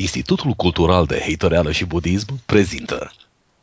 Institutul Cultural de Heitoreală și Budism prezintă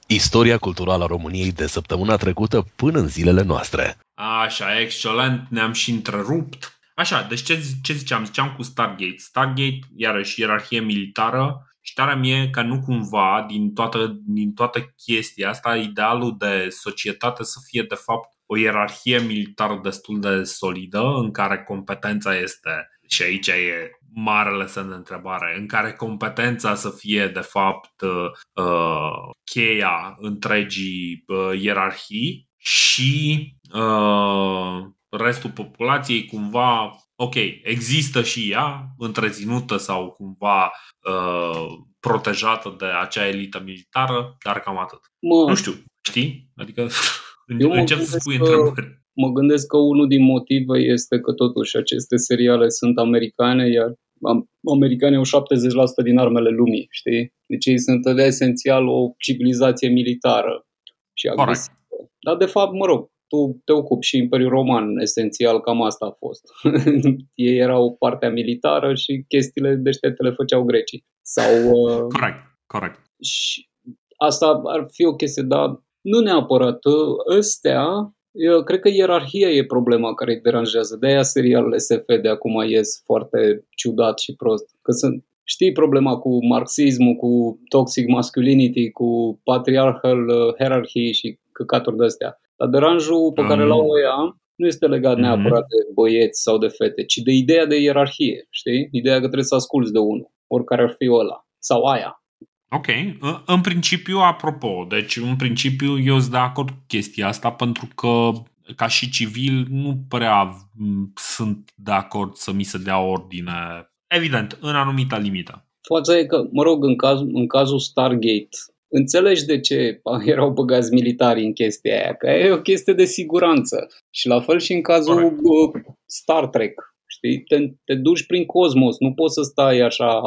Istoria culturală a României de săptămâna trecută până în zilele noastre. Așa, excelent, ne-am și întrerupt. Așa, deci ce, ce ziceam? Ziceam cu Stargate. Stargate, iarăși, ierarhie militară și tarea mie că nu cumva din toată, din toată chestia asta idealul de societate să fie de fapt o ierarhie militară destul de solidă în care competența este și aici e marele semn de întrebare, în care competența să fie de fapt uh, cheia întregii uh, ierarhii și uh, restul populației cumva, ok, există și ea, întreținută sau cumva uh, protejată de acea elită militară, dar cam atât. Mă, nu știu, știi? Adică eu încep să spui întrebări. Mă gândesc că unul din motive este că totuși aceste seriale sunt americane, iar americanii au 70% din armele lumii, știi? Deci ei sunt de esențial o civilizație militară și agresivă. Dar de fapt, mă rog, tu te ocupi și Imperiul Roman, esențial cam asta a fost. ei erau partea militară și chestiile deștepte le făceau grecii. Sau, uh, corect, corect. Și asta ar fi o chestie, dar nu neapărat. Ăstea, eu cred că ierarhia e problema care îi deranjează. De-aia serialele SF de acum ies foarte ciudat și prost. Că sunt, știi problema cu marxismul, cu toxic masculinity, cu patriarchal uh, hierarchy și căcaturi de-astea. Dar deranjul pe care l-au mm. ea nu este legat mm-hmm. neapărat de băieți sau de fete, ci de ideea de ierarhie, știi? Ideea că trebuie să asculți de unul, oricare ar fi ăla, sau aia. Ok. În principiu, apropo, deci în principiu eu sunt de acord cu chestia asta pentru că ca și civil nu prea sunt de acord să mi se dea ordine, evident, în anumită limită. Fața e că, mă rog, în, caz, în cazul Stargate, înțelegi de ce erau băgați militari în chestia aia, că e o chestie de siguranță. Și la fel și în cazul Correct. Star Trek, știi? Te, te duci prin cosmos, nu poți să stai așa,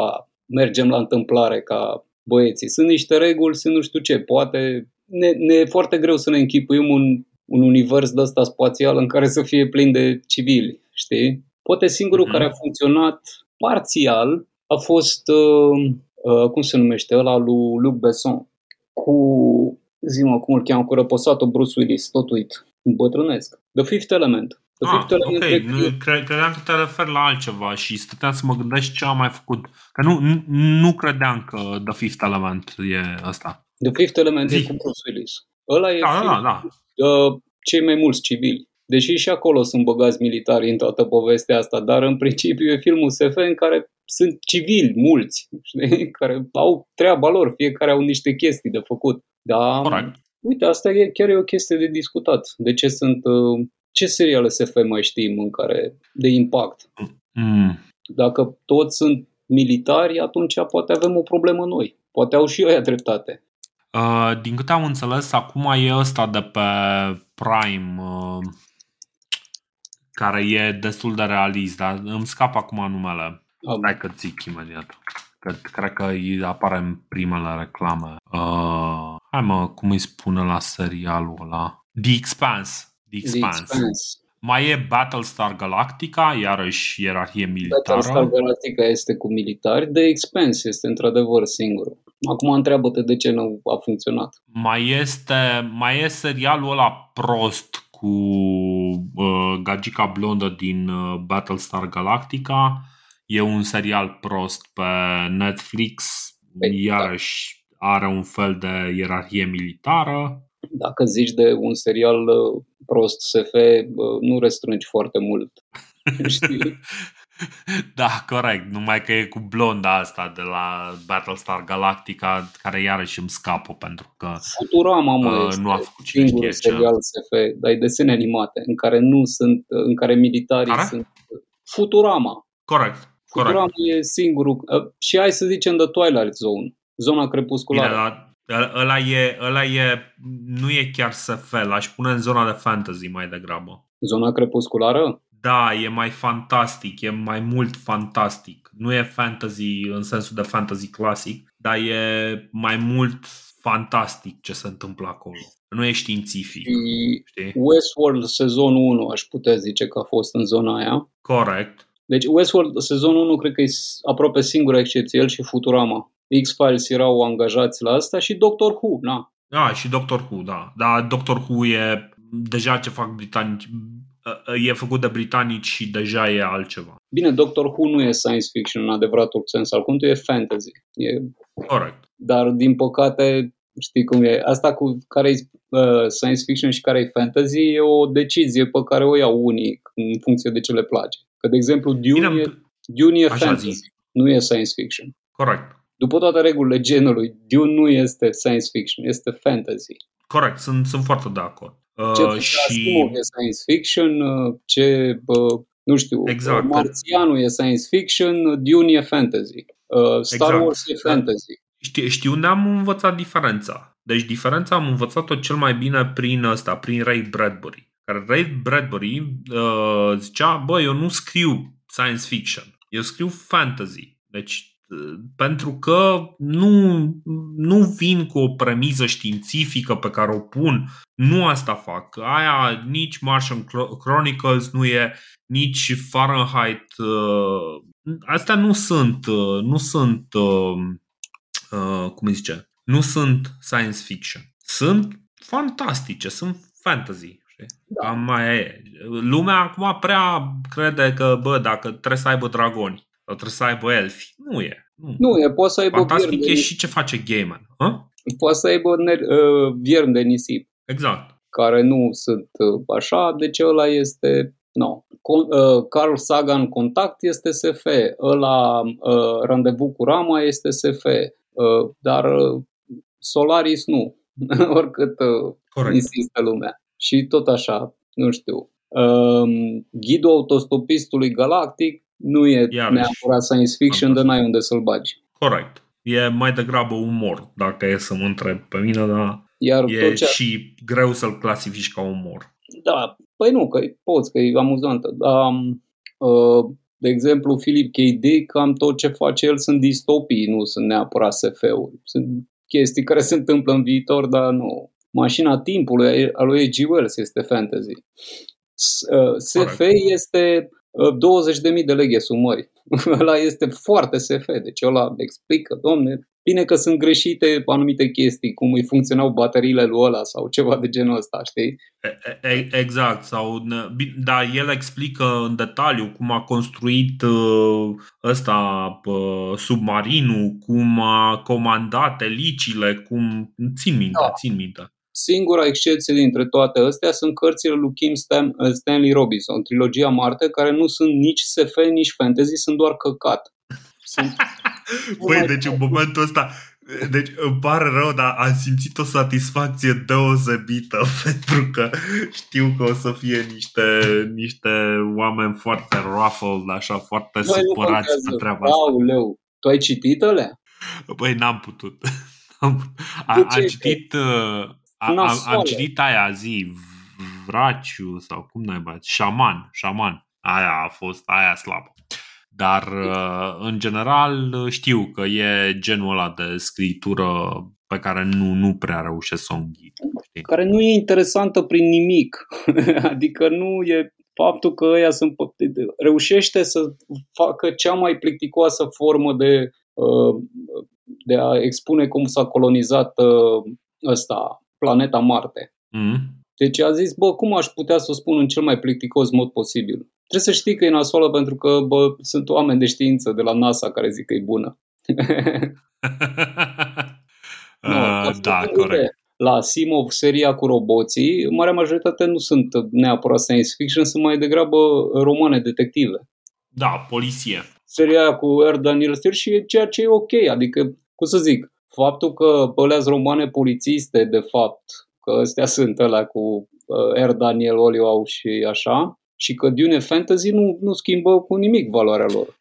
mergem la întâmplare ca băieții. Sunt niște reguli, sunt nu știu ce. Poate ne, ne e foarte greu să ne închipuim un, un univers de ăsta spațial în care să fie plin de civili, știi? Poate singurul mm-hmm. care a funcționat parțial a fost, uh, uh, cum se numește, ăla lui Luc Besson, cu, zi mă, cum îl cheamă, cu răposatul Bruce Willis, tot uit, îmbătrânesc. The Fifth Element. Ah, ok, nu, cre- credeam că te referi la altceva și stăteam să mă gândesc ce am mai făcut. Că nu, nu, nu credeam că The Fifth Element e ăsta. The Fifth Element Zi. e cu Bruce Willis. Ăla e da, da, da. Uh, cei mai mulți civili. Deși și acolo sunt băgați militari în toată povestea asta, dar în principiu e filmul SF în care sunt civili mulți, știi? care au treaba lor, fiecare au niște chestii de făcut. Da, Correct. Uite, asta e, chiar e o chestie de discutat. De ce sunt uh, ce seriale SF mai știm în care de impact? Mm. Dacă toți sunt militari, atunci poate avem o problemă noi. Poate au și ei dreptate. Uh, din câte am înțeles, acum e ăsta de pe Prime, uh, care e destul de realist, dar îmi scap acum numele. Hai că zic imediat. Cred, cred că îi apare în primele reclame. Uh, hai mă, cum îi spune la serialul ăla? The Expanse. The Expanse. The Expanse. Mai e Battlestar Galactica, iarăși ierarhie militară. Battlestar Galactica este cu militari, The Expanse este într-adevăr singurul. Acum întreabă-te de ce nu a funcționat. Mai este, mai e serialul ăla prost cu uh, gagica blondă din uh, Battlestar Galactica. E un serial prost pe Netflix. Păi, iarăși are un fel de ierarhie militară. Dacă zici de un serial uh, prost SF, nu restrângi foarte mult. Știi? Da, corect. Numai că e cu blonda asta de la Battlestar Galactica, care iarăși îmi scapă pentru că Futurama, mă, uh, nu a făcut singurul serial SF, dar e desene animate, în care nu sunt, în care militarii care? sunt Futurama. Corect. Futurama corect. e singurul. Uh, și hai să zicem The Twilight Zone, zona crepusculară. Bine, dar Ăla e, ăla e, nu e chiar SF, l-aș pune în zona de fantasy mai degrabă. Zona crepusculară? Da, e mai fantastic, e mai mult fantastic. Nu e fantasy în sensul de fantasy clasic, dar e mai mult fantastic ce se întâmplă acolo. Nu e științific. știi? Westworld sezonul 1 aș putea zice că a fost în zona aia. Corect. Deci Westworld, sezonul 1, cred că e aproape singura excepție, el și Futurama. X-Files erau angajați la asta și Doctor Who, na. Da, și Doctor Who, da. Dar Doctor Who e deja ce fac britanici, e făcut de britanici și deja e altceva. Bine, Doctor Who nu e science fiction în adevăratul sens al cuvântului, e fantasy. E... Corect. Dar, din păcate, știi cum e, asta cu care e uh, science fiction și care e fantasy e o decizie pe care o iau unii în funcție de ce le place. Că, de exemplu, Dune, Bine, e, Dune e fantasy, zi. nu e science fiction. Corect. După toate regulile genului, Dune nu este science fiction, este fantasy. Corect, sunt, sunt foarte de acord. Ce uh, și... e science fiction, uh, ce, uh, nu știu, exact. Marțianul e science fiction, Dune e fantasy, uh, Star exact. Wars e fantasy. Știi, știu unde am învățat diferența. Deci diferența am învățat-o cel mai bine prin ăsta, prin Ray Bradbury. Care Ray Bradbury uh, zicea, bă, eu nu scriu science fiction, eu scriu fantasy. Deci pentru că nu, nu vin cu o premiză științifică pe care o pun. Nu asta fac. Aia nici Martian Chronicles nu e, nici Fahrenheit. Uh, astea nu sunt, uh, nu sunt, uh, uh, cum zice, nu sunt science fiction. Sunt fantastice, sunt fantasy. Da. Cam mai e. Lumea acum prea crede că, bă, dacă trebuie să aibă dragoni sau trebuie să aibă elfi. Nu e. Nu, nu e, poate să aibă Fantastic e și ce face Gaiman. Ha? Poate să aibă uh, viermi de nisip. Exact. Care nu sunt uh, așa, deci ăla este... No. Con, uh, Carl Sagan Contact este SF, ăla uh, Randevu cu Rama este SF, uh, dar uh, Solaris nu, oricât uh, insistă lumea. Și tot așa, nu știu. Uh, ghidul autostopistului galactic nu e Iarăși, neapărat science fiction, dar n-ai unde să-l bagi. Corect. E mai degrabă umor, dacă e să mă întreb pe mine, dar Iar e ce... și greu să-l clasifici ca umor. Da, păi nu, că poți, că e amuzantă. Dar, uh, de exemplu, Philip K. Dick, cam tot ce face el sunt distopii, nu sunt neapărat SF-uri. Sunt chestii care se întâmplă în viitor, dar nu. Mașina timpului a lui H.G. Wells este fantasy. SF Correct. este 20.000 de leghe sumări. ăla este foarte SF, deci ăla explică, domne, bine că sunt greșite anumite chestii, cum îi funcționau bateriile lui ăla sau ceva de genul ăsta, știi? Exact, sau, da, el explică în detaliu cum a construit uh, ăsta submarinul, cum a comandat elicile, cum, țin minte, da. țin minte. Singura excepție dintre toate astea sunt cărțile lui Kim Stan- uh, Stanley Robinson, trilogia Marte, care nu sunt nici SF, nici fantasy, sunt doar căcat. Sunt Păi, deci în momentul ăsta deci îmi pare rău, dar am simțit o satisfacție deosebită pentru că știu că o să fie niște, niște oameni foarte ruffled, așa, foarte Băi, supărați pe treaba asta. Auleu, tu ai citit alea? Păi n-am putut. Am, am, am citit uh, am, am citit aia zi, Vraciu sau cum naiba, Șaman, Șaman. Aia a fost, aia slabă. Dar, uh, în general, știu că e genul ăla de scritură pe care nu, nu prea reușesc să o înghit. Care nu e interesantă prin nimic. adică nu e faptul că ăia sunt, reușește să facă cea mai plicticoasă formă de, uh, de a expune cum s-a colonizat uh, ăsta, planeta Marte. Mm. Deci a zis, bă, cum aș putea să o spun în cel mai plicticos mod posibil? Trebuie să știi că e nasoală pentru că, bă, sunt oameni de știință de la NASA care zic că e bună. no, uh, da, corect. La Simov, seria cu roboții, marea majoritate nu sunt neapărat science fiction, sunt mai degrabă romane detective. Da, poliție. Seria cu R. Daniel Steele și ceea ce e ok, adică, cum să zic, faptul că păleați romane polițiste, de fapt, că astea sunt ăla cu uh, R. Daniel Olio și așa, și că Dune Fantasy nu, nu schimbă cu nimic valoarea lor.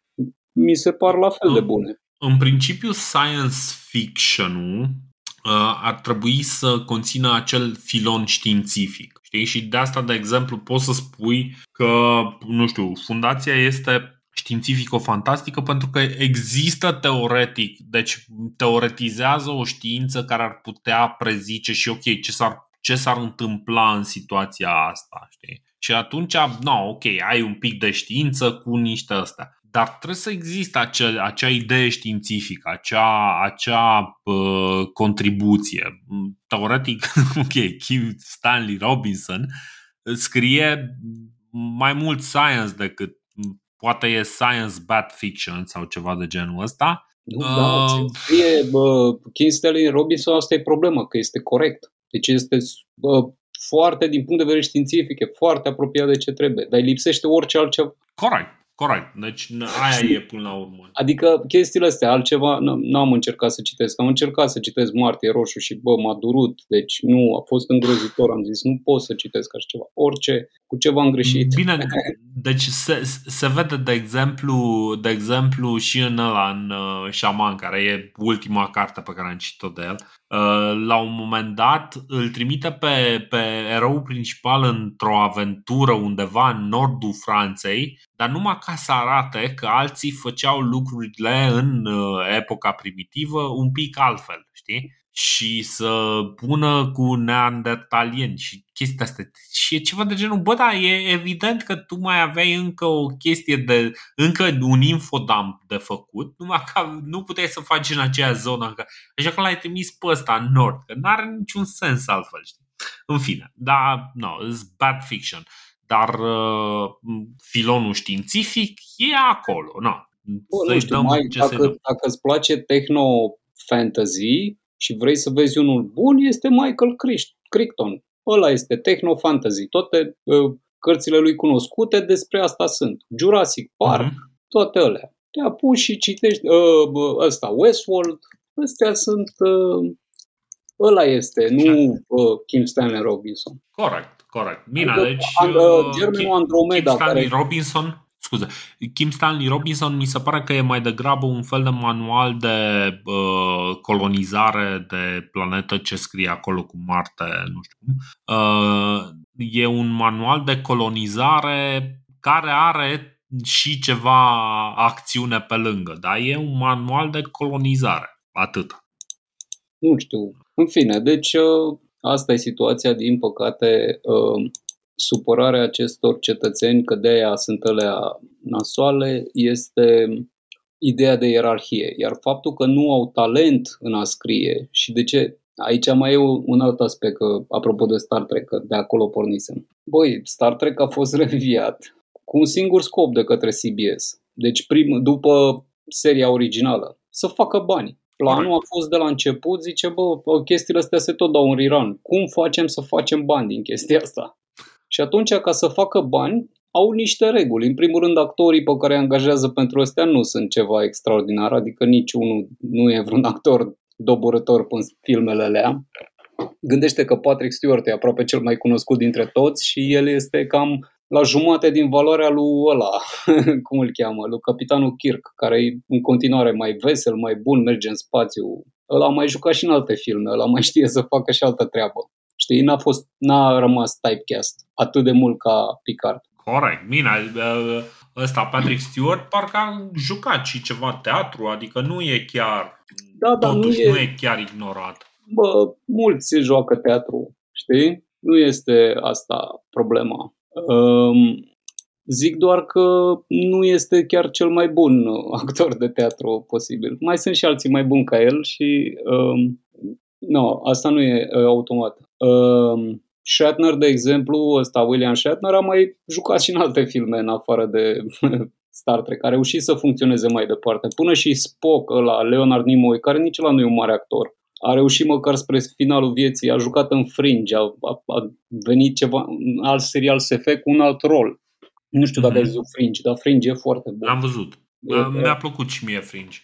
Mi se par la fel de bune. În principiu, science fiction-ul uh, ar trebui să conțină acel filon științific. Știi? Și de asta, de exemplu, poți să spui că, nu știu, fundația este științifico-fantastică pentru că există teoretic, deci teoretizează o știință care ar putea prezice și ok, ce s-ar, ce s-ar întâmpla în situația asta, știi? Și atunci, no, ok, ai un pic de știință cu niște astea. Dar trebuie să existe acea, acea idee științifică, acea, acea uh, contribuție. Teoretic, ok, Stanley Robinson scrie mai mult science decât poate e science bad fiction sau ceva de genul ăsta. Nu, uh, da, ce scrie bă, King Stanley Robinson, asta e problema, că este corect. Deci este bă, foarte, din punct de vedere științific, e foarte apropiat de ce trebuie, dar îi lipsește orice altceva. Corect. Corect. Deci aia e până la urmă. Adică chestiile astea, altceva, nu am încercat să citesc. Am încercat să citesc Martie Roșu și bă, m-a durut. Deci nu, a fost îngrozitor. Am zis, nu pot să citesc așa ceva. Orice, cu ceva am greșit. Bine, deci se, se vede de exemplu, de exemplu și în ăla, în uh, Shaman, care e ultima carte pe care am citit-o de el. Uh, la un moment dat îl trimite pe, pe erou principal într-o aventură undeva în nordul Franței, dar numai ca să arate că alții făceau lucrurile în uh, epoca primitivă un pic altfel, știi? Și să pună cu neandertalieni și chestia asta. Și e ceva de genul, bă, da, e evident că tu mai aveai încă o chestie de, încă un infodump de făcut, numai că nu puteai să faci în aceea zonă, că, așa că l-ai trimis pe ăsta în nord, că n-are niciun sens altfel, știi? În fine, da, no, it's bad fiction. Dar uh, filonul științific e acolo, no. Bă, nu știu, mai, dacă, dacă îți place techno fantasy, și vrei să vezi unul bun, este Michael Crichton. Ăla este Techno Fantasy. Toate uh, cărțile lui cunoscute despre asta sunt. Jurassic Park, uh-huh. toate alea. Te apuci și citești uh, ăsta, Westworld. Astea sunt... Uh, ăla este, nu uh, Kim Stanley Robinson. Corect, corect. Bine, adică, deci... Uh, Germenul Andromeda. Kim Stanley care... Robinson scuze, Kim Stanley Robinson mi se pare că e mai degrabă un fel de manual de uh, colonizare de planetă ce scrie acolo cu Marte, nu știu cum. Uh, e un manual de colonizare care are și ceva acțiune pe lângă, dar e un manual de colonizare, atât. Nu știu. În fine, deci uh, asta e situația, din păcate. Uh, supărarea acestor cetățeni, că de aia sunt alea nasoale, este ideea de ierarhie. Iar faptul că nu au talent în a scrie și de ce Aici mai e un alt aspect, că, apropo de Star Trek, că de acolo pornisem. Băi, Star Trek a fost reviat cu un singur scop de către CBS. Deci prim, după seria originală, să facă bani. Planul a fost de la început, zice, bă, chestiile astea se tot dau în rerun. Cum facem să facem bani din chestia asta? Și atunci, ca să facă bani, au niște reguli. În primul rând, actorii pe care îi angajează pentru astea nu sunt ceva extraordinar, adică niciunul nu e vreun actor doborător în filmele alea. Gândește că Patrick Stewart e aproape cel mai cunoscut dintre toți și el este cam la jumate din valoarea lui ăla, cum îl cheamă, lui capitanul Kirk, care e în continuare mai vesel, mai bun, merge în spațiu. Ăla a mai jucat și în alte filme, ăla mai știe să facă și altă treabă. Știi, n-a, fost, n-a rămas typecast atât de mult ca Picard. Corect, bine, ăsta Patrick Stewart parcă a jucat și ceva teatru, adică nu e chiar, da, da, totuși nu e, nu e chiar ignorat. Bă, mulți se joacă teatru, știi? Nu este asta problema. Um, zic doar că nu este chiar cel mai bun actor de teatru posibil. Mai sunt și alții mai buni ca el și um, nu, asta nu e uh, automat. Uh, Shatner, de exemplu, ăsta William Shatner a mai jucat și în alte filme în afară de Star Trek, a reușit să funcționeze mai departe. Până și Spock, ăla, Leonard Nimoy, care nici la nu e un mare actor, a reușit măcar spre finalul vieții, a jucat în Fringe, a, a, a venit ceva, un alt serial SF cu un alt rol. Nu știu dacă mm-hmm. ai văzut Fringe, dar Fringe e foarte bun. Am văzut. E, Mi-a plăcut și mie Fringe.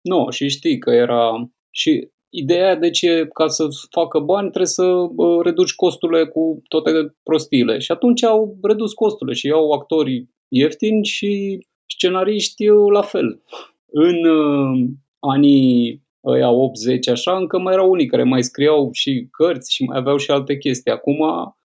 Nu, și știi că era... Și Ideea de ce ca să facă bani trebuie să reduci costurile cu toate prostiile. Și atunci au redus costurile și au actorii ieftini și scenariști la fel. În uh, anii ăia 80 așa, încă mai erau unii care mai scriau și cărți și mai aveau și alte chestii. Acum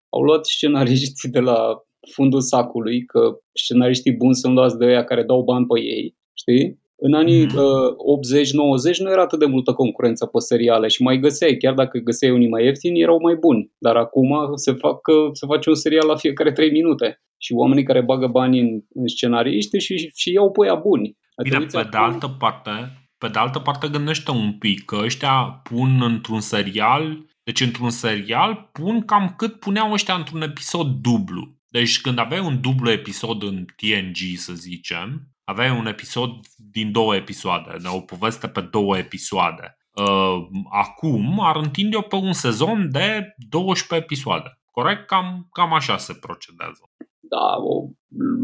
au luat scenariști de la fundul sacului, că scenariștii buni sunt luați de ăia care dau bani pe ei, știi? În anii mm. uh, 80-90 nu era atât de multă concurență pe seriale și mai găseai, chiar dacă găseai unii mai ieftini, erau mai buni. Dar acum se, fac, se face un serial la fiecare 3 minute și oamenii care bagă bani în, în scenariști și, și iau pe aia buni. Bine, pe acum... de altă parte, pe de altă parte gândește un pic că ăștia pun într-un serial, deci într-un serial pun cam cât puneau ăștia într-un episod dublu. Deci când aveai un dublu episod în TNG, să zicem, aveai un episod din două episoade, o poveste pe două episoade. Uh, acum ar întinde-o pe un sezon de 12 episoade. Corect? Cam, cam așa se procedează. Da, o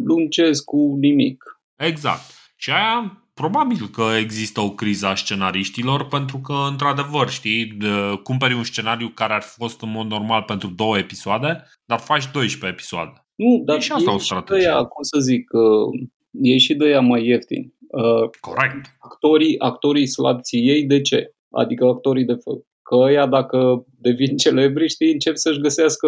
lungesc cu nimic. Exact. Și aia probabil că există o criză a scenariștilor pentru că, într-adevăr, știi, cumperi un scenariu care ar fi fost în mod normal pentru două episoade, dar faci 12 episoade. Nu, dar e și asta e o strategie. Aia, cum să zic, e și de ea mai ieftin. Corect. Actorii, actorii slabții ei, de ce? Adică actorii de fă. Că ăia, dacă devin celebri, știi, încep să-și găsească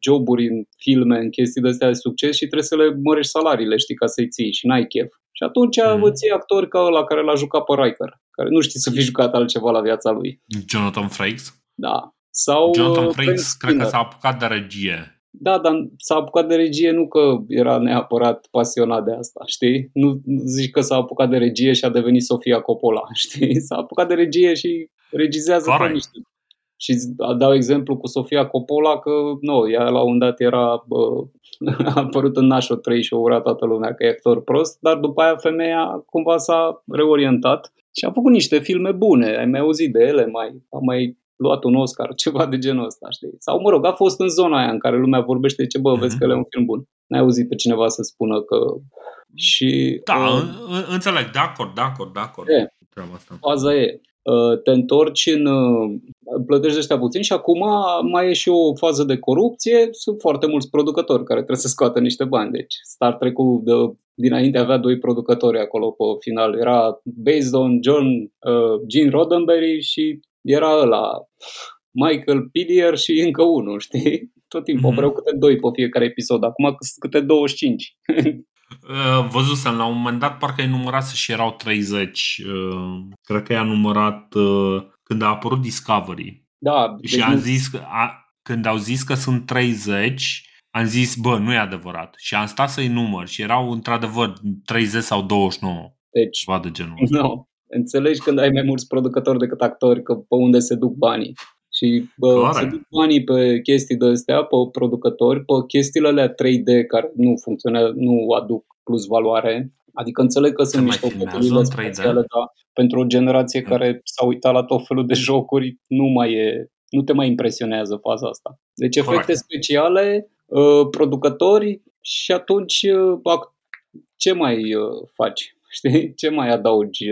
joburi în filme, în chestii de astea de succes și trebuie să le mărești salariile, știi, ca să-i ții și n-ai chef. Și atunci mm. îți iei actori ca ăla care l-a jucat pe Riker, care nu știi să fi jucat altceva la viața lui. Jonathan Frakes? Da. Sau Jonathan uh, Frakes cred că s-a apucat de regie. Da, dar s-a apucat de regie nu că era neapărat pasionat de asta, știi? Nu zici că s-a apucat de regie și a devenit Sofia Coppola, știi? S-a apucat de regie și regizează pe niște și dau exemplu cu Sofia Coppola că nu, ea la un dat era bă, a apărut în nașul 3 și o ura toată lumea că e actor prost, dar după aia femeia cumva s-a reorientat și a făcut niște filme bune. Ai mai auzit de ele, mai, a mai luat un Oscar, ceva de genul ăsta, știi? Sau, mă rog, a fost în zona aia în care lumea vorbește, ce bă, vezi că e un film bun. N-ai auzit pe cineva să spună că... Și, da, uh, înțeleg, de acord, de acord, de acord. E, Faza e, uh, te întorci în, uh, plătești ăștia puțin și acum mai e și o fază de corupție. Sunt foarte mulți producători care trebuie să scoată niște bani. Deci Star Trek-ul de, dinainte avea doi producători acolo pe final. Era based on John uh, Gene Roddenberry și era ăla Michael Pillier și încă unul, știi? Tot timpul mm-hmm. vreau câte doi pe fiecare episod. Acum câte 25. Uh, văzusem, la un moment dat parcă ai numărat și erau 30. Uh, cred că i-a numărat uh, când a apărut Discovery. Da. Și deci am zis că, a, când au zis că sunt 30, am zis, bă, nu e adevărat. Și am stat să-i număr și erau într-adevăr 30 sau 29. Deci, ceva de genul ăsta. No. Înțelegi când ai mai mulți producători decât actori, că pe unde se duc banii. Și bă, se duc banii pe chestii de astea, pe producători, pe chestiile alea 3D care nu funcționează, nu aduc plus valoare. Adică înțeleg că se sunt niște oportunități speciale, dar pentru o generație mm. care s-a uitat la tot felul de jocuri, nu mai e, nu te mai impresionează faza asta. Deci efecte Correct. speciale, uh, producători și atunci uh, ce mai uh, faci? Știi? Ce mai adaugi?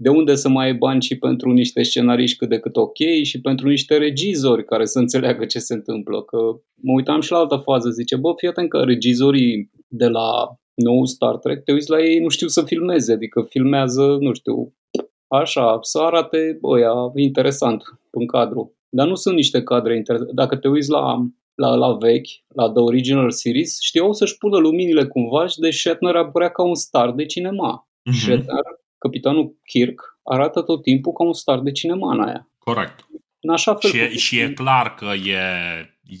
De unde să mai ai bani și pentru niște scenariști cât de cât ok și pentru niște regizori care să înțeleagă ce se întâmplă? Că mă uitam și la altă fază, zice, bă, fii atent că regizorii de la nou Star Trek, te uiți la ei, nu știu să filmeze, adică filmează, nu știu, așa, să arate, băia, interesant în cadru. Dar nu sunt niște cadre interesante. Dacă te uiți la, la, la vechi, la The Original Series, știau să-și pună luminile cumva și de Shatner apărea ca un star de cinema. Mm-hmm. Shatner, capitanul Kirk, arată tot timpul ca un star de cinema în aia. Corect. În așa fel și, e, și e clar că e,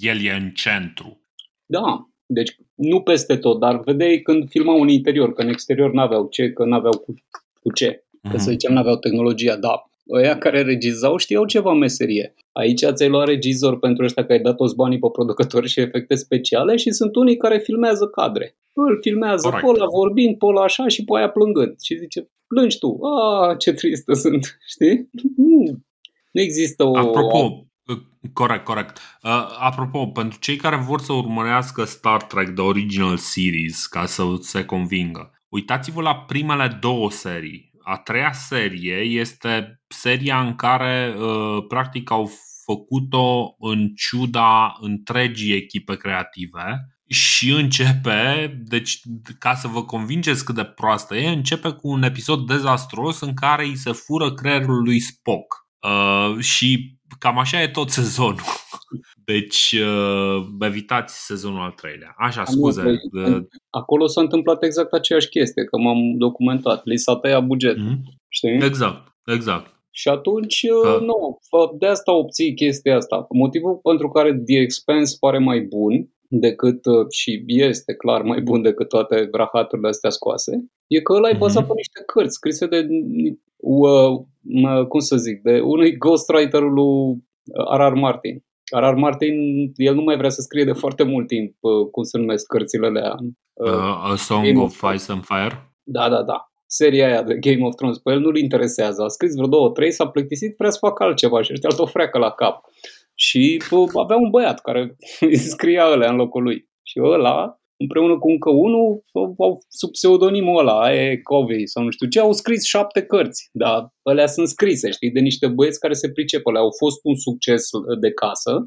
el e în centru. Da, deci nu peste tot, dar vedeai când filmau în interior, că în exterior n-aveau ce, că n-aveau cu, cu ce. Că mm-hmm. să zicem n-aveau tehnologia, da. Ăia care regizau știau ceva meserie. Aici ți-ai luat regizor pentru ăștia că ai dat toți banii pe producători și efecte speciale și sunt unii care filmează cadre. Îl filmează Correct. pe ăla vorbind, pe ăla așa și pe aia plângând. Și zice, plângi tu. A, ce tristă sunt, știi? Nu, nu există o... Apropo, Corect, corect. Uh, apropo, pentru cei care vor să urmărească Star Trek The Original Series ca să se convingă, uitați-vă la primele două serii. A treia serie este seria în care uh, practic au făcut-o în ciuda întregii echipe creative și începe, deci ca să vă convingeți cât de proastă e, începe cu un episod dezastruos în care îi se fură creierul lui Spock. Uh, și cam așa e tot sezonul. Deci uh, evitați sezonul al treilea. Așa, scuze. Uh, acolo s-a întâmplat exact aceeași chestie, că m-am documentat. Li s-a tăiat buget. Mm-hmm. Știi? Exact, exact. Și atunci, uh, nu, de asta obții chestia asta. Motivul pentru care The Expense pare mai bun decât uh, și este clar mai bun decât toate rahaturile astea scoase, e că ăla e bazat mm-hmm. pe niște cărți scrise de, uh, cum să zic, de unui ghostwriter lui R.R. Martin. R.R. Martin, el nu mai vrea să scrie de foarte mult timp, uh, cum se numesc cărțile alea. Uh, uh, A Song of Ice and Fire? Da, da, da. Seria aia de Game of Thrones, pe el nu-l interesează. A scris vreo două, trei, s-a plictisit, vrea să facă altceva și ăștia o freacă la cap. Și bă, avea un băiat care îi scria ălea în locul lui. Și ăla, împreună cu încă unul, au, sub pseudonimul ăla, e Covey sau nu știu ce, au scris șapte cărți. Dar alea sunt scrise, știi, de niște băieți care se pricep. Alea au fost un succes de casă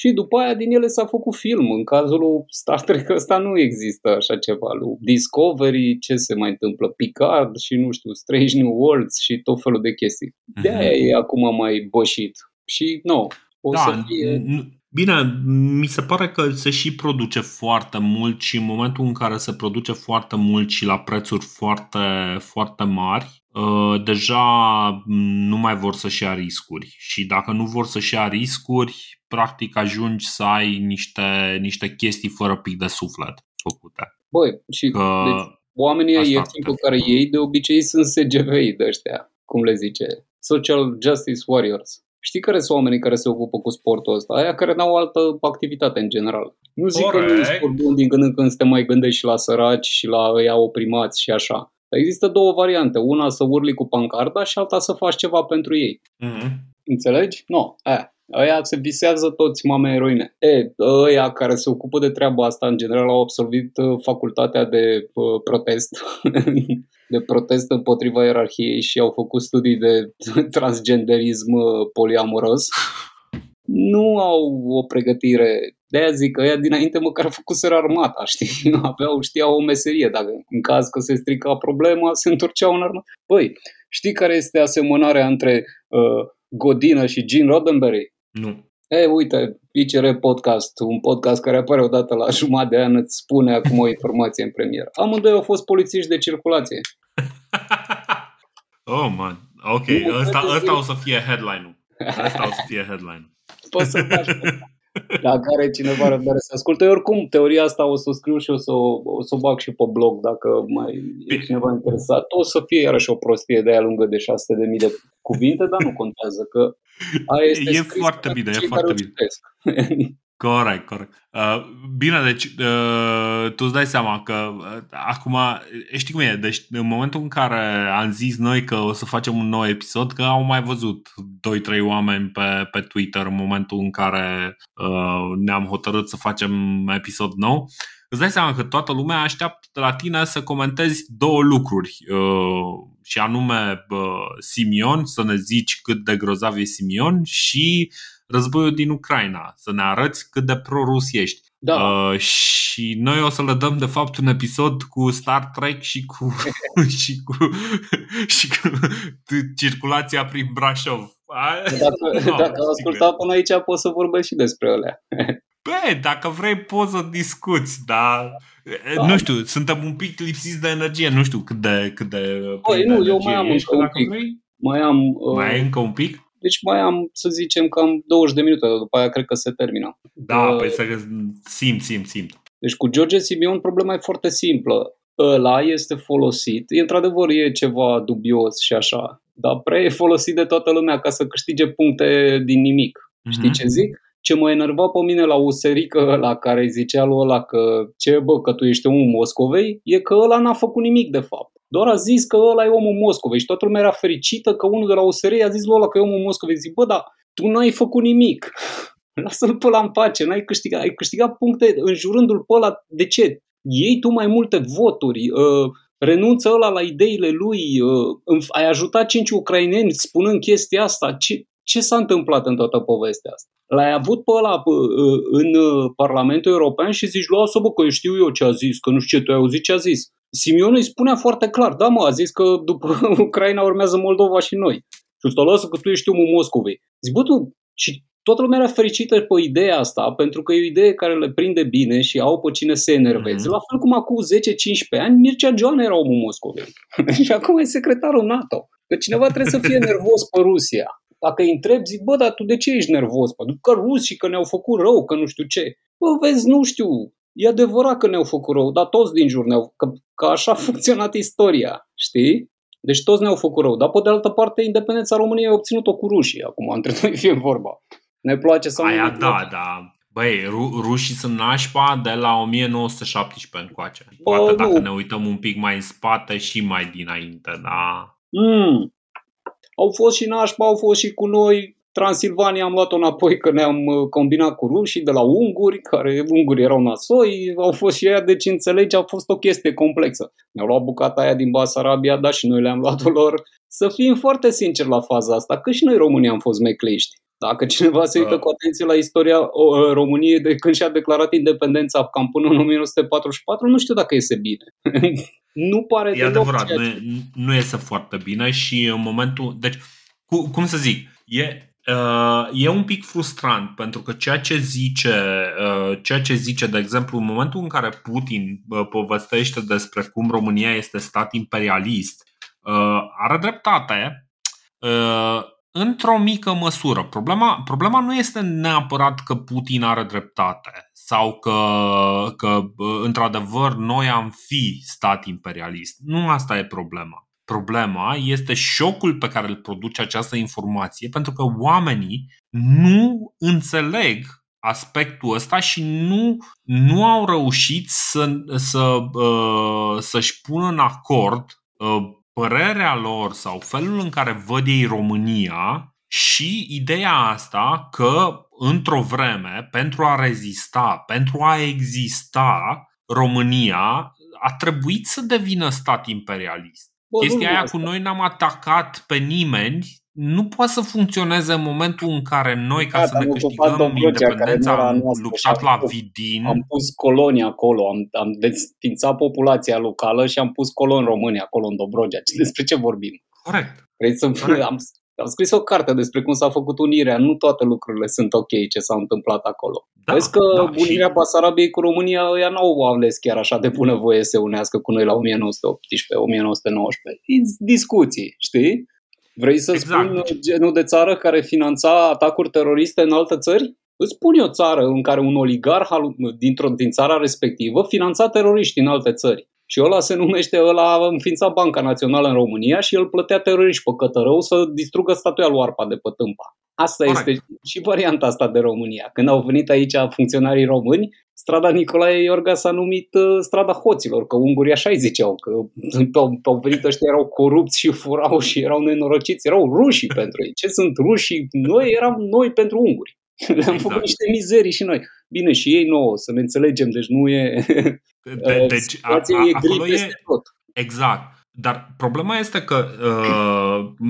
și după aia din ele s-a făcut film. În cazul lui Star Trek ăsta nu există așa ceva. Lui Discovery, ce se mai întâmplă? Picard și nu știu, Strange New Worlds și tot felul de chestii. De aia e acum mai bășit. Și nu, o da, să fie... Bine, mi se pare că se și produce foarte mult și în momentul în care se produce foarte mult și la prețuri foarte, foarte mari, uh, deja nu mai vor să-și ia riscuri. Și dacă nu vor să-și ia riscuri, practic ajungi să ai niște, niște chestii fără pic de suflet făcute. Băi, și că deci, oamenii ieftini pe care ei de obicei sunt SGV-i de ăștia, cum le zice, Social Justice Warriors. Știi care sunt oamenii care se ocupă cu sportul ăsta? Aia care n-au altă activitate în general. Nu zic Corect. că nu e sport bun din când în când să te mai gândești și la săraci și la ăia oprimați și așa. Dar există două variante. Una să urli cu pancarda și alta să faci ceva pentru ei. Mm-hmm. Înțelegi? Nu. No. Aia. Aia se visează toți mame eroine. E, ăia care se ocupă de treaba asta, în general, au absolvit uh, facultatea de uh, protest de protest împotriva ierarhiei și au făcut studii de transgenderism uh, poliamoros, nu au o pregătire. De aia zic că ea dinainte măcar a făcut să armata, știi? Nu aveau, știau o meserie. Dacă în caz că se strica problema, se întorceau în armată. Păi, știi care este asemănarea între uh, Godină și Gene Roddenberry? Nu. E, uite, ICR Podcast, un podcast care apare odată la jumătate de an, îți spune acum o informație în premieră. Amândoi au fost polițiști de circulație. oh, man. Ok, ăsta, ăsta o să fie headline-ul. Ăsta o să fie headline-ul. Poți să faci dacă are cineva răbdare să asculte. Oricum, teoria asta o să o scriu și o să o, o să o bag și pe blog dacă mai e cineva interesat. O să fie iarăși o prostie de aia lungă de 600.000 de cuvinte, dar nu contează că aia este e foarte bine, e foarte bine. Corect, corect. Uh, bine, deci uh, tu îți dai seama că uh, acum, știi cum e, deci în momentul în care am zis noi că o să facem un nou episod, că au mai văzut 2-3 oameni pe, pe Twitter în momentul în care uh, ne-am hotărât să facem episod nou, îți dai seama că toată lumea așteaptă de la tine să comentezi două lucruri uh, și anume uh, Simion, să ne zici cât de grozav e Simion și războiul din Ucraina, să ne arăți cât de pro-rus ești. Da. Uh, și noi o să le dăm de fapt un episod cu Star Trek și cu, și cu, și cu circulația prin Brașov. Dacă, no, dacă ascultat până aici poți să vorbești și despre alea. Bă, dacă vrei poți să discuți, dar da. nu știu, suntem un pic lipsiți de energie, nu știu cât de cât de Păi nu, eu mai am încă un pic. Mai am uh, Mai ai încă un pic? Deci mai am, să zicem, cam 20 de minute, după aia cred că se termină. Da, uh, păi să simt, simt, simt. Deci cu George Simeon problema e foarte simplă. Ăla este folosit, e, într-adevăr e ceva dubios și așa, dar prea e folosit de toată lumea ca să câștige puncte din nimic. Mm-hmm. Știi ce zic? Ce mă enerva pe mine la userică la care zicea lui ăla că ce bă, că tu ești omul Moscovei, e că ăla n-a făcut nimic de fapt. Doar a zis că ăla e omul Moscovei și toată lumea era fericită că unul de la USR a zis lui ăla că e omul Moscovei. Zic, bă, dar tu nu ai făcut nimic. Lasă-l pe ăla în pace, n-ai câștigat, ai câștigat puncte înjurându-l pe ăla. De ce? Iei tu mai multe voturi, uh, renunță ăla la ideile lui, uh, ai ajutat cinci ucraineni spunând chestia asta. Ce, ce s-a întâmplat în toată povestea asta? L-ai avut pe ăla uh, în uh, Parlamentul European și zici, lasă bă că eu știu eu ce a zis, că nu știu ce tu ai auzit ce a zis. Simeon îi spunea foarte clar, da mă, a zis că după Ucraina urmează Moldova și noi. Și ăsta lasă că tu ești omul Moscovei. Zic, bă, tu, și toată lumea era fericită pe ideea asta, pentru că e o idee care le prinde bine și au pe cine să enerveze. Mm-hmm. La fel cum acum 10-15 ani, Mircea Joan era omul Moscovei. și acum e secretarul NATO. Că cineva trebuie să fie nervos pe Rusia. Dacă îi întreb, zic, bă, dar tu de ce ești nervos? Pentru că rusii, că ne-au făcut rău, că nu știu ce. Bă, vezi, nu știu, e adevărat că ne-au făcut rău, dar toți din jur ne-au, că, că așa a funcționat istoria, știi? Deci toți ne-au făcut rău. Dar pe de altă parte, independența României a obținut-o cu rușii. Acum, între noi fie vorba. Ne place sau Aia nu da, da. Băi, ru- rușii sunt nașpa de la 1917 încoace. Poate Bă, dacă nu. ne uităm un pic mai în spate și mai dinainte, da. Mm. Au fost și nașpa, au fost și cu noi. Transilvania am luat-o înapoi că ne-am uh, combinat cu rușii de la unguri, care unguri erau nasoi, au fost și aia, deci înțelegi, a fost o chestie complexă. Ne-au luat bucata aia din Basarabia, dar și noi le-am luat-o lor. Să fim foarte sinceri la faza asta, că și noi românii am fost mecleiști. Dacă cineva se uită cu atenție la istoria României de când și-a declarat independența cam până în 1944, nu știu dacă iese bine. nu pare E adevărat, nu, e, nu iese foarte bine și în momentul... Deci, cu, cum să zic, e, Uh, e un pic frustrant pentru că ceea ce zice, uh, ceea ce zice, de exemplu, în momentul în care Putin uh, povestește despre cum România este stat imperialist, uh, are dreptate. Uh, într-o mică măsură. Problema, problema nu este neapărat că Putin are dreptate sau că, că într-adevăr noi am fi stat imperialist. Nu asta e problema. Problema este șocul pe care îl produce această informație pentru că oamenii nu înțeleg aspectul ăsta și nu, nu au reușit să, să, uh, să-și pună în acord uh, părerea lor sau felul în care văd ei România și ideea asta că într-o vreme, pentru a rezista, pentru a exista, România a trebuit să devină stat imperialist. Bă, Chestia aia cu noi n-am atacat pe nimeni nu poate să funcționeze în momentul în care noi, ca da, să ne câștigăm independența, am luptat la Vidin. Am pus colonii acolo, am, am desfințat populația locală și am pus coloni români acolo în Dobrogea. Despre ce vorbim? Corect. Vrei să Corect. Am, am scris o carte despre cum s-a făcut unirea. Nu toate lucrurile sunt ok ce s-au întâmplat acolo. Da, Vezi că da, unirea și... Basarabiei cu România, ea n-au ales chiar așa de bună voie să se unească cu noi la 1918-1919. Discuții, știi? Vrei să exact. spun genul de țară care finanța atacuri teroriste în alte țări? Îți spun eu țară în care un oligarh dintr-o, din țara respectivă finanța teroriști în alte țări. Și ăla se numește, ăla a înființat Banca Națională în România și el plătea teroriști pe Cătărău să distrugă statuia lui Arpa de pe Tâmpa. Asta Correct. este și varianta asta de România. Când au venit aici funcționarii români, strada Nicolae Iorga s-a numit uh, strada hoților, că ungurii așa îi ziceau, că au, au venit ăștia erau corupți și furau și erau nenorociți, erau rușii pentru ei. Ce sunt rușii? Noi eram noi pentru unguri. Le-am exact. făcut niște mizerii și noi. Bine, și ei nouă, să ne înțelegem, deci nu e... De, deci, a, a, e gri e, tot. Exact. Dar problema este că, uh,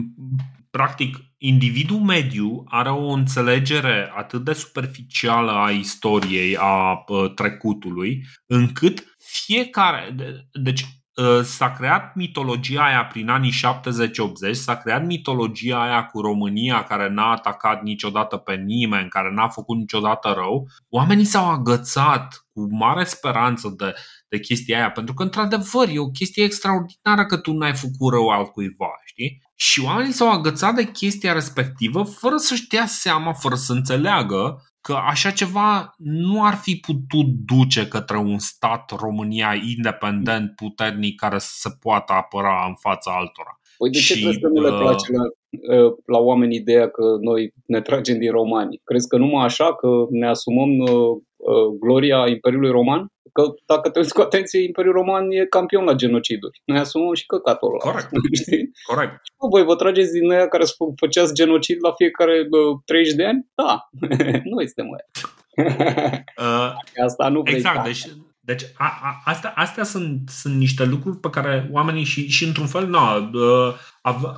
practic, individul mediu are o înțelegere atât de superficială a istoriei, a uh, trecutului, încât fiecare. Deci, uh, s-a creat mitologia aia prin anii 70-80, s-a creat mitologia aia cu România care n-a atacat niciodată pe nimeni, care n-a făcut niciodată rău. Oamenii s-au agățat cu mare speranță de, de chestia aia, pentru că, într-adevăr, e o chestie extraordinară că tu n-ai făcut rău altcuiva, știi? Și oamenii s-au agățat de chestia respectivă fără să-și dea seama, fără să înțeleagă că așa ceva nu ar fi putut duce către un stat România independent, puternic, care să se poată apăra în fața altora. Păi de ce și, crezi că nu le uh, place la, uh, la oameni ideea că noi ne tragem din romani? Crezi că numai așa, că ne asumăm uh, gloria Imperiului Roman? Că dacă te uiți cu atenție, Imperiul Roman e campion la genociduri. Noi asumăm și căcatul ăla. Corect. Știi? Corect. Și, voi vă trageți din aia care făceați genocid la fiecare uh, 30 de ani? Da. Noi suntem aia. Uh, Asta nu vrei Exact. Deci, deci a, a, astea, astea sunt, sunt niște lucruri pe care oamenii și, și într-un fel, na, uh,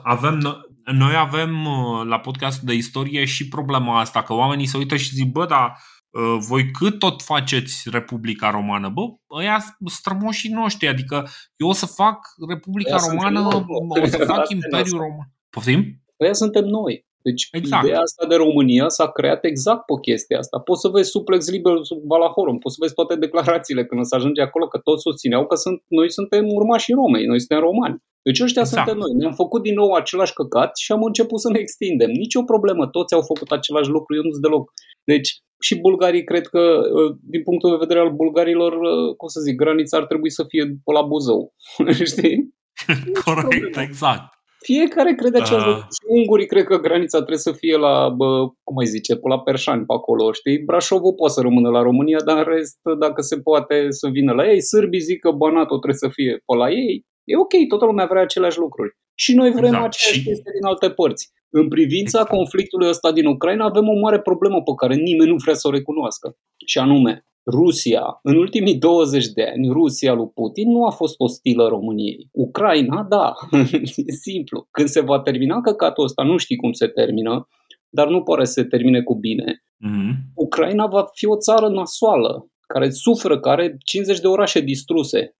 avem, noi avem uh, la podcast de istorie și problema asta, că oamenii se uită și zic, bă, dar Uh, voi cât tot faceți Republica Romană? Bă, ăia strămoșii noștri, adică eu o să fac Republica Romană, o să fac Imperiul Roman. Poftim? Ăia suntem noi. Deci exact. ideea asta de România s-a creat exact pe chestia asta. Poți să vezi suplex liber sub Valahorum, poți să vezi toate declarațiile când se ajunge acolo, că toți susțineau că sunt, noi suntem urmașii Romei, noi suntem romani. Deci ăștia exact. suntem noi. Ne-am făcut din nou același căcat și am început să ne extindem. Nici o problemă, toți au făcut același lucru, eu nu sunt deloc. Deci și bulgarii cred că, uh, din punctul de vedere al bulgarilor, uh, cum să zic, granița ar trebui să fie pe la Buzău. Știi? Corect, exact. Fiecare crede același uh. lucru. Și ungurii cred că granița trebuie să fie la, bă, cum mai zice, pe la Perșani, pe acolo, știi? Brașovul poate să rămână la România, dar în rest, dacă se poate să vină la ei, sârbii zic că Banatul trebuie să fie pe la ei, e ok, toată lumea vrea aceleași lucruri. Și noi vrem exact. aceleași și... chestii din alte părți. În privința exact. conflictului ăsta din Ucraina avem o mare problemă pe care nimeni nu vrea să o recunoască. Și anume, Rusia, în ultimii 20 de ani, Rusia lui Putin nu a fost ostilă României. Ucraina, da, e simplu. Când se va termina căcatul ăsta, nu știi cum se termină, dar nu pare să se termine cu bine. Mm-hmm. Ucraina va fi o țară nasoală, care suferă, care are 50 de orașe distruse,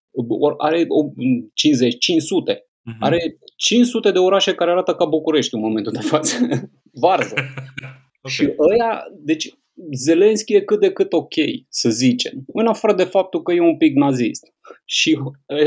are 50, 500. Mm-hmm. Are 500 de orașe care arată ca București în momentul de față. Varză. okay. Și ăia, deci Zelenski e cât de cât ok, să zicem, în afară de faptul că e un pic nazist și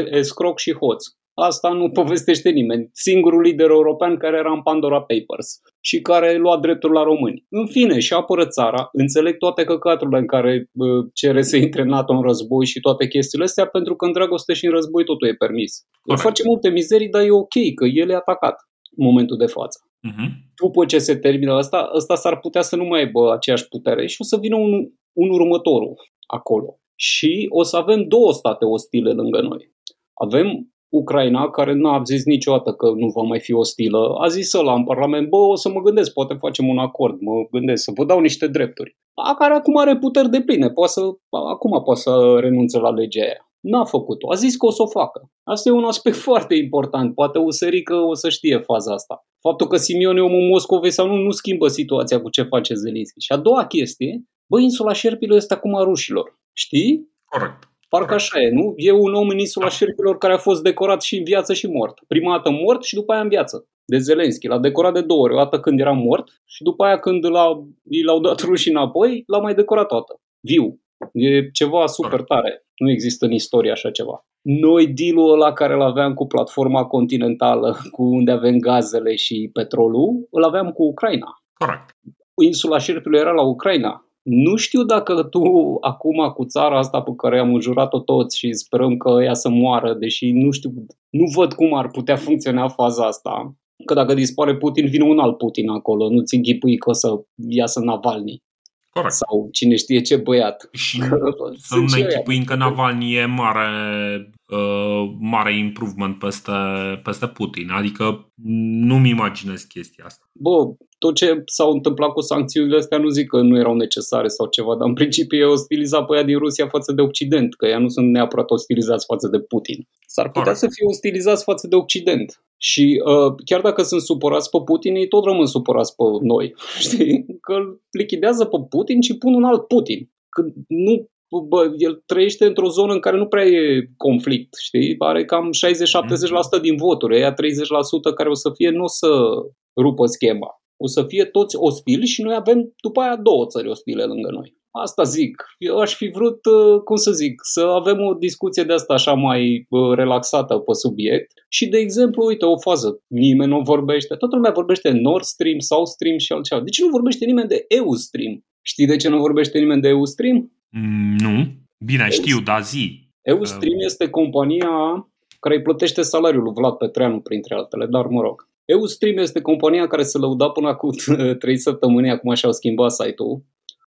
escroc și hoț. Asta nu povestește nimeni. Singurul lider european care era în Pandora Papers și care lua dreptul la români. În fine, și apără țara, înțeleg toate căcaturile în care uh, cere să intre în NATO în război și toate chestiile astea, pentru că în dragoste și în război totul e permis. El face multe mizerii, dar e ok, că el e atacat în momentul de față. Uh-huh. După ce se termină asta, ăsta s-ar putea să nu mai aibă aceeași putere și o să vină un, un următorul acolo. Și o să avem două state ostile lângă noi. Avem Ucraina, care n-a zis niciodată că nu va mai fi ostilă, a zis la în Parlament, bă, o să mă gândesc, poate facem un acord, mă gândesc să vă dau niște drepturi. A care acum are puteri de pline, poate să, acum poate să renunțe la legea aia. N-a făcut-o. A zis că o să o facă. Asta e un aspect foarte important. Poate Usărică o să știe faza asta. Faptul că Simion e omul Moscovei sau nu, nu schimbă situația cu ce face Zelinski. Și a doua chestie, bă, insula Șerpilor este acum a rușilor. Știi? Corect. Parcă așa e, nu? E un om în insula Șerpilor care a fost decorat și în viață și mort. Prima dată mort și după aia în viață. De Zelenski. L-a decorat de două ori. O dată când era mort și după aia când l-a, l-au dat rușii înapoi, l-a mai decorat o dată. Viu. E ceva super tare. Nu există în istorie așa ceva. Noi dealul ăla care îl aveam cu platforma continentală, cu unde avem gazele și petrolul, îl aveam cu Ucraina. Corect. Insula Șerpilor era la Ucraina. Nu știu dacă tu acum cu țara asta pe care am înjurat-o toți și sperăm că ea să moară, deși nu știu, nu văd cum ar putea funcționa faza asta, că dacă dispare Putin, vine un alt Putin acolo, nu-ți înghipui că o să iasă Navalny. Corect. Sau cine știe ce băiat. Și să nu ne închipuim că Navalny e mare, uh, mare improvement peste, peste Putin. Adică nu-mi imaginez chestia asta. Bă, tot ce s-au întâmplat cu sancțiunile astea nu zic că nu erau necesare sau ceva, dar în principiu e ostiliza pe ea din Rusia față de Occident, că ea nu sunt neapărat ostilizați față de Putin. S-ar putea Corect. să fie ostilizați față de Occident. Și uh, chiar dacă sunt supărați pe Putin, ei tot rămân supărați pe noi. Știi? Că îl lichidează pe Putin și pun un alt Putin. Că nu bă, el trăiește într-o zonă în care nu prea e conflict, știi? Are cam 60-70% din voturi, ea 30% care o să fie, nu o să rupă schema. O să fie toți ostili și noi avem după aia două țări ostile lângă noi. Asta zic. Eu aș fi vrut, uh, cum să zic, să avem o discuție de asta așa mai uh, relaxată pe subiect. Și, de exemplu, uite, o fază. Nimeni nu vorbește. Toată lumea vorbește Nord Stream, South Stream și altceva. De ce nu vorbește nimeni de EU-Stream? Știi de ce nu vorbește nimeni de EU-Stream? Mm, nu. Bine, știu, dar zi. EU-Stream uh... este compania care îi plătește salariul lui Vlad Petreanu, printre altele, dar mă rog. EUStream este compania care se lăuda până acum 3 săptămâni, acum și-au schimbat site-ul,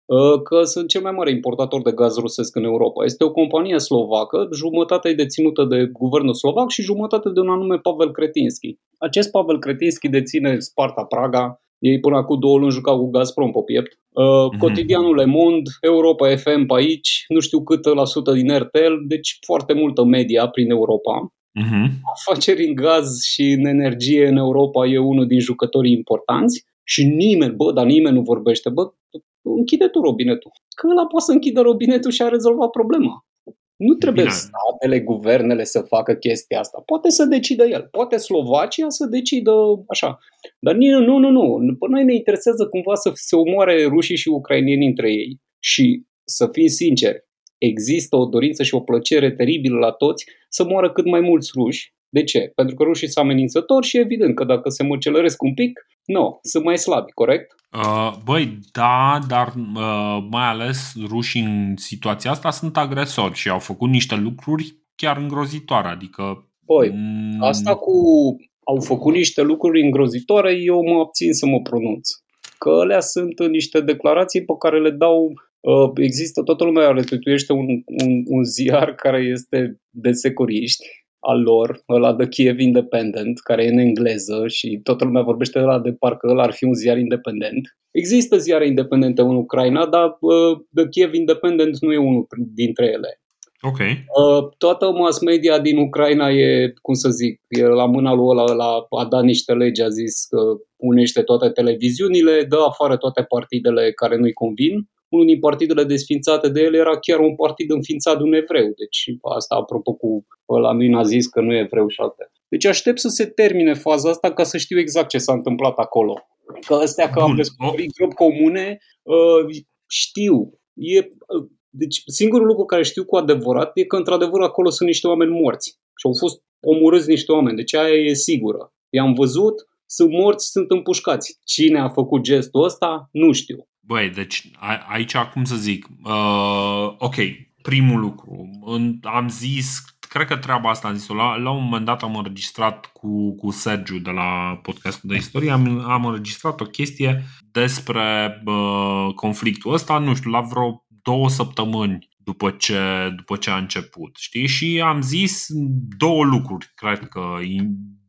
uh, că sunt cel mai mare importator de gaz rusesc în Europa. Este o companie slovacă, jumătate e deținută de guvernul slovac și jumătate de un anume Pavel Kretinski. Acest Pavel Kretinski deține Sparta Praga, ei până acum două luni jucau cu Gazprom pe piept. Uh, mm-hmm. Cotidianul Le Monde, Europa FM pe aici, nu știu cât la sută din RTL, deci foarte multă media prin Europa. Uh-huh. Afaceri în gaz și în energie în Europa e unul din jucătorii importanți și nimeni, bă, dar nimeni nu vorbește, bă, închide tu robinetul. Că ăla poate să închidă robinetul și a rezolvat problema. Nu trebuie Bine. statele, guvernele să facă chestia asta. Poate să decidă el. Poate Slovacia să decidă așa. Dar nu, nu, nu, nu. Pe noi ne interesează cumva să se omoare rușii și ucrainieni între ei. Și să fim sinceri, există o dorință și o plăcere teribilă la toți să moară cât mai mulți ruși. De ce? Pentru că rușii sunt amenințători și evident că dacă se măcelăresc un pic, nu, sunt mai slabi, corect? Uh, băi, da, dar uh, mai ales rușii în situația asta sunt agresori și au făcut niște lucruri chiar îngrozitoare, adică... Băi, mm... asta cu au făcut niște lucruri îngrozitoare, eu mă abțin să mă pronunț. Că alea sunt niște declarații pe care le dau Uh, există, toată lumea retuituiește un, un, un ziar care este de securiști al lor, ăla de Kiev Independent, care e în engleză și toată lumea vorbește de la de parcă ăla ar fi un ziar independent. Există ziare independente în Ucraina, dar uh, The Kiev Independent nu e unul dintre ele. Ok. Uh, toată mass media din Ucraina e, cum să zic, e la mâna lui ăla, la, a dat niște legi, a zis că unește toate televiziunile, dă afară toate partidele care nu-i convin unul din partidele desfințate de el era chiar un partid înființat de un evreu. Deci asta apropo cu ăla nu nazist că nu e evreu și alte. Deci aștept să se termine faza asta ca să știu exact ce s-a întâmplat acolo. Că astea că am descoperit gropi comune, uh, știu. E, uh, deci singurul lucru care știu cu adevărat e că într-adevăr acolo sunt niște oameni morți. Și au fost omorâți niște oameni. Deci aia e sigură. I-am văzut, sunt morți, sunt împușcați. Cine a făcut gestul ăsta, nu știu. Băi, deci a, aici, cum să zic, uh, ok, primul lucru, în, am zis, cred că treaba asta am zis-o, la, la un moment dat am înregistrat cu, cu Sergiu de la podcastul de istorie, am, am înregistrat o chestie despre uh, conflictul ăsta, nu știu, la vreo două săptămâni după ce, după ce a început, știi? Și am zis două lucruri, cred că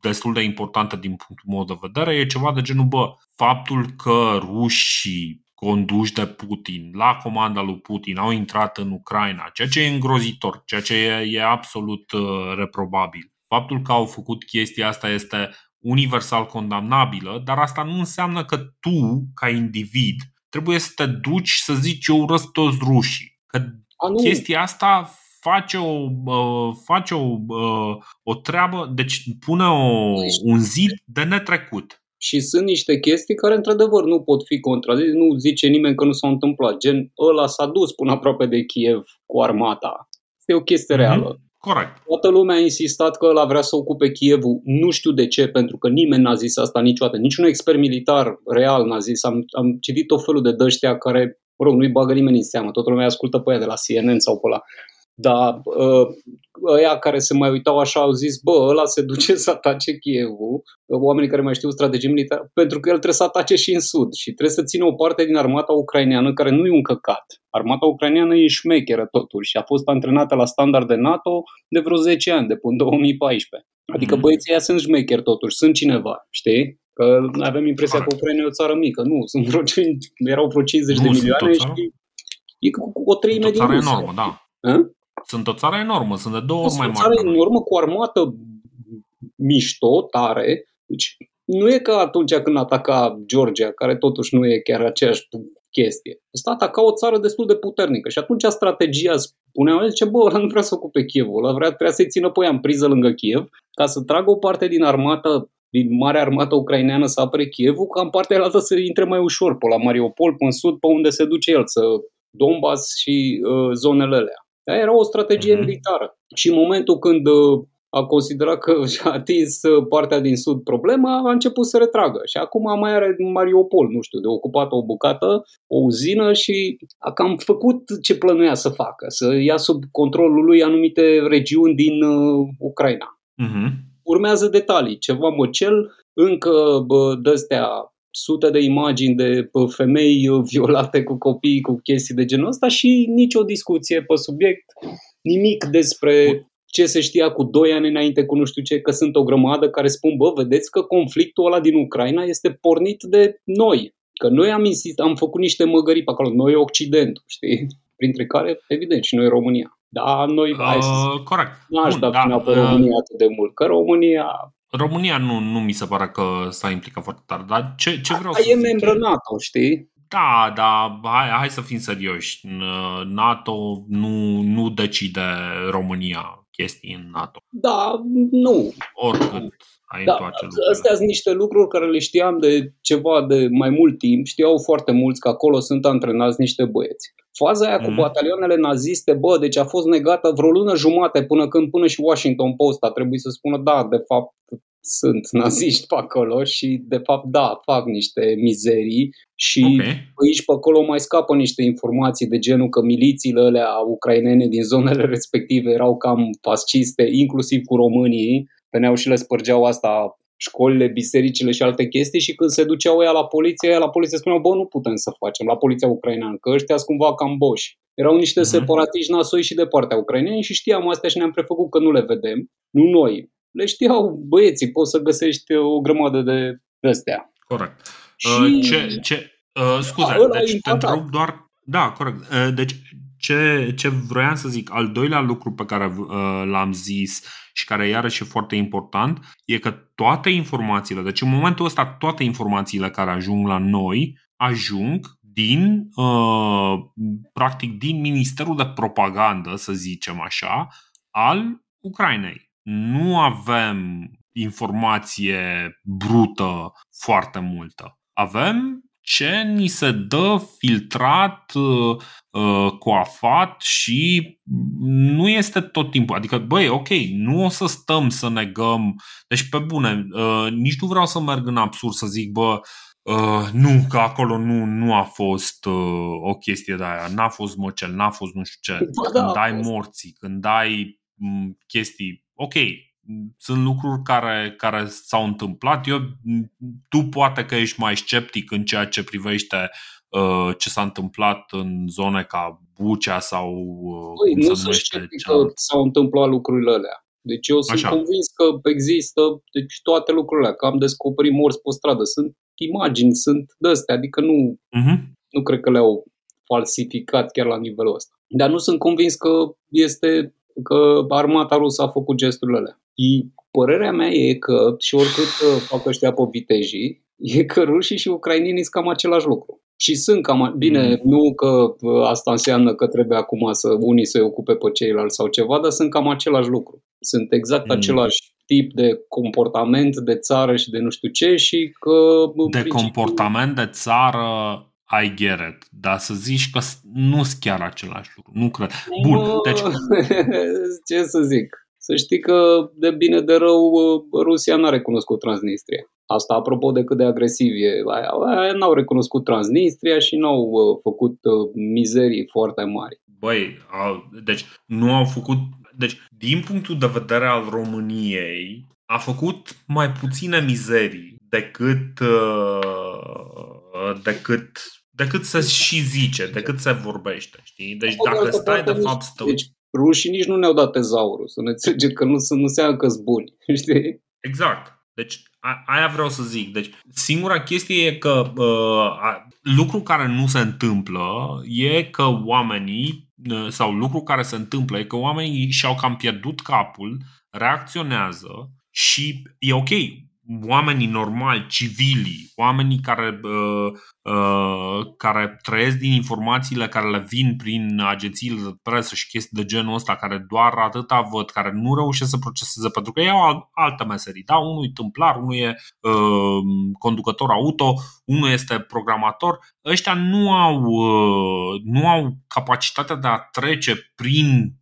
destul de importante din punctul meu de vedere, e ceva de genul, bă, faptul că rușii conduși de Putin, la comanda lui Putin, au intrat în Ucraina, ceea ce e îngrozitor, ceea ce e, e absolut uh, reprobabil. Faptul că au făcut chestia asta este universal condamnabilă, dar asta nu înseamnă că tu, ca individ, trebuie să te duci să zici eu urăsc toți rușii. Că A, chestia asta face o, uh, face o, uh, o treabă, deci pune o, un zid de netrecut. Și sunt niște chestii care, într-adevăr, nu pot fi contrazise. Nu zice nimeni că nu s-au întâmplat. Gen, ăla s-a dus până aproape de Kiev cu armata. Este o chestie mm-hmm. reală. Corect. Toată lumea a insistat că ăla vrea să ocupe Kievul. Nu știu de ce, pentru că nimeni n-a zis asta niciodată. Niciun expert militar real n-a zis. Am, am citit o felul de dăștia care, mă rog, nu-i bagă nimeni în seamă. Toată lumea ascultă pe ea de la CNN sau pe la dar uh, ăia care se mai uitau așa au zis, bă, ăla se duce să atace Chievul, oamenii care mai știu strategii militare, pentru că el trebuie să atace și în sud și trebuie să țină o parte din armata ucraineană care nu e un căcat. Armata ucraineană e șmecheră totuși și a fost antrenată la standard de NATO de vreo 10 ani, de până 2014. Adică mm. băieții ăia sunt șmecheri totuși, sunt cineva, știi? Că avem impresia că Ucraina e o țară mică. Nu, sunt vreo, erau vreo 50 nu, de milioane și e cu, cu o treime din o țară enormă, da. A? Sunt o țară enormă, sunt de două ori mai mare. Sunt o țară enormă cu armată mișto, tare. Deci nu e ca atunci când ataca Georgia, care totuși nu e chiar aceeași chestie. Ăsta ataca o țară destul de puternică și atunci strategia spunea, zice, bă, ăla nu vrea să ocupe Chievul, ăla vrea, vrea să-i țină pe ea în priză lângă Kiev, ca să tragă o parte din armată din marea armată ucraineană să apere Chievul, ca în partea altă să intre mai ușor pe la Mariupol, pe în sud, pe unde se duce el, să Donbass și uh, zonele alea. Da, era o strategie mm-hmm. militară. Și în momentul când uh, a considerat că și-a atins uh, partea din sud problema, a început să retragă. Și acum mai are Mariupol, nu știu, de ocupat o bucată, o uzină și a cam făcut ce plănuia să facă, să ia sub controlul lui anumite regiuni din uh, Ucraina. Mm-hmm. Urmează detalii, ceva măcel, încă bă, de-astea sute de imagini de femei violate cu copii, cu chestii de genul ăsta și nicio discuție pe subiect, nimic despre ce se știa cu doi ani înainte, cu nu știu ce, că sunt o grămadă care spun, bă, vedeți că conflictul ăla din Ucraina este pornit de noi. Că noi am insist, am făcut niște măgării pe acolo, noi Occidentul, știi? Printre care, evident, și noi România. Da, noi, uh, hai să corect. Nu aș da Bun, da, pe România atât de mult, că România România nu, nu mi se pare că s-a implicat foarte tare, dar ce, ce vreau A, să e zic... membru NATO, știi? Da, da, hai, hai să fim serioși. NATO nu, nu decide România chestii în NATO. Da, nu. Oricât ai Da, întoarce lucrurile. astea sunt niște lucruri care le știam de ceva de mai mult timp. Știau foarte mulți că acolo sunt antrenați niște băieți. Faza aia cu Mhm. batalioanele naziste, bă, deci a fost negată vreo lună jumate până când până și Washington Post a trebuit să spună da, de fapt sunt naziști pe acolo și de fapt da, fac niște mizerii și Ok. aici pe acolo mai scapă niște informații de genul că milițiile alea ucrainene din zonele respective erau cam fasciste, inclusiv cu românii, veneau și le spărgeau asta școlile, bisericile și alte chestii și când se duceau ea la poliție, ea la poliție spuneau, bă, nu putem să facem, la poliția ucraineană, că ăștia sunt cumva cam boși. Erau niște Mhm. separatiști nasoi și de partea ucraineni și știam astea și ne-am prefăcut că nu le vedem. Nu noi. Le știau băieții, poți să găsești o grămadă de astea. Corect. Și Uh, ce, ce, uh, scuze, Da, ăla e deci te important. întreb doar... Da, corect. Uh, deci ce, ce vroiam să zic, al doilea lucru pe care uh, l-am zis și care iarăși e foarte important, e că toate informațiile, deci în momentul ăsta toate informațiile care ajung la noi, ajung din, uh, practic, din Ministerul de Propagandă, să zicem așa, al Ucrainei. Nu avem informație brută foarte multă. Avem ce ni se dă filtrat, uh, uh, coafat și nu este tot timpul. Adică, băi, ok, nu o să stăm să negăm. Deci, pe bune, uh, nici nu vreau să merg în absurd să zic, bă, Uh, nu, că acolo nu, nu a fost uh, o chestie de aia, n-a fost măcel, n-a fost nu știu ce. Ba da, când a ai fost. morții, când ai m, chestii, ok, sunt lucruri care, care s-au întâmplat. Eu, m, tu poate că ești mai sceptic în ceea ce privește uh, ce s-a întâmplat în zone ca Bucea sau uh, Băi, cum nu se sunt numește sceptic că cealaltă. s-au întâmplat lucrurile alea. Deci eu sunt Așa. convins că există deci toate lucrurile alea, că am descoperit morți pe stradă. Sunt imagini, sunt de-astea, adică nu, Mhm. nu cred că le-au falsificat chiar la nivelul ăsta. Dar nu sunt convins că este că armata rusă a făcut gesturile alea. E, părerea mea e că, și oricât uh, fac ăștia pe vitejii, e că rușii și ucrainienii sunt cam același lucru. Și sunt cam, bine, nu că uh, asta înseamnă că trebuie acum să unii să-i ocupe pe ceilalți sau ceva, dar sunt cam același lucru. Sunt exact Mm. același tip de comportament de țară și de nu știu ce și că... în De principiu- comportament de țară, I get it. Dar să zici că s- nu sunt chiar același lucru. Nu cred. Bun, Mă, deci Ce să zic? Să știi că de bine de rău Rusia n-a recunoscut Transnistria. Asta apropo de cât de agresiv e. Aia, aia n-au recunoscut Transnistria și n-au uh, făcut uh, mizerii foarte mari. Băi, au, deci nu au făcut. Deci, din punctul de vedere al României, a făcut mai puține mizerii decât uh, decât decât se și zice, decât se vorbește, știi? Deci Pe de dacă altă stai parte, de nici- fapt să te Deci rușii nici nu ne-au dat tezaurul, să ne înțelegem că nu, sunt- nu înseamnă că sunt buni. Știi? Exact. Deci a, aia vreau să zic. Deci singura chestie e că uh, a, lucru care nu se întâmplă e că oamenii uh, sau lucru care se întâmplă e că oamenii și-au cam pierdut capul, reacționează și e ok. Oamenii normali, civilii, oamenii care, uh, uh, care trăiesc din informațiile care le vin prin agențiile de presă și chestii de genul ăsta, care doar atâta văd, care nu reușesc să proceseze pentru că ei au al- alte meserii. Da? Unul e tâmplar, unul e uh, conducător auto, unul este programator. Ăștia nu au, uh, nu au capacitatea de a trece prin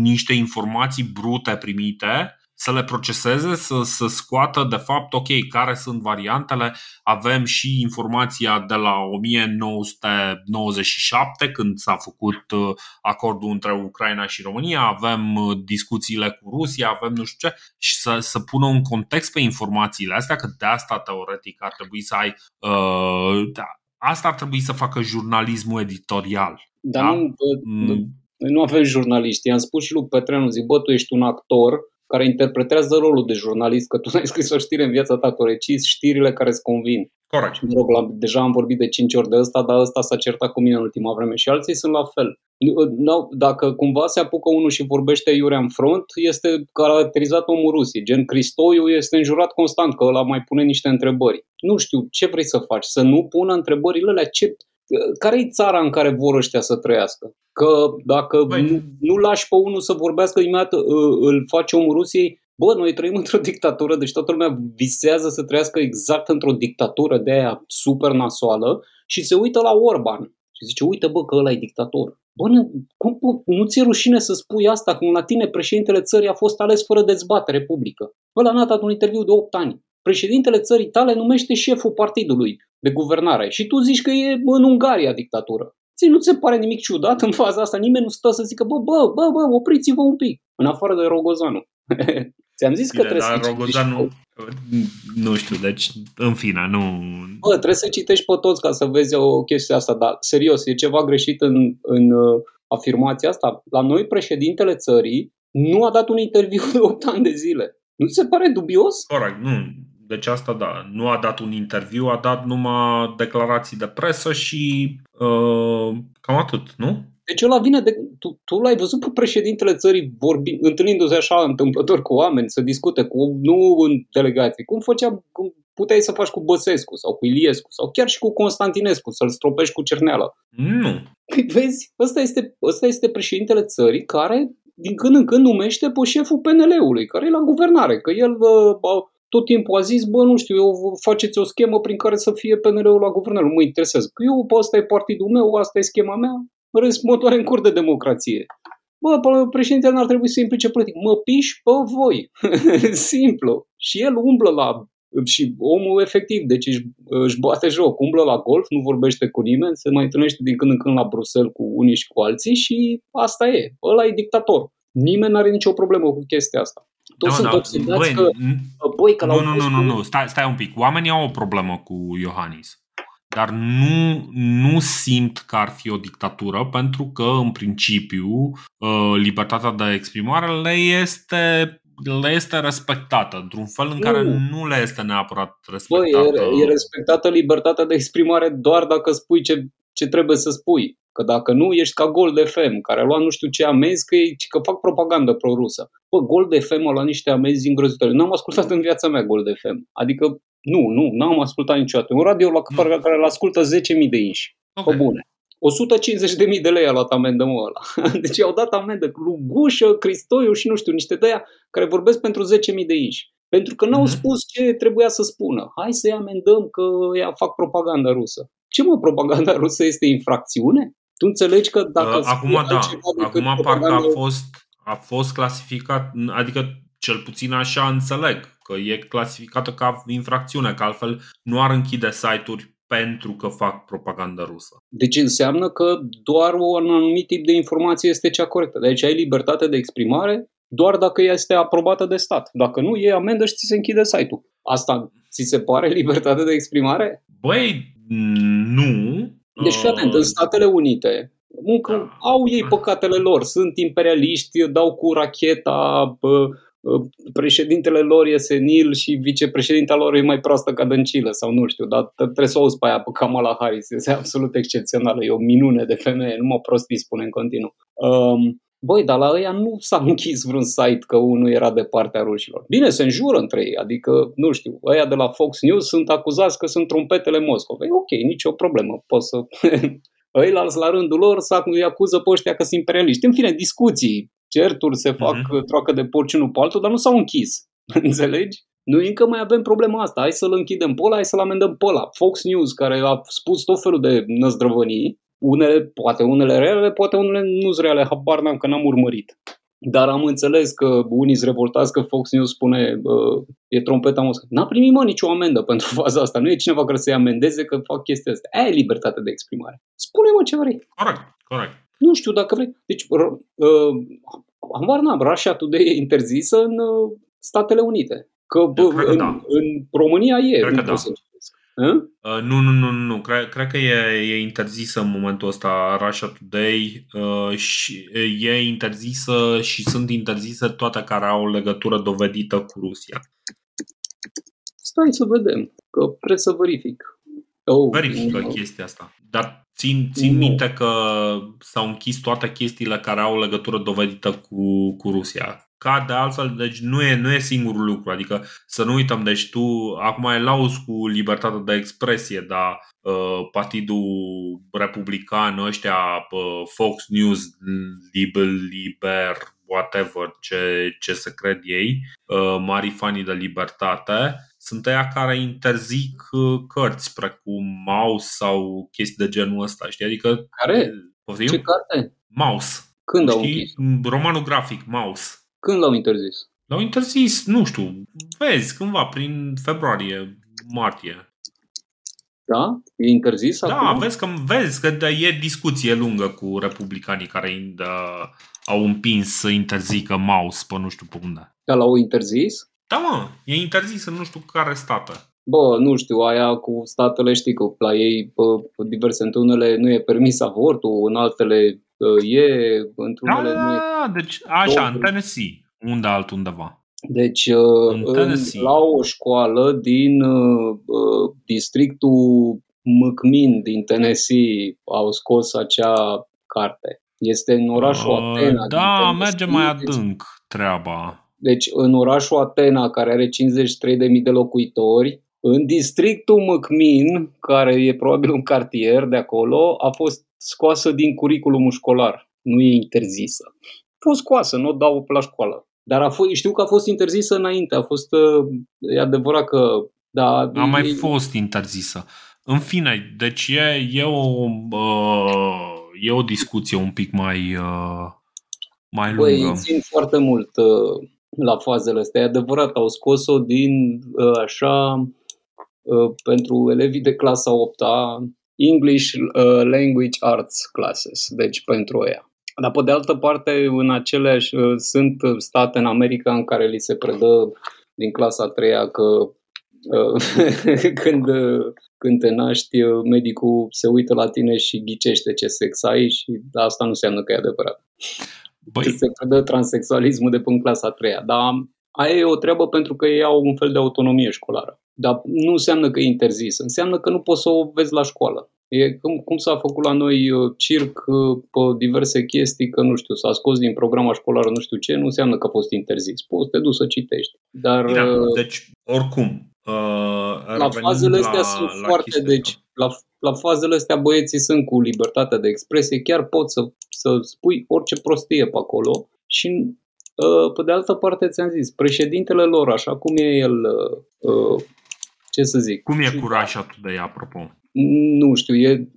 niște informații brute primite să le proceseze, să, să scoată de fapt, ok, care sunt variantele. Avem și informația de la 1997, când s-a făcut uh, acordul între Ucraina și România, avem uh, discuțiile cu Rusia, avem nu știu ce, și să, să pună un context pe informațiile astea, că de asta teoretic ar trebui să ai. Uh, da, asta ar trebui să facă jurnalismul editorial. Dar Da? nu, bă, Mm, Noi nu avem jurnaliști. I-am spus și lui Petreanu, zic, bă, tu ești un actor care interpretează rolul de jurnalist, că tu n-ai scris o știre în viața ta, tu recizi știrile care îți convin. corect. Și, mă rog, la, deja am vorbit de 5 ori de ăsta, dar ăsta s-a certat cu mine în ultima vreme și alții sunt la fel. Nu- nu- Dacă cumva se apucă unul și vorbește iurea în front, este caracterizat omul Rusiei. Gen Cristoiu este înjurat constant că ăla mai pune niște întrebări. Nu știu, ce vrei să faci? Să nu pună întrebările alea? Ce, care e țara în care vor ăștia să trăiască? Că dacă Băi. nu, nu lași pe unul să vorbească imediat, î- îl face omul Rusiei, bă, noi trăim într-o dictatură, deci toată lumea visează să trăiască exact într-o dictatură de aia super nasoală și se uită la Orban și zice, uite bă că ăla e dictator. Bă, ne- cum, po- nu ți-e rușine să spui asta când la tine președintele țării a fost ales fără dezbatere publică? Ăla n-a dat un interviu de 8 ani. Președintele țării tale numește șeful partidului de guvernare și tu zici că e în Ungaria dictatură. Ți nu ți se pare nimic ciudat în faza asta? Nimeni nu stă să zică, bă, bă, bă, bă, opriți-vă un pic. În afară de Rogozanu. Ți-am zis că Bine, trebuie dar să Rogozan nu, nu știu, deci în fine, nu... Bă, trebuie să citești pe toți ca să vezi o chestie asta, dar serios, e ceva greșit în, în uh, afirmația asta. La noi, președintele țării nu a dat un interviu de 8 ani de zile. Nu ți se pare dubios? Corect, nu. Deci asta da, nu a dat un interviu, a dat numai declarații de presă și uh, cam atât, nu? Deci ăla vine de... Tu, tu l-ai văzut pe președintele țării vorbi, întâlnindu-se așa întâmplător cu oameni, să discute cu, nu în delegații, cum făcea, cum puteai să faci cu Băsescu sau cu Iliescu sau chiar și cu Constantinescu, să-l stropești cu cerneala. Nu. Păi vezi, ăsta este, ăsta este președintele țării care din când în când numește pe șeful PNL-ului, care e la guvernare, că el bă, bă, tot timpul a zis, bă, nu știu, eu vă faceți o schemă prin care să fie PNL-ul la guvernare, nu mă interesează. Că eu, bă, ăsta e partidul meu, asta e schema mea, în rest, motoare în cur de democrație. Bă, pă, președintele n-ar trebui să implice politic. Mă piși pe voi. Simplu. Și el umblă la și omul efectiv, deci își, își bate joc, umblă la golf, nu vorbește cu nimeni, se mai întâlnește din când în când la Bruxelles cu unii și cu alții și asta e. Ăla e dictator. Nimeni nu are nicio problemă cu chestia asta. Toți sunt obsedați băi, că, n- băi, că nu, l-au nu, pus nu, cu- nu, nu, stai, stai un pic. Oamenii au o problemă cu Iohannis. Dar nu, nu simt că ar fi o dictatură, pentru că, în principiu, uh, libertatea de exprimare le este, le este respectată, într-un fel în care Nu. nu le este neapărat Băi, respectată. e, e respectată libertatea de exprimare doar dacă spui ce, ce trebuie să spui. Că dacă nu, ești ca Gold FM, care a luat nu știu ce amenzi, că, e, că fac propagandă pro-rusă. Bă, Gold FM a luat niște amenzi îngrozitoare. N-am ascultat în viața mea Gold FM. Adică, nu, nu, n-am ascultat niciodată. Un radio la care, care îl ascultă 10.000 de inși. Ok. Pe bune. 150.000 de lei a luat amendă mă ăla. Deci i-au dat amendă lui Gușă, Cristoiu și nu știu, niște de aia care vorbesc pentru 10.000 de inși. Pentru că n-au Mhm. spus ce trebuia să spună. Hai să-i amendăm că ea fac propaganda rusă. Ce mă, propaganda rusă este infracțiune? Tu înțelegi că dacă Uh, spui acum da, altceva decât acum parcă a propaganda- fost, a fost clasificat, adică cel puțin așa înțeleg, că e clasificată ca infracțiune, că altfel nu ar închide site-uri pentru că fac propagandă rusă. Deci înseamnă că doar un anumit tip de informație este cea corectă. Deci ai libertate de exprimare doar dacă ea este aprobată de stat. Dacă nu, e amendă și ți se închide site-ul. Asta ți se pare libertate de exprimare? Băi, nu. Deci fii atent, în Statele Unite încă Da. au ei păcatele lor, sunt imperialiști, dau cu racheta, bă, bă, președintele lor e senil și vicepreședinta lor e mai proastă ca dăncilă sau nu știu, dar t- trebuie să o auzi pe aia pe Kamala Harris, este absolut excepțională, e o minune de femeie, nu mă prostii spune în continuu. Um, Băi, dar la ăia nu s-a închis vreun site că unul era de partea rușilor. Bine, se înjură între ei, adică, nu știu, ăia de la Fox News sunt acuzați că sunt trompetele Moscovei. Ok, nicio problemă, pot să... Ăilalți la rândul lor să îi acuză pe ăștia că sunt imperialiști. În fine, discuții, certuri se fac Mhm. uh troacă de porci unul pe altul, dar nu s-au închis. Înțelegi? Noi încă mai avem problema asta. Hai să-l închidem pe ăla, hai să-l amendăm pe ăla. Fox News, care a spus tot felul de năzdrăvănii, unele, poate unele reale, poate unele nu sunt reale, habar n-am că n-am urmărit. Dar am înțeles că unii sunt revoltați că Fox News spune uh, e trompeta Moscova. N-a primit mă nicio amendă pentru faza asta. Nu e cineva care să-i amendeze că fac chestia asta. Aia e libertate de exprimare. Spune-mă ce vrei. Corect, corect. Nu știu dacă vrei. Deci, r- uh, habar n-am, Russia Today e interzisă în uh, Statele Unite. Că Eu bă, cred că în, da. în România e. Cred nu că pot da. să citesc. Hă? Uh, nu, nu, nu, nu. Cred, cred că e, e interzisă în momentul ăsta Russia Today uh, și e interzisă și sunt interzise toate care au legătură dovedită cu Rusia. Stai să vedem, că trebuie să verific. Oh, Verifică nu. chestia asta. Dar țin, țin Nu. minte că s-au închis toate chestiile care au legătură dovedită cu, cu Rusia. Ca de altfel, deci nu e, nu e singurul lucru, adică să nu uităm, deci tu acum ai laus cu libertatea de expresie, dar uh, Partidul Republican, ăștia, uh, Fox News, Liber, Liber, whatever, ce, ce se cred ei, uh, mari fanii de libertate, sunt aia care interzic uh, cărți precum Mouse sau chestii de genul ăsta, știi? Adică... Care? Poftim? Ce carte? Mouse. Când au Știi? închis? Romanul grafic, Mouse. Când l-au interzis? L-au interzis, nu știu, vezi, cândva, prin februarie, martie. Da? E interzis Da, acum? vezi că, vezi că de- e discuție lungă cu republicanii care îi- uh, au împins să interzică mouse pe nu știu pe unde. Dar l-au interzis? Da, mă, e interzis în nu știu care stată. Bă, nu știu, aia cu statele știi că la ei pe, pe diverse în unele nu e permis avortul, în altele uh, e, Da, într-unele da, nu e. da, deci așa, în Două. Tennessee, unde altundeva. Deci, uh, În în, Tennessee. la o școală din uh, uh, districtul McMinn din Tennessee au scos acea carte. Este în orașul Uh, Atena. din Da, Tennessee. merge mai adânc treaba. Deci în orașul Atena, care are 53.000 de locuitori, în districtul McMinn, care e probabil un cartier de acolo, a fost scoasă din curiculumul școlar. Nu e interzisă. A fost scoasă, nu o dau la școală. Dar a fost, știu că a fost interzisă înainte. A fost, uh, e adevărat că... Da, A mai e- fost interzisă. În fine, deci e, e, o, uh, e o discuție un pic mai, uh, mai Băi, lungă. țin foarte mult uh, la fazele astea. E adevărat, au scos-o din uh, așa uh, pentru elevii de clasa 8 English uh, Language Arts Classes, deci pentru ea. Dar pe de altă parte, în aceleași uh, sunt state în America în care li se predă din clasa 3 că uh, când, uh, când te naști, uh, medicul se uită la tine și ghicește ce sex ai și asta nu înseamnă că e adevărat Băi, se predă transexualismul de până în clasa a treia. Dar aia e o treabă pentru că ei au un fel de autonomie școlară. Dar nu înseamnă că e interzis. Înseamnă că nu poți să o vezi la școală. E cum, cum s-a făcut la noi uh, circ uh, pe diverse chestii, că nu știu, s-a scos din programa școlară nu știu ce, nu înseamnă că a fost interzis. Poți să te duci să citești. Dar da, uh, deci, oricum, uh, la revenind fazele astea la, sunt la foarte, chestia deci asta. la, la fazele astea băieții sunt cu libertatea de expresie, chiar poți să, să spui orice prostie pe acolo și uh, pe de altă parte ți-am zis, președintele lor, așa cum e el, uh, uh, ce să zic, Cum e și- curajul de ea, apropo? nu știu, e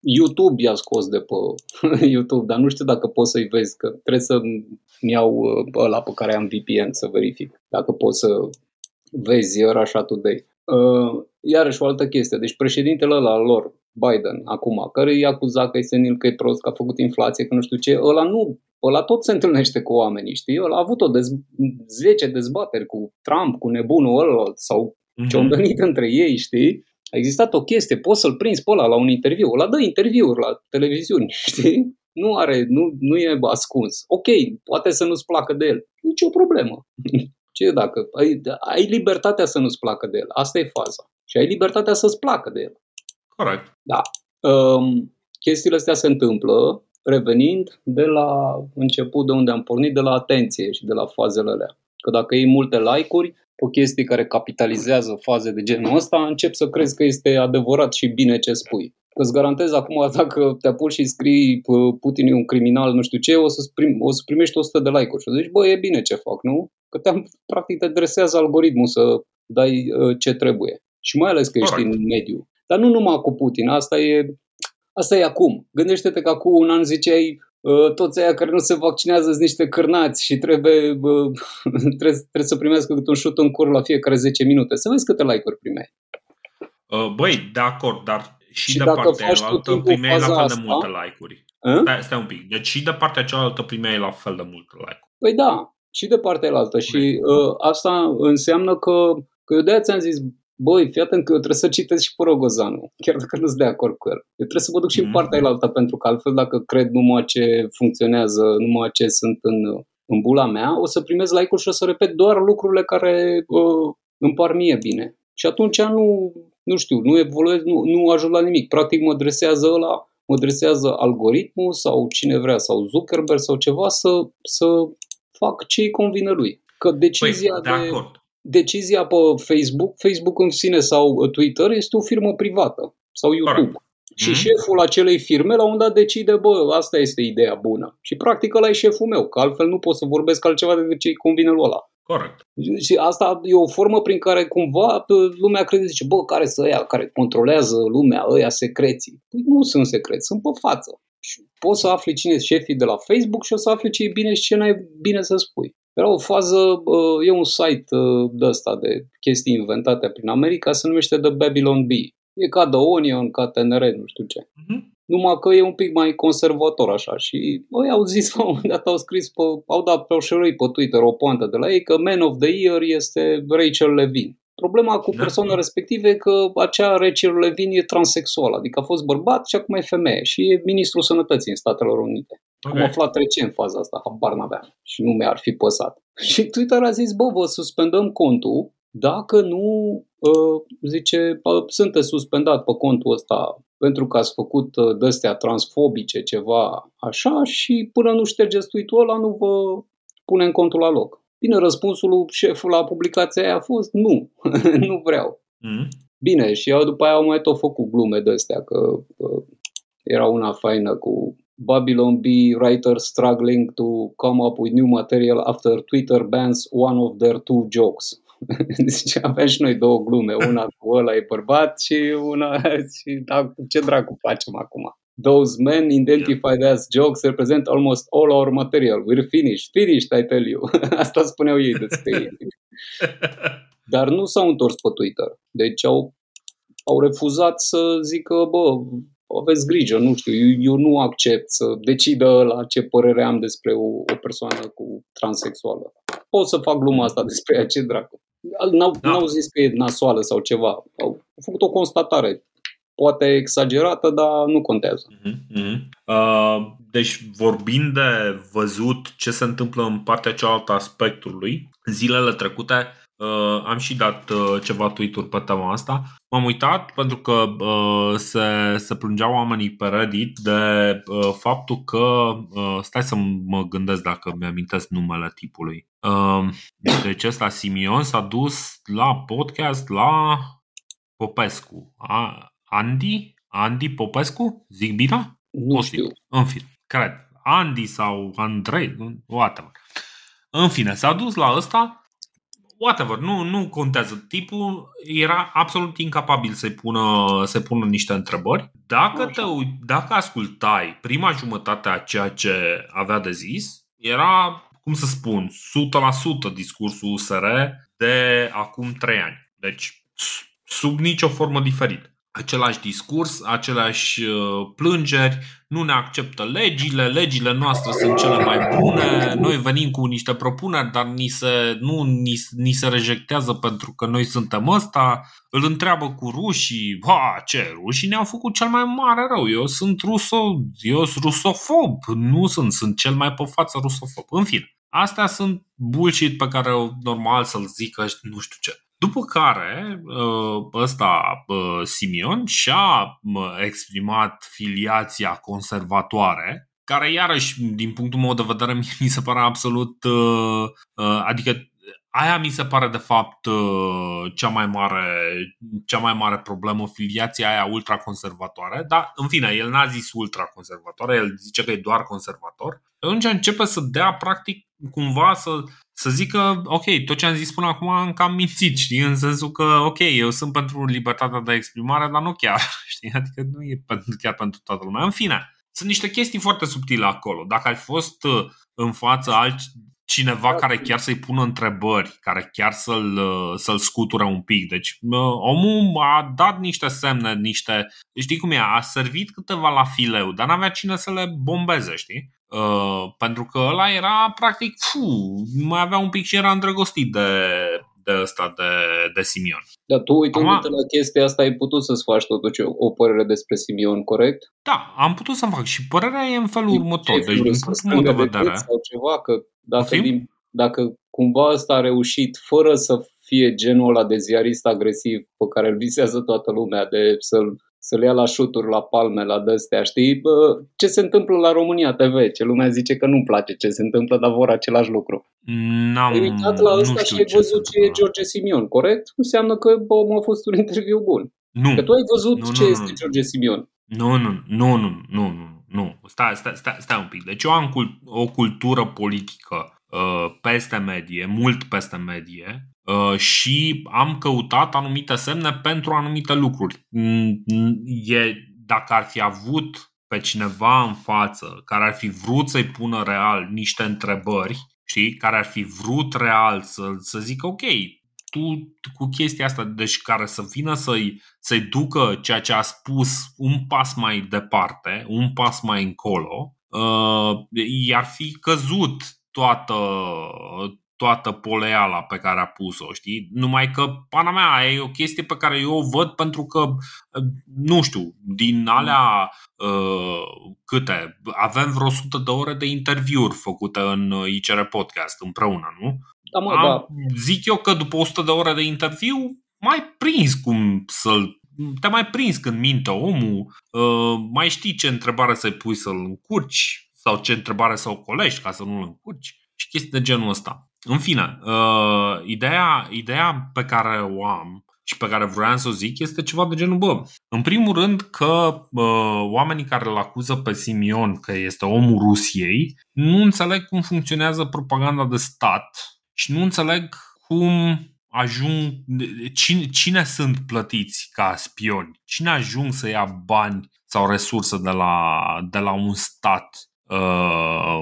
YouTube i-a scos de pe YouTube, dar nu știu dacă poți să-i vezi, că trebuie să-mi iau uh, ăla pe care am VPN să verific, dacă poți să vezi Russia Today. Uh, iarăși o altă chestie, deci președintele ăla al lor, Biden, acum, care îi acuza că e senil, că e prost, că a făcut inflație, că nu știu ce, ăla nu, ăla tot se întâlnește cu oamenii, știi? Ăla a avut o dez- 10 dezbateri cu Trump, cu nebunul ăla sau ce au Mhm. întâlnit între ei, știi? A existat o chestie, poți să-l prinzi pe ăla la un interviu, ăla dă interviuri la televiziuni, știi? Nu are, nu, nu e ascuns. Ok, poate să nu-ți placă de el, nici o problemă. Ce dacă? Ai, ai libertatea să nu-ți placă de el, asta e faza. Și ai libertatea să-ți placă de el. Corect. Um, chestiile astea se întâmplă revenind de la început, de unde am pornit, de la atenție și de la fazele alea. Că dacă iei multe like-uri pe chestii care capitalizează faze de genul ăsta, încep să crezi că este adevărat și bine ce spui. Că îți garantez acum, dacă te apuci și scrii "P- Putin e un criminal, nu știu ce, o să, prim, o să primești 100 de like-uri și o să zici, bă, e bine ce fac, nu? Că te practic te dresează algoritmul să dai uh, ce trebuie. Și mai ales că ești Corect. în mediu. Dar nu numai cu Putin, asta e Asta e acum. Gândește-te că acum un an ziceai uh, toți aia care nu se vaccinează sunt niște cârnați și trebuie, uh, trebuie, trebuie să primească câte un șut în cur la fiecare 10 minute. Să vezi câte like-uri primeai. Uh, Băi, de acord, dar și, Și de dacă partea faci tot cealaltă timpul primeai la faza fel de asta- multe like-uri. A? Stai, stai un pic. Deci și de partea cealaltă primeai la fel de multe like-uri. Păi da, și de partea altă. Și uh, asta înseamnă că, că eu de-aia ți-am zis, băi, fii atent că eu trebuie să citesc și pe Rogozanu, chiar dacă nu sunt de acord cu el. Eu trebuie să mă duc și în Mhm. partea altă, pentru că altfel dacă cred numai ce funcționează, numai ce sunt în, în bula mea, o să primez like-uri și o să repet doar lucrurile care uh, îmi par mie bine. Și atunci nu, nu știu, nu evoluez, nu, nu ajung la nimic. Practic mă dresează ăla, mă dresează algoritmul sau cine vrea, sau Zuckerberg sau ceva să, să fac ce îi convine lui. Că decizia păi, de, de, acord. Decizia pe Facebook, Facebook în sine sau Twitter este o firmă privată sau YouTube. Corect. Și Mhm. șeful acelei firme la un moment dat decide, bă, asta este ideea bună. Și practic ăla e șeful meu, că altfel nu pot să vorbesc altceva decât ce îi convine lui ăla. Corect. Și asta e o formă prin care cumva pă, lumea crede, zice, bă, care sunt ăia care controlează lumea, ăia secreții. Păi nu sunt secreți, sunt pe față. Și poți să afli cine sunt șefii de la Facebook și o să afli ce e bine și ce n-ai bine să spui. Era o fază, bă, e un site uh, de ăsta de chestii inventate prin America, se numește The Babylon Bee. E ca The Onion, ca TNR, nu știu ce. Mhm. Numai că e un pic mai conservator așa și ei au zis la un moment dat, au scris, pe, au dat pe o șerui pe Twitter o poantă de la ei că Man of the Year este Rachel Levine. Problema cu Da. persoana respectivă e că acea Rachel Levine e transexual, adică a fost bărbat și acum e femeie și e ministrul sănătății în Statele Unite. Am Ok. aflat recent faza asta, habar n-aveam și nu mi-ar fi păsat. Și Twitter a zis, bă, vă suspendăm contul dacă nu, uh, zice, bă, sunteți suspendat pe contul ăsta pentru că ați făcut uh, de-astea transfobice, ceva așa și până nu ștergeți tweet-ul ăla nu vă punem contul la loc. Bine, răspunsul lui șeful la publicația aia a fost nu, nu vreau. Mhm. Bine, și eu după aia au mai tot făcut glume de astea, că uh, era una faină cu Babylon Bee writers struggling to come up with new material after Twitter bans one of their two jokes. Deci aveam și noi două glume, una cu ăla e bărbat și una și da, ce dracu facem acum? Those men identified as jokes represent almost all our material. We're finished. Finished, I tell you. Asta spuneau ei despre ei. Dar nu s-au întors pe Twitter. Deci au, au refuzat să zică, bă, aveți grijă, nu știu, eu, eu nu accept să decidă la ce părere am despre o, o persoană cu transexuală. Pot să fac gluma asta despre ea, ce dracu. N-au, Da. n-au zis că e nasoală sau ceva. Au făcut o constatare. Poate exagerată, dar nu contează. Mhm, mhm. Uh, deci, vorbind de văzut ce se întâmplă în partea cealaltă a spectrului, zilele trecute uh, am și dat uh, ceva tweet-uri pe tema asta. M-am uitat pentru că uh, se, se plângeau oamenii pe Reddit de uh, faptul că, uh, stai să mă gândesc dacă mi-amintesc numele tipului. Uh, deci ăsta Simion s-a dus la podcast la Popescu. A, Andy? Andy Popescu? Zic bine? Nu Posibil. știu. În fine, cred. Andy sau Andrei, whatever. În fine, s-a dus la ăsta, whatever, nu, nu contează. Tipul era absolut incapabil să-i pună, să pună niște întrebări. Dacă, Așa. te, uit- dacă ascultai prima jumătate a ceea ce avea de zis, era, cum să spun, 100% discursul USR de acum 3 ani. Deci, sub nicio formă diferită. Același discurs, aceleași uh, plângeri, nu ne acceptă legile, legile noastre sunt cele mai bune, noi venim cu niște propuneri, dar ni se, nu, ni, ni se rejectează pentru că noi suntem ăsta. Îl întreabă cu rușii, ha, ce, rușii ne-au făcut cel mai mare rău, eu sunt ruso, eu sunt rusofob, nu sunt, sunt cel mai pe față rusofob. În fine, astea sunt bullshit pe care normal să-l zică nu știu ce. După care, ă, ăsta ă, Simion și-a mă, exprimat filiația conservatoare, care iarăși, din punctul meu de vedere, mie mi se pare absolut... ă, ă, Adică aia mi se pare de fapt ă, cea mai mare, cea mai mare problemă, filiația aia ultraconservatoare, dar în fine, el n-a zis ultraconservatoare, el zice că e doar conservator. Atunci începe să dea practic cumva să, să zică, ok, tot ce am zis până acum am cam mințit, știi, în sensul că, ok, eu sunt pentru libertatea de exprimare, dar nu chiar, știi, adică nu e pentru, chiar pentru toată lumea. În fine, sunt niște chestii foarte subtile acolo. Dacă ai fost uh, în față alt cineva care chiar să-i pună întrebări, care chiar să-l, uh, să-l scuture un pic. Deci uh, omul a dat niște semne, niște... Știi cum e? A servit câteva la fileu, dar n-avea cine să le bombeze, știi? Uh, pentru că ăla era practic, fu, mai avea un pic și era îndrăgostit de, de ăsta, de, de Simion. Dar tu, uitându-te Acum- la chestia asta, ai putut să-ți faci totuși o, o părere despre Simion, corect? Da, am putut să fac și părerea e în felul următor. Ce Deci, din să punctul meu de stângă vedere, gât Sau ceva, că dacă, Poftim? din, dacă cumva ăsta a reușit fără să fie genul ăla de ziarist agresiv pe care îl visează toată lumea, de să-l să-l ia la șuturi, la palme, la dăstea, știi? Bă, ce se întâmplă la România TV? Ce lumea zice că nu-mi place ce se întâmplă, dar vor același lucru. N-am, Ai uitat la ăsta nu și știu ai ce văzut se ce e întâmplă. George Simion, corect? Înseamnă că bă, omul a fost un interviu bun. Nu. Că tu ai văzut Nu, ce nu, este nu. George Simion. Nu, nu, nu, nu, nu, nu, nu. Stai, stai, stai, stai un pic. Deci eu am cult- o cultură politică uh, peste medie, mult peste medie uh, și am căutat anumite semne pentru anumite lucruri. Mm, mm, E, dacă ar fi avut pe cineva în față care ar fi vrut să-i pună real niște întrebări, știi, care ar fi vrut real să, să zică ok, tu cu chestia asta, deci care să vină să-i, să-i ducă ceea ce a spus un pas mai departe, un pas mai încolo, uh, i-ar fi căzut toată, toată poleala pe care a pus-o, știi? Numai că, pana mea, e o chestie pe care eu o văd pentru că, uh, nu știu, din alea uh, câte, avem vreo 100 de ore de interviuri făcute în uh, ICR Podcast împreună, nu? Da, mă, Am, da. Zic eu că după 100 de ore de interviu mai prins cum să-l te mai prins când minte omul, uh, mai știi ce întrebare să-i pui să-l încurci sau ce întrebare să o colești ca să nu-l încurci și chestii de genul ăsta. În fine, uh, ideea, ideea pe care o am și pe care vroiam să o zic este ceva de genul, bă, în primul rând că uh, oamenii care îl acuză pe Simion că este omul Rusiei nu înțeleg cum funcționează propaganda de stat și nu înțeleg cum ajung, cine, cine sunt plătiți ca spioni, cine ajung să ia bani sau resurse de la, de la un stat, uh,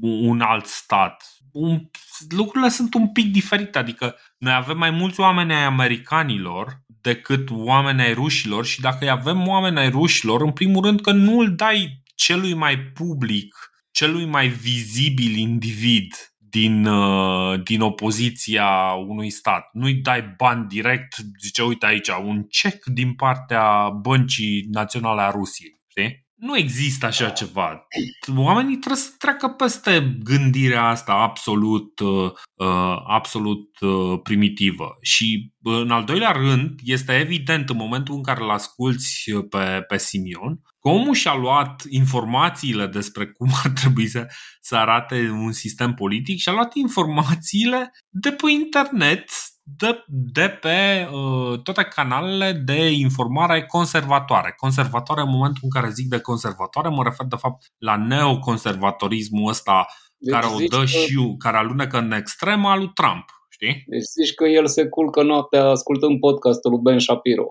un alt stat. Un, lucrurile sunt un pic diferite, adică noi avem mai mulți oameni ai americanilor decât oameni ai rușilor și dacă îi avem oameni ai rușilor, în primul rând că nu îl dai celui mai public, celui mai vizibil individ din, uh, din opoziția unui stat. Nu-i dai bani direct, zice, uite aici, un cec din partea Băncii Naționale a Rusiei. Știi? Nu există așa ceva. Oamenii trebuie să treacă peste gândirea asta absolut, uh, uh, absolut uh, primitivă. Și în al doilea rând, este evident în momentul în care îl asculți pe, pe Simion, că omul și-a luat informațiile despre cum ar trebui să, să arate un sistem politic și a luat informațiile de pe internet, de, de pe uh, toate canalele de informare conservatoare. Conservatoare în momentul în care zic de conservatoare, mă refer de fapt la neoconservatorismul ăsta Deci care o zici dă că- și care alunecă în extrema lui Trump. Știi? Deci zici că el se culcă noaptea ascultând podcastul lui Ben Shapiro.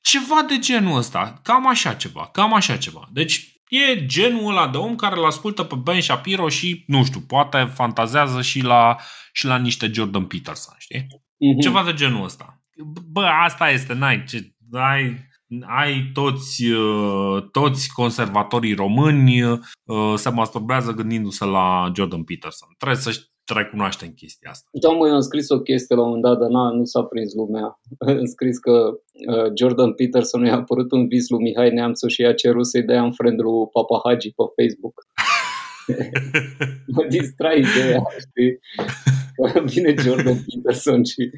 Ceva de genul ăsta, cam așa ceva, cam așa ceva. Deci e genul ăla de om care îl ascultă pe Ben Shapiro și, nu știu, poate fantazează și la, și la niște Jordan Peterson, știi? Mhm. Ceva de genul ăsta. Bă, asta este, n-ai ce, ai, ai toți, uh, toți conservatorii români uh, se masturbează gândindu-se la Jordan Peterson. Trebuie să recunoaștem chestia asta. Da, mă, eu am scris o chestie la un moment dat, dar na, nu s-a prins lumea. Am scris că uh, Jordan Peterson i-a apărut un vis lui Mihai Neamțu și i-a cerut să-i dea în friend lui Papa Hagi pe Facebook. mă distrai ideea, știi? Că vine Jordan Peterson și...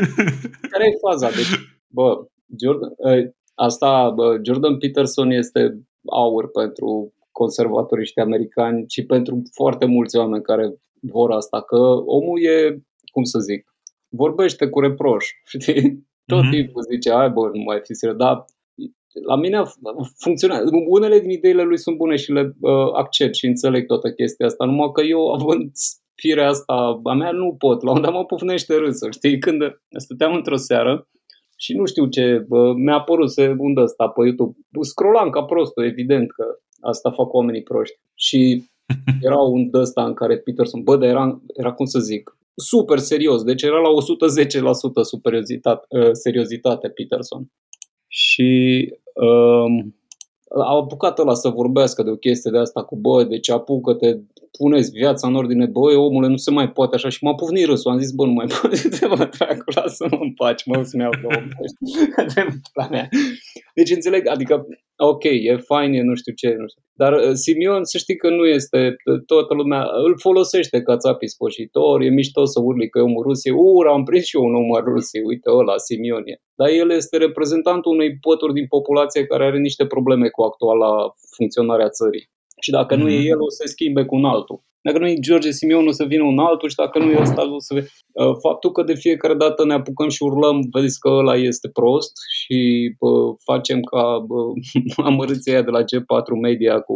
Care e faza? Deci, bă, Jordan, uh, asta, bă, Jordan Peterson este aur pentru conservatoriști americani și pentru foarte mulți oameni care vor asta, că omul e, cum să zic, vorbește cu reproș, știi? Tot Mhm. timpul zice, hai bă, nu mai fi serios, dar la mine funcționează. Unele din ideile lui sunt bune și le uh, accept și înțeleg toată chestia asta, numai că eu, având firea asta a mea, nu pot. La un dat mă pufnește râsul, știi? Când stăteam într-o seară și nu știu ce, bă, mi-a apărut se undă asta pe YouTube. Scrollam ca prostul, evident că asta fac oamenii proști. Și era un ăsta în care Peterson, bă, dar era, era cum să zic, super serios, deci era la 110% superiozitate, uh, seriozitate Peterson. Și um, a apucat ăla să vorbească de o chestie de asta cu, bă, deci apucă-te, puneți viața în ordine, băi, omule, nu se mai poate așa. Și m-a pufnit râsul, am zis, bă, nu mai poate, mă dracu, lasă-mă în pace, mă, să-mi iau două la mea. Deci înțeleg, adică ok, e fain, e nu știu ce, nu știu. Dar uh, Simion, să știi că nu este, toată lumea îl folosește ca țapi spășitor, e mișto să urli că e omul Rusiei, ura, am prins și eu un om al Rusiei, uite ăla, Simion e. Dar el este reprezentantul unei pături din populație care are niște probleme cu actuala funcționare a țării. Și dacă mm-hmm. nu e mhm. el, o să se schimbe cu un altul. Dacă nu e George Simion, o să vină un altul și dacă nu e ăsta, o să vezi. Uh, faptul că de fiecare dată ne apucăm și urlăm, vezi că ăla este prost și bă, facem ca bă, amărâția de la G4 Media cu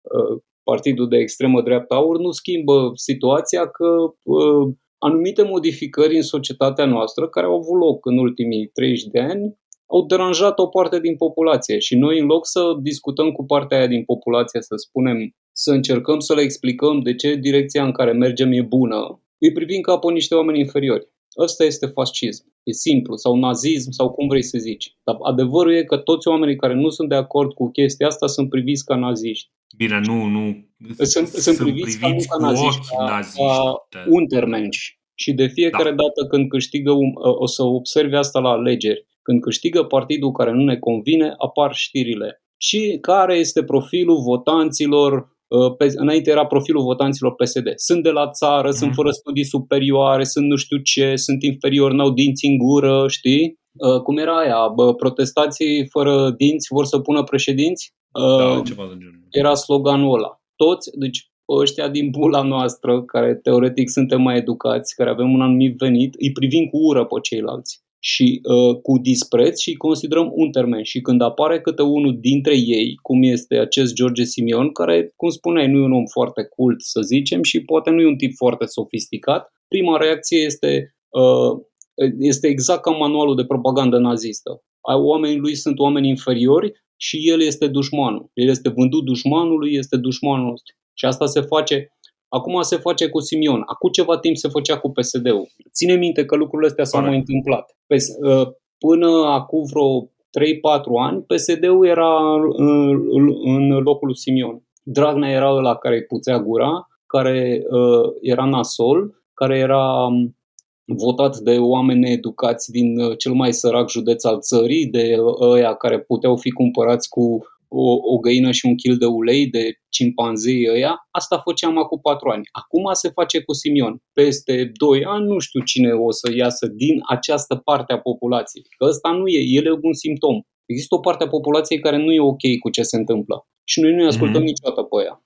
uh, partidul de extremă dreapta aur, nu schimbă situația că uh, anumite modificări în societatea noastră care au avut loc în ultimii 30 de ani au deranjat o parte din populație și noi în loc să discutăm cu partea aia din populație, să spunem, să încercăm să le explicăm de ce direcția în care mergem e bună, îi privim ca pe niște oameni inferiori. Ăsta este fascism. E simplu. Sau nazism, sau cum vrei să zici. Dar adevărul e că toți oamenii care nu sunt de acord cu chestia asta sunt priviți ca naziști. Bine, nu, nu. Sunt, sunt, sunt priviți, priviți ca, ca naziști, ca, naziști, ca da. untermensch. Și de fiecare da. dată când câștigă, un, o să observi asta la alegeri, când câștigă partidul care nu ne convine, apar știrile. Și care este profilul votanților Uh, pe, înainte era profilul votanților PSD. Sunt de la țară, mm. sunt fără studii superioare, sunt nu știu ce, sunt inferiori, n-au dinți în gură, știi? Uh, cum era aia? Bă, protestații fără dinți vor să pună președinți? Da, uh, ceva de genul. Era sloganul ăla. Toți, deci ăștia din bula noastră, care teoretic suntem mai educați, care avem un anumit venit, îi privim cu ură pe ceilalți și uh, cu dispreț și considerăm un termen. Și când apare câte unul dintre ei, cum este acest George Simion, care, cum spuneai, nu e un om foarte cult, să zicem, și poate nu e un tip foarte sofisticat, prima reacție este, uh, este exact ca manualul de propagandă nazistă. Oamenii lui sunt oameni inferiori și el este dușmanul. El este vândut dușmanului, este dușmanul nostru. Și asta se face Acum se face cu Simion. Acum ceva timp se făcea cu PSD-ul. Ține minte că lucrurile astea s-au mai întâmplat. Uh, până acum vreo 3-4 ani, PSD-ul era în locul lui Simion. Dragnea era ăla care îi puțea gura, care uh, era nasol, care era um, votat de oameni educați din uh, cel mai sărac județ al țării, de ăia care puteau fi cumpărați cu o, o găină și un kil de ulei de cimpanzei ăia, asta făceam acum patru ani. Acum se face cu Simion. Peste doi ani nu știu cine o să iasă din această parte a populației. Că ăsta nu e, el e un simptom. Există o parte a populației care nu e ok cu ce se întâmplă. Și noi nu-i ascultăm mm-hmm. niciodată pe ea.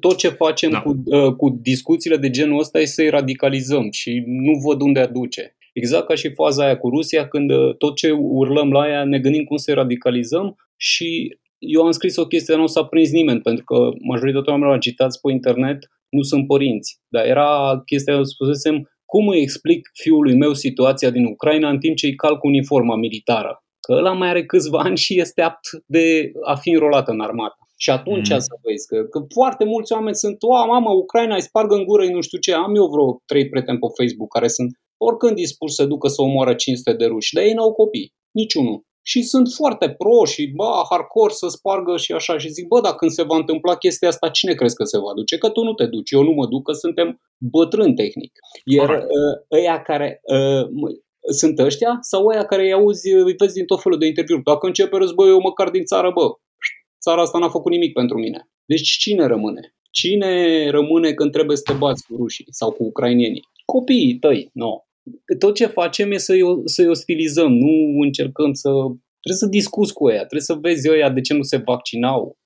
Tot ce facem da. cu, uh, cu discuțiile de genul ăsta e să-i radicalizăm și nu văd unde aduce. Exact ca și faza aia cu Rusia, când uh, tot ce urlăm la ea ne gândim cum să-i radicalizăm și eu am scris o chestie, nu s-a prins nimeni, pentru că majoritatea oamenilor agitați pe internet nu sunt părinți. Dar era chestia, spusesem, cum îi explic fiului meu situația din Ucraina în timp ce îi calc uniforma militară? Că ăla mai are câțiva ani și este apt de a fi înrolat în armată. Și atunci mm. să vezi că, că foarte mulți oameni sunt, o, mamă, Ucraina îi spargă în gură, nu știu ce, am eu vreo trei prieteni pe Facebook care sunt oricând dispuși să ducă să omoară 500 de ruși, dar ei n-au copii, niciunul și sunt foarte pro și bă, hardcore să spargă și așa și zic, bă, dar când se va întâmpla chestia asta, cine crezi că se va duce? Că tu nu te duci, eu nu mă duc, că suntem bătrâni tehnic. Iar uh, ăia care uh, sunt ăștia sau ăia care îi auzi, îi vezi din tot felul de interviuri. Dacă începe războiul, măcar din țară, bă, țara asta n-a făcut nimic pentru mine. Deci cine rămâne? Cine rămâne când trebuie să te bați cu rușii sau cu ucrainienii? Copiii tăi, nu. No tot ce facem e să-i, să-i ostilizăm, nu încercăm să... Trebuie să discuți cu ea, trebuie să vezi ăia de ce nu se vaccinau.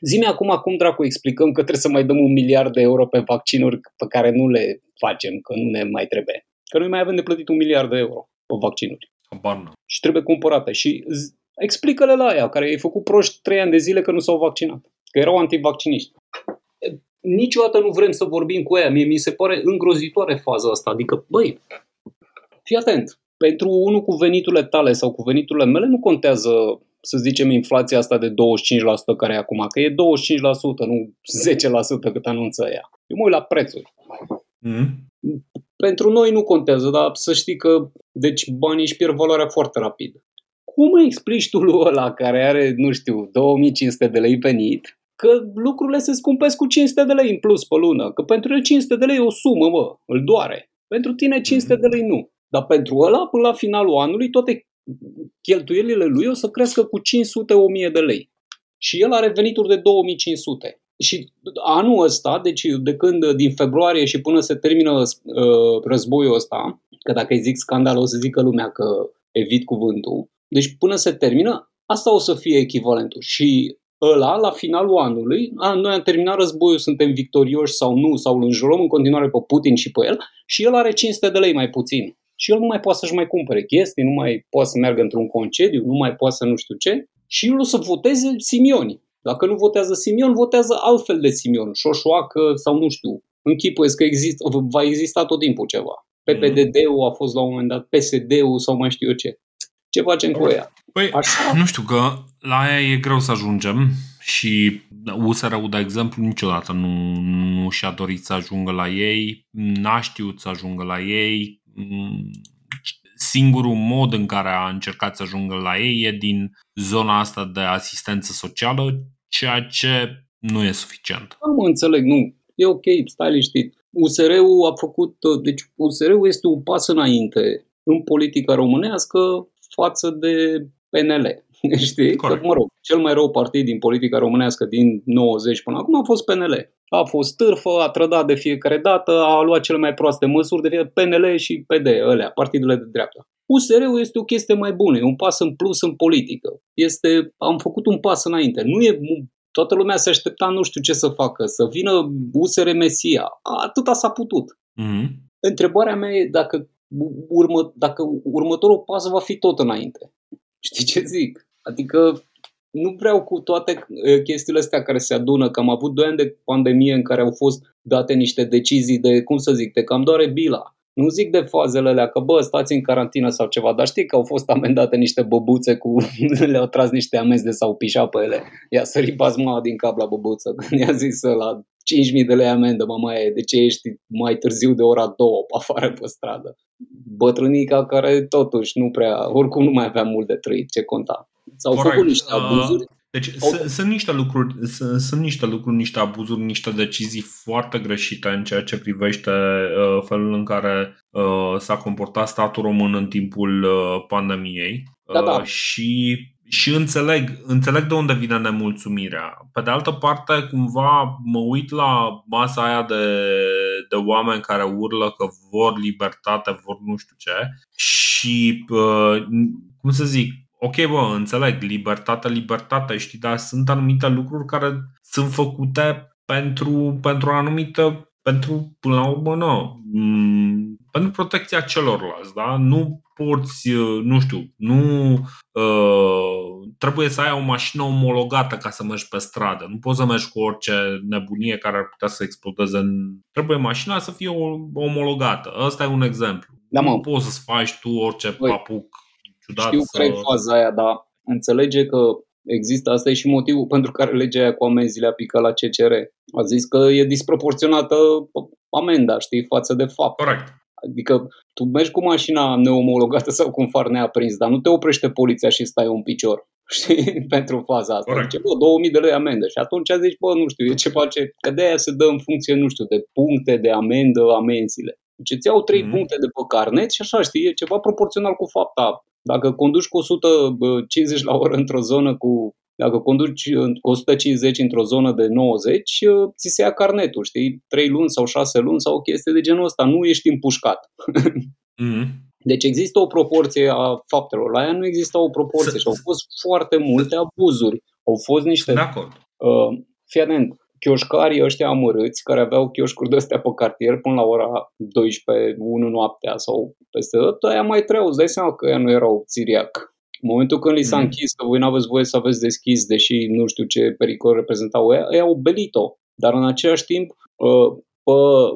Zime acum cum dracu explicăm că trebuie să mai dăm un miliard de euro pe vaccinuri pe care nu le facem, că nu ne mai trebuie. Că noi mai avem de plătit un miliard de euro pe vaccinuri. Barna. Și trebuie cumpărate. Și explică-le la aia, care ai făcut proști trei ani de zile că nu s-au vaccinat. Că erau antivacciniști niciodată nu vrem să vorbim cu ea. Mie mi se pare îngrozitoare faza asta. Adică, băi, fii atent. Pentru unul cu veniturile tale sau cu veniturile mele nu contează, să zicem, inflația asta de 25% care e acum, că e 25%, nu 10% cât anunță ea. Eu mă uit la prețuri. Mm-hmm. Pentru noi nu contează, dar să știi că deci banii își pierd valoarea foarte rapid. Cum îi explici tu lui ăla care are, nu știu, 2500 de lei venit că lucrurile se scumpesc cu 500 de lei în plus pe lună, că pentru el 500 de lei e o sumă, bă, îl doare. Pentru tine 500 de lei nu. Dar pentru ăla, până la finalul anului, toate cheltuielile lui o să crească cu 500-1000 de lei. Și el are venituri de 2500. Și anul ăsta, deci de când din februarie și până se termină uh, războiul ăsta, că dacă îi zic scandal o să zică lumea că evit cuvântul, deci până se termină, asta o să fie echivalentul. Și ăla, la finalul anului, a, noi am terminat războiul, suntem victorioși sau nu, sau îl înjurăm în continuare pe Putin și pe el, și el are 500 de lei mai puțin. Și el nu mai poate să-și mai cumpere chestii, nu mai poate să meargă într-un concediu, nu mai poate să nu știu ce. Și el o să voteze Simioni. Dacă nu votează Simion, votează altfel de Simion, Șoșoacă sau nu știu. Închipuiesc că există, va exista tot timpul ceva. PPDD-ul a fost la un moment dat, PSD-ul sau mai știu eu ce. Ce facem cu ea? Păi, Așa? nu știu, că la aia e greu să ajungem și USR-ul, de exemplu, niciodată nu, nu și-a dorit să ajungă la ei, n-a știut să ajungă la ei. Singurul mod în care a încercat să ajungă la ei e din zona asta de asistență socială, ceea ce nu e suficient. Am înțeleg, nu. E ok, stai liniștit. USR-ul a făcut, deci USR-ul este un pas înainte în politica românească față de PNL. Știi? Că, mă rog, cel mai rău partid din politica românească din 90 până acum a fost PNL. A fost târfă, a trădat de fiecare dată, a luat cele mai proaste măsuri de fiecare PNL și PD, alea, partidele de dreapta. USR-ul este o chestie mai bună, e un pas în plus în politică. Este, am făcut un pas înainte. Nu e Toată lumea se aștepta nu știu ce să facă, să vină USR Mesia. Atâta s-a putut. Mm-hmm. Întrebarea mea e dacă, urmă, dacă următorul pas va fi tot înainte. Știi ce zic? Adică nu vreau cu toate chestiile astea care se adună, că am avut doi ani de pandemie în care au fost date niște decizii de, cum să zic, de cam doare bila. Nu zic de fazele alea că, bă, stați în carantină sau ceva, dar știi că au fost amendate niște băbuțe cu... le-au tras niște amenzi de s-au pișat pe ele. I-a sărit basma din cap la băbuță când i-a zis la 5.000 de lei amendă, mama e, de ce ești mai târziu de ora 2 pe afară pe stradă? Bătrânica care totuși nu prea, oricum nu mai avea mult de trăit, ce conta. S-au Correct. făcut niște abuzuri. Uh... Deci oh. sunt niște lucruri, sunt, sunt niște lucruri, niște abuzuri, niște decizii foarte greșite în ceea ce privește uh, felul în care uh, s-a comportat statul român în timpul uh, pandemiei. Da, da. Uh, și și înțeleg, înțeleg de unde vine nemulțumirea. Pe de altă parte, cumva mă uit la masa aia de, de oameni care urlă că vor libertate, vor nu știu ce și, uh, cum să zic, ok, bă, înțeleg, libertate, libertate, știi, dar sunt anumite lucruri care sunt făcute pentru, pentru o anumită, pentru, până la urmă, nu, mm, pentru protecția celorlalți, da? Nu poți, uh, nu știu, nu uh, trebuie să ai o mașină omologată ca să mergi pe stradă. Nu poți să mergi cu orice nebunie care ar putea să explodeze în... Trebuie mașina să fie omologată. Ăsta e un exemplu. Da, mă. Nu poți să-ți faci tu orice Băi, papuc ciudat. Știu să... care e faza aia, dar înțelege că există, asta e și motivul pentru care legea aia cu amenziile a picat la CCR. A zis că e disproporționată amenda, știi, față de fapt. Corect. Adică tu mergi cu mașina neomologată sau cu un far neaprins, dar nu te oprește poliția și stai un picior știi, pentru faza asta. Corect. Zice, bă, 2000 de lei amendă. Și atunci zici, bă, nu știu, e ce face, că de aia se dă în funcție, nu știu, de puncte, de amendă, amenziile. Deci îți iau 3 mm-hmm. puncte de pe carnet și așa, știi, e ceva proporțional cu fapta. Dacă conduci cu 150 la oră într-o zonă cu dacă conduci cu 150 într-o zonă de 90, ți se ia carnetul, știi? 3 luni sau 6 luni sau o chestie de genul ăsta. Nu ești împușcat. Mm-hmm. Deci există o proporție a faptelor. La ea nu există o proporție și au fost foarte multe abuzuri. Au fost niște... De acord. Uh, fii atent, chioșcarii ăștia amărâți care aveau chioșcuri de astea pe cartier până la ora 12, 1 noaptea sau peste tot, aia mai treau, îți dai seama că ea nu erau țiriac. În momentul când li s-a mm. închis, că voi nu aveți voie să aveți deschis, deși nu știu ce pericol reprezentau ei, ei au belit-o. Dar în același timp, uh, pe,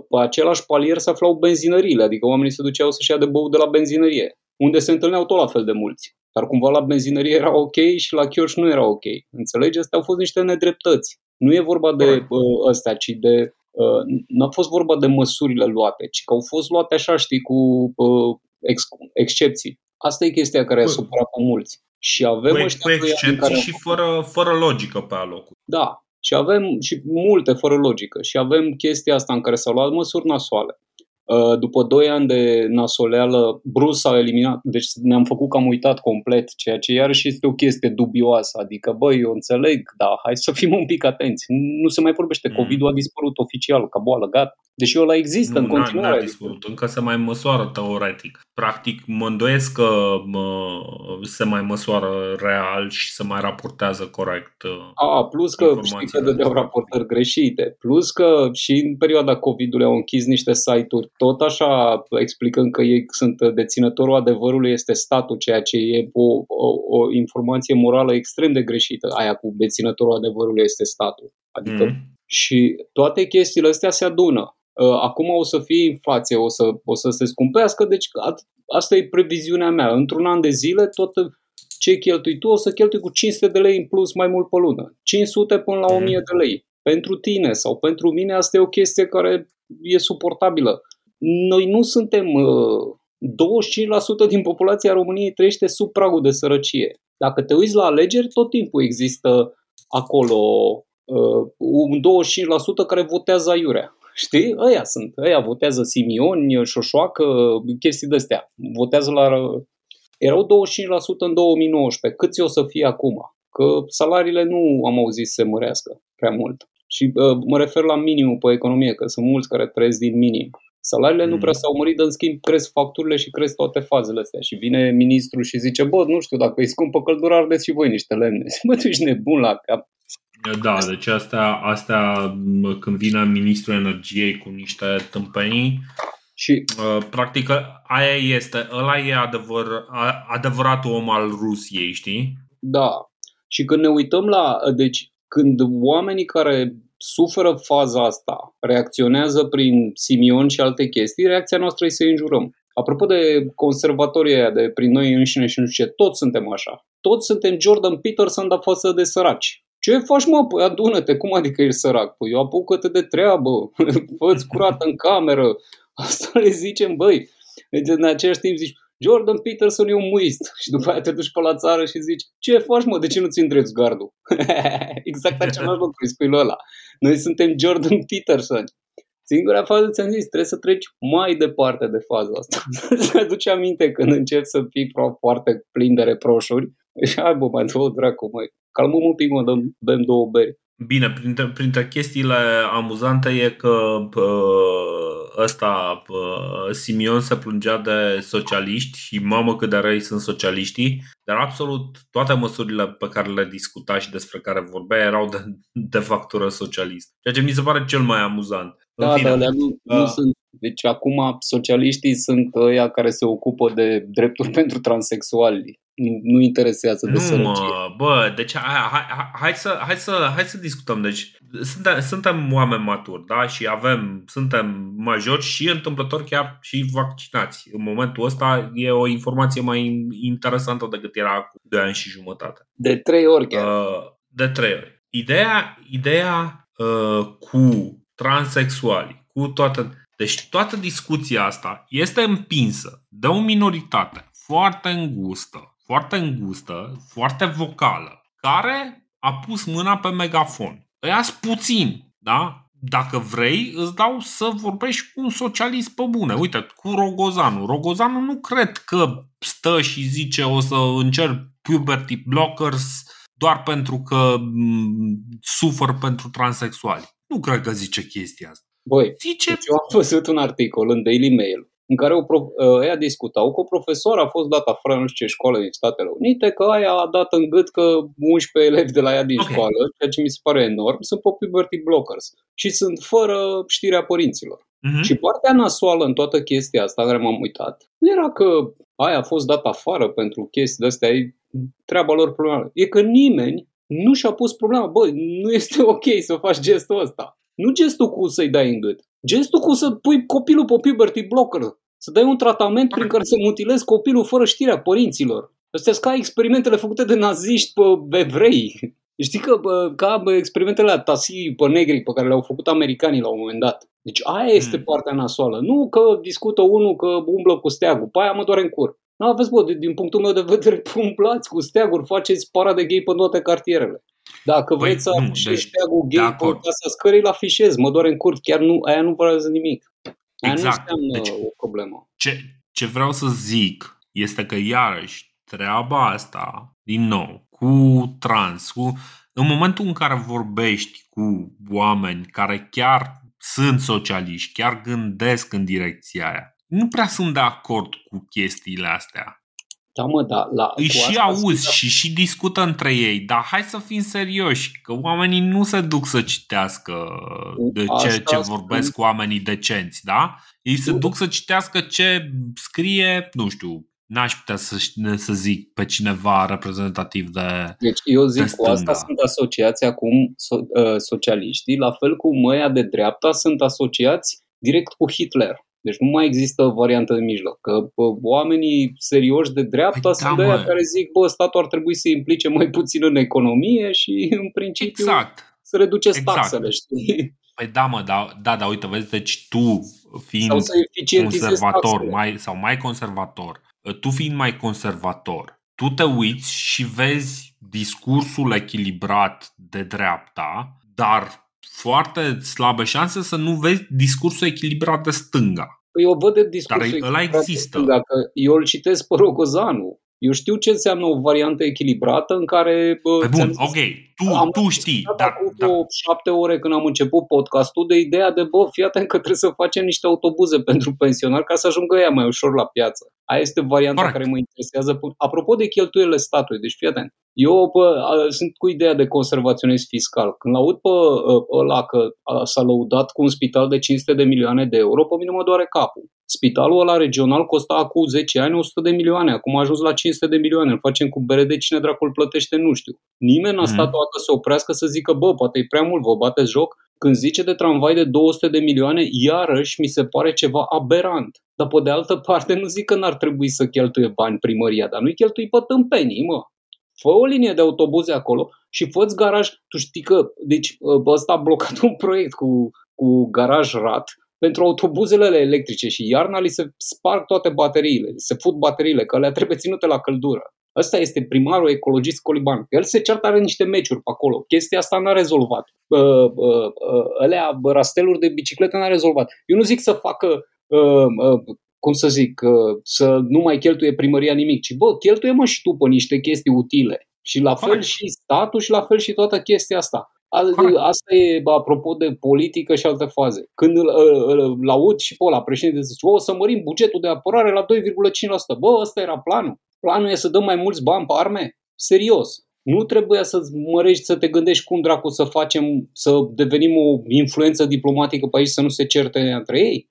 pe același palier se aflau benzinările, adică oamenii se duceau să-și ia de băut de la benzinărie, unde se întâlneau tot la fel de mulți. Dar cumva la benzinărie era ok și la chioș nu era ok. Înțelegi? Astea au fost niște nedreptăți. Nu e vorba de uh, ăstea, ci de Uh, nu a fost vorba de măsurile luate, ci că au fost luate așa, știi, cu uh, ex- excepții. Asta e chestia care a supărat pe mulți. Și avem cu, ăștia cu excepții care... și fără, fără logică pe alocuri. Da, și avem și multe fără logică. Și avem chestia asta în care s-au luat măsuri nasoale. Uh, după 2 ani de nasoleală, Bruce s-a eliminat, deci ne-am făcut că am uitat complet, ceea ce iarăși este o chestie dubioasă. Adică, băi, eu înțeleg, dar hai să fim un pic atenți. Nu se mai vorbește, mm. COVID-ul a dispărut oficial, ca boală, gata. Deși ăla există nu, în continuare. Nu, a dispărut, încă se mai măsoară teoretic. Practic, mă îndoiesc că mă, se mai măsoară real și se mai raportează corect. Uh, a, plus că știi că dădeau raportări greșite. Plus că și în perioada COVID-ului au închis niște site-uri tot așa explicând că ei sunt deținătorul adevărului este statul, ceea ce e o, o, o informație morală extrem de greșită. Aia cu deținătorul adevărului este statul. Adică mm. și toate chestiile astea se adună. Uh, acum o să fie inflație, o să, o să se scumpească, deci asta e previziunea mea. Într-un an de zile, tot ce cheltui tu o să cheltui cu 500 de lei în plus mai mult pe lună. 500 până la 1000 mhm. de lei. Pentru tine sau pentru mine asta e o chestie care e suportabilă. Noi nu suntem... 25% uh, din populația României trăiește sub pragul de sărăcie. Dacă te uiți la alegeri, tot timpul există acolo uh, un 25% care votează aiurea. Știi? Ăia sunt. Ăia votează Simion, Șoșoacă, chestii de-astea. Votează la... Erau 25% în 2019. Câți o să fie acum? Că salariile nu am auzit să se mărească prea mult. Și uh, mă refer la minimul pe economie, că sunt mulți care trăiesc din minim. Salariile mm. nu prea s-au mărit, dar în schimb cresc facturile și cresc toate fazele astea. Și vine ministrul și zice, bă, nu știu, dacă e scumpă căldura, ardeți și voi niște lemne. Mă, tu ești nebun la cap. Da, deci astea, astea când vine ministrul energiei cu niște tâmpenii, și uh, practic aia este, ăla e adevăr, adevăratul om al Rusiei, știi? Da. Și când ne uităm la, deci când oamenii care suferă faza asta, reacționează prin Simion și alte chestii, reacția noastră e să înjurăm. Apropo de conservatorii aia de prin noi înșine și nu știu ce, toți suntem așa. Toți suntem Jordan Peterson, dar față de săraci. Ce faci, mă? Păi adună-te, cum adică ești sărac? Păi eu apucă-te de treabă, fă-ți curat în cameră. Asta le zicem, băi. Deci în același timp zici, Jordan Peterson e un muist. Și după aia te duci pe la țară și zici, ce faci mă, de ce nu-ți îndreți gardul? exact același lucru, îi spui ăla. Noi suntem Jordan Peterson. Singura fază ți-am zis, trebuie să treci mai departe de faza asta. Să aduci aminte când începi să fii foarte plin de reproșuri. Și hai bă, mai două dracu, mai calmăm un pic, mă, dăm, bem două beri. Bine, printre, printre chestiile amuzante e că ăsta, Simion se plângea de socialiști și mamă cât de răi sunt socialiștii, dar absolut toate măsurile pe care le discuta și despre care vorbea erau de, de factură socialist. Ceea ce mi se pare cel mai amuzant. Da, da, nu, uh, nu sunt. Deci acum socialiștii sunt ăia care se ocupă de drepturi pentru transexuali nu, nu interesează de nu, sărăcie. Mă, bă, deci hai, hai, hai, să, hai, să, hai să discutăm. Deci suntem, suntem oameni maturi, da? Și avem, suntem majori și întâmplător chiar și vaccinați. În momentul ăsta e o informație mai interesantă decât era cu 2 ani și jumătate. De trei ori chiar. Uh, de trei ori. Ideea, ideea uh, cu transexuali, cu toată... Deci toată discuția asta este împinsă de o minoritate foarte îngustă foarte îngustă, foarte vocală, care a pus mâna pe megafon. Ăia puțin, da? Dacă vrei, îți dau să vorbești cu un socialist pe bune. Uite, cu Rogozanu. Rogozanu nu cred că stă și zice o să încerc puberty blockers doar pentru că m- sufer pentru transexuali. Nu cred că zice chestia asta. Băi, zice... deci eu am văzut un articol în Daily Mail în care o prof, ă, ea discutau că o profesor a fost dat afară nu știu ce școală din Statele Unite, că aia a dat în gât că 11 elevi de la ea din okay. școală, ceea ce mi se pare enorm, sunt pe puberty blockers și sunt fără știrea părinților. Uh-huh. Și partea nasoală în toată chestia asta care m-am uitat, nu era că aia a fost dat afară pentru chestii de astea, e treaba lor problemă. E că nimeni nu și-a pus problema, băi, nu este ok să faci gestul ăsta. Nu gestul cu să-i dai în gât. Gestul cu să pui copilul pe puberty blocker, să dai un tratament prin care să mutilezi copilul fără știrea părinților. Astea sunt ca experimentele făcute de naziști pe evrei. Știi că ca experimentele la Tasi pe negri pe care le-au făcut americanii la un moment dat. Deci aia este hmm. partea nasoală. Nu că discută unul că umblă cu steagul. Pe aia mă doare în cur. Nu, aveți, bă, din punctul meu de vedere, umblați cu steaguri, faceți de gay pe toate cartierele. Dacă păi, vreți să afișezi deci, steagul gay pe casa scării, la afișez. Mă doare în curt. Chiar nu, aia nu vreau nimic. Exact. nu înseamnă Deci- o problemă. Ce, ce vreau să zic este că iarăși treaba asta, din nou, cu trans, cu în momentul în care vorbești cu oameni care chiar sunt socialiști, chiar gândesc în direcția aia, nu prea sunt de acord cu chestiile astea. Da, mă, da. La, Îi cu și asta auzi sunt- și și discută între ei, dar hai să fim serioși, că oamenii nu se duc să citească de ce, Asta ce spun. vorbesc oamenii decenți, da? Ei se Nu. duc să citească ce scrie, nu știu, n-aș putea să, să zic pe cineva reprezentativ de... Deci eu zic de cu asta stânga. sunt asociați acum so- uh, socialiștii, la fel cum ăia de dreapta sunt asociați direct cu Hitler. Deci nu mai există variantă de mijloc. Că bă, oamenii serioși de dreapta Păi sunt da, de aia mă. care zic, bă, statul ar trebui să se implice mai puțin în economie și în principiu Exact. să reduceți Exact. taxele, știi? Păi da, mă, da, da, da, uite, vezi, deci tu fiind Sau să eficientizezi conservator taxele. mai, sau mai conservator, tu fiind mai conservator, tu te uiți și vezi discursul echilibrat de dreapta, dar foarte slabe șanse să nu vezi discursul echilibrat de stânga. Păi eu văd de discursul Dar ăla echilibrat există. Dacă eu îl citesc pe Rogozanu, eu știu ce înseamnă o variantă echilibrată în care... Bă, Pe ți-am bun, zis, ok, tu, am tu știi, discutat dar, acum dar vreo șapte ore când am început podcastul de ideea de, bă, fii atent că trebuie să facem niște autobuze pentru pensionari ca să ajungă ea mai ușor la piață. Aia este varianta Corect. care mă interesează. Apropo de cheltuielile statului, deci fii atent. Eu bă, a, sunt cu ideea de conservaționism fiscal. Când aud pe ă, ăla că a, s-a lăudat cu un spital de 500 de milioane de euro, pe mine mă doare capul. Spitalul ăla regional costa acum 10 ani 100 de milioane, acum a ajuns la 500 de milioane. Îl facem cu BRD, cine dracul plătește, nu știu. Nimeni n-a Mhm. stat o dată să oprească să zică, bă, poate e prea mult, vă bateți joc. Când zice de tramvai de 200 de milioane, iarăși mi se pare ceva aberant. Dar pe de altă parte nu zic că n-ar trebui să cheltuie bani primăria, dar nu-i cheltui pe tâmpenii, mă. Fă o linie de autobuze acolo și fă garaj. Tu știi că, deci, ăsta a blocat un proiect cu, cu garaj rat pentru autobuzele electrice și iarna li se sparg toate bateriile, li se fut bateriile, că le trebuie ținute la căldură. Ăsta este primarul ecologist Coliban. El se ceartă, are niște meciuri pe acolo. Chestia asta n-a rezolvat. Uh, uh, uh, alea, bă, rasteluri de bicicletă n-a rezolvat. Eu nu zic să facă, uh, uh, cum să zic, uh, să nu mai cheltuie primăria nimic, ci bă, cheltuie mă și tu pe niște chestii utile. Și la fel Corect. și statul și la fel și toată chestia asta. A- Corect. Asta e bă, apropo de politică și alte faze. Când îl, îl, îl aud și pe ăla, președinte, zice, o să mărim bugetul de apărare la 2,5%. Bă, ăsta era planul. Planul e să dăm mai mulți bani pe arme? Serios. Nu trebuia să mărești, să te gândești cum dracu să facem, să devenim o influență diplomatică pe aici, să nu se certe între ei.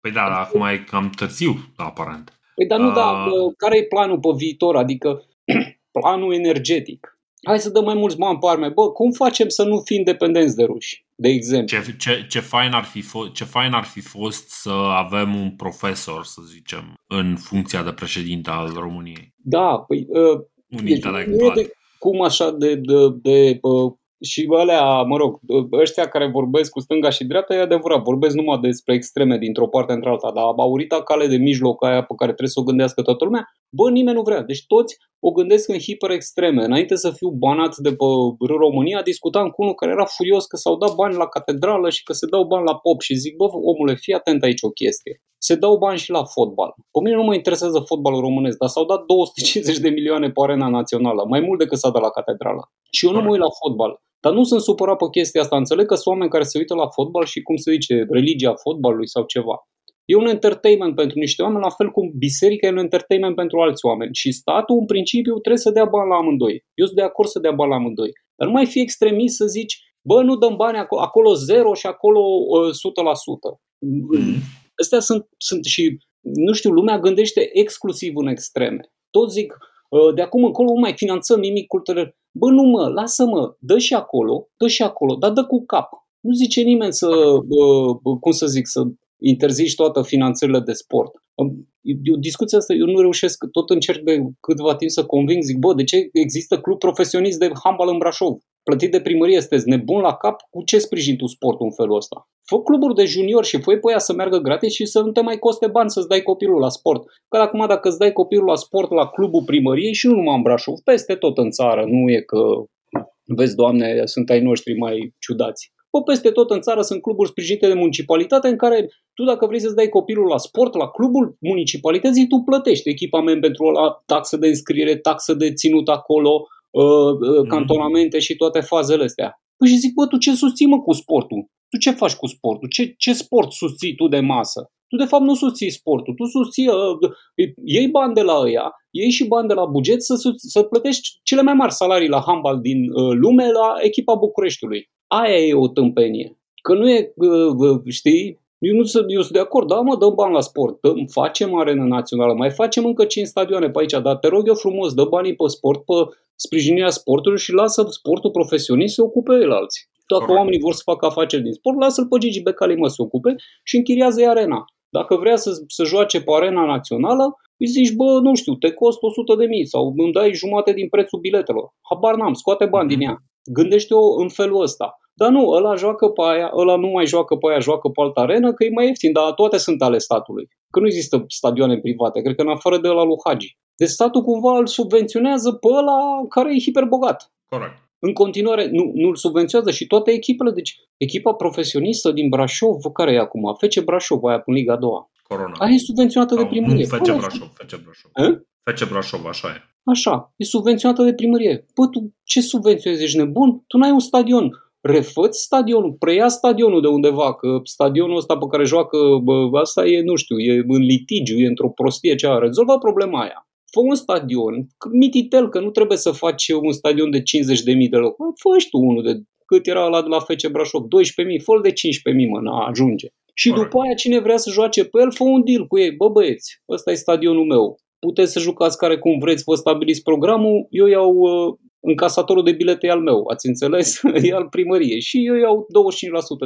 Păi da, dar acum e cam târziu, aparent. Păi dar nu, Ah. da, bă, care e planul pe viitor? Adică planul energetic. Hai să dăm mai mulți bani pe arme. Bă, cum facem să nu fim dependenți de ruși, de exemplu? Ce, ce, ce, fain ar fi fost, ce fain ar fi fost să avem un profesor, să zicem, în funcția de președinte al României. Da, păi, uh, Un deci, intelectual. nu e de, cum așa de, de, de uh, și alea, mă rog, ăștia care vorbesc cu stânga și dreapta, e adevărat, vorbesc numai despre extreme dintr-o parte într-alta, dar aurita cale de mijloc aia pe care trebuie să o gândească toată lumea, bă, nimeni nu vrea. Deci toți o gândesc în hiper-extreme. Înainte să fiu banat de pe România, discutam cu unul care era furios că s-au dat bani la catedrală și că se dau bani la pop și zic, bă, omule, fii atent aici o chestie. Se dau bani și la fotbal. Pe mine nu mă interesează fotbalul românesc, dar s-au dat 250 de milioane pe arena națională, mai mult decât s-a dat la catedrală. Și eu nu mă uit la fotbal. Dar nu sunt supărat pe chestia asta. Înțeleg că sunt oameni care se uită la fotbal și, cum se zice, religia fotbalului sau ceva. E un entertainment pentru niște oameni, la fel cum biserica e un entertainment pentru alți oameni. Și statul, în principiu, trebuie să dea bani la amândoi. Eu sunt de acord să dea bani la amândoi. Dar nu mai fi extremist să zici, bă, nu dăm bani acolo, acolo 0 și acolo uh, 100%. Mm. Astea sunt, sunt și, nu știu, lumea gândește exclusiv în extreme. Toți zic, uh, de acum încolo nu mai finanțăm nimic cultural. Bă, nu mă, lasă-mă, dă și acolo, dă și acolo, dar dă cu cap. Nu zice nimeni să, uh, cum să zic, să interzici toate finanțările de sport. Eu, discuția asta, eu nu reușesc, tot încerc de câteva timp să conving, zic, bă, de ce există club profesionist de handbal în Brașov? Plătit de primărie, sunteți nebun la cap? Cu ce sprijin tu sportul în felul ăsta? Fă cluburi de junior și fă pe ea să meargă gratis și să nu te mai coste bani să-ți dai copilul la sport. Că acum dacă îți dai copilul la sport la clubul primăriei și nu numai în Brașov, peste tot în țară, nu e că, vezi, doamne, sunt ai noștri mai ciudați. Bă, peste tot în țară sunt cluburi sprijinite de municipalitate în care tu dacă vrei să-ți dai copilul la sport, la clubul municipalității, tu plătești echipament pentru la taxă de înscriere, taxă de ținut acolo, uh, uh, mhm. cantonamente și toate fazele astea. Păi și zic, bă, tu ce susții mă cu sportul? Tu ce faci cu sportul? Ce, ce sport susții tu de masă? Tu de fapt nu susții sportul, tu susții, uh, iei bani de la ăia, iei și bani de la buget să, să plătești cele mai mari salarii la handball din uh, lume la echipa Bucureștiului. Aia e o tâmpenie. Că nu e, uh, uh, știi, eu, nu sunt, eu sunt de acord, da mă, dăm bani la sport, dăm, facem arenă națională, mai facem încă 5 stadioane pe aici, dar te rog eu frumos, dă banii pe sport, pe sprijinirea sportului și lasă sportul profesionist să ocupe el alții. Dacă Correct. oamenii vor să facă afaceri din sport, lasă-l pe Gigi Becali mă să ocupe și închiriază arena. Dacă vrea să, să joace pe arena națională, îi zici, bă, nu știu, te costă 100 de mii sau îmi dai jumate din prețul biletelor. Habar n-am, scoate bani din ea. Gândește-o în felul ăsta. Dar nu, ăla joacă pe aia, ăla nu mai joacă pe aia, joacă pe altă arenă, că e mai ieftin, dar toate sunt ale statului. Că nu există stadioane private, cred că în afară de ăla lui Hagi. Deci statul cumva îl subvenționează pe ăla care e hiperbogat. Corect. În continuare, nu, nu îl subvenționează și toate echipele. Deci, echipa profesionistă din Brașov, care e acum? Fece Brașov, aia în Liga 2. Corona. Aia e subvenționată Sau, de primărie. Nu, Fece Brașov, Fece Brașov. A? Fece Brașov, așa e. Așa, e subvenționată de primărie. Bă, tu ce subvenționezi? Ești nebun? Tu n-ai un stadion. Refăți stadionul, preia stadionul de undeva, că stadionul ăsta pe care joacă, bă, asta e, nu știu, e în litigiu, e într-o prostie cea, rezolva problema aia. Fă un stadion, mititel, că nu trebuie să faci un stadion de 50.000 de locuri. Fă și tu unul de cât era la de la FC Brașov, 12.000, fă de 15.000, mă, na, ajunge. Și Correct. după aia cine vrea să joace pe el, fă un deal cu ei. Bă băieți, ăsta e stadionul meu. Puteți să jucați care cum vreți, vă stabiliți programul, eu iau uh, încasatorul de bilete e al meu, ați înțeles? e al primăriei și eu iau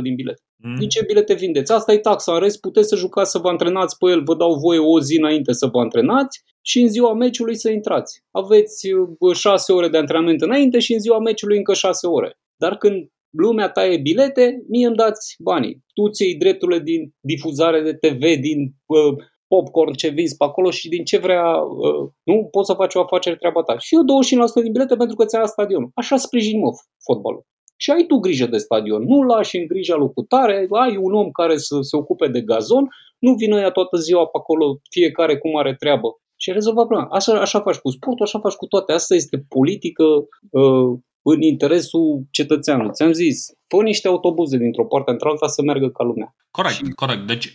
25% din bilete. Mm. Din ce bilete vindeți? Asta e taxa, în rest puteți să jucați să vă antrenați pe el, vă dau voie o zi înainte să vă antrenați și în ziua meciului să intrați. Aveți 6 uh, ore de antrenament înainte și în ziua meciului încă 6 ore. Dar când lumea taie bilete, mie îmi dați banii. Tu ți drepturile din difuzare de TV, din uh, popcorn ce vinzi pe acolo și din ce vrea, uh, nu poți să faci o afacere treaba ta. Și eu 25% din bilete pentru că ți-a stadionul. Așa sprijin, mă, fotbalul. Și ai tu grijă de stadion. Nu lași în grija lui tare, ai un om care să se ocupe de gazon, nu vină ea toată ziua pe acolo, fiecare cum are treabă. Și rezolva problema. Așa, așa faci cu sportul, așa faci cu toate. Asta este politică uh, în interesul cetățeanului. Ți-am zis, fă niște autobuze dintr-o parte într-alta să meargă ca lumea. Corect, și... corect. Deci,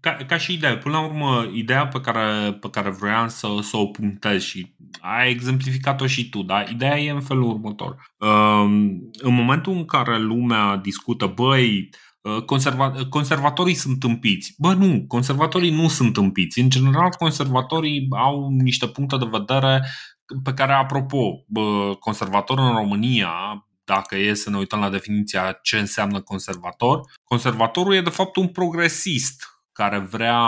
ca, ca și idee, până la urmă, ideea pe care, pe care vroiam să, să o punctez și ai exemplificat-o și tu, da? Ideea e în felul următor. În momentul în care lumea discută, băi, Conserva- conservatorii sunt tâmpiți. Bă, nu, conservatorii nu sunt tâmpiți. În general, conservatorii au niște puncte de vedere pe care, apropo, conservator în România, dacă e să ne uităm la definiția ce înseamnă conservator, conservatorul e de fapt un progresist care vrea,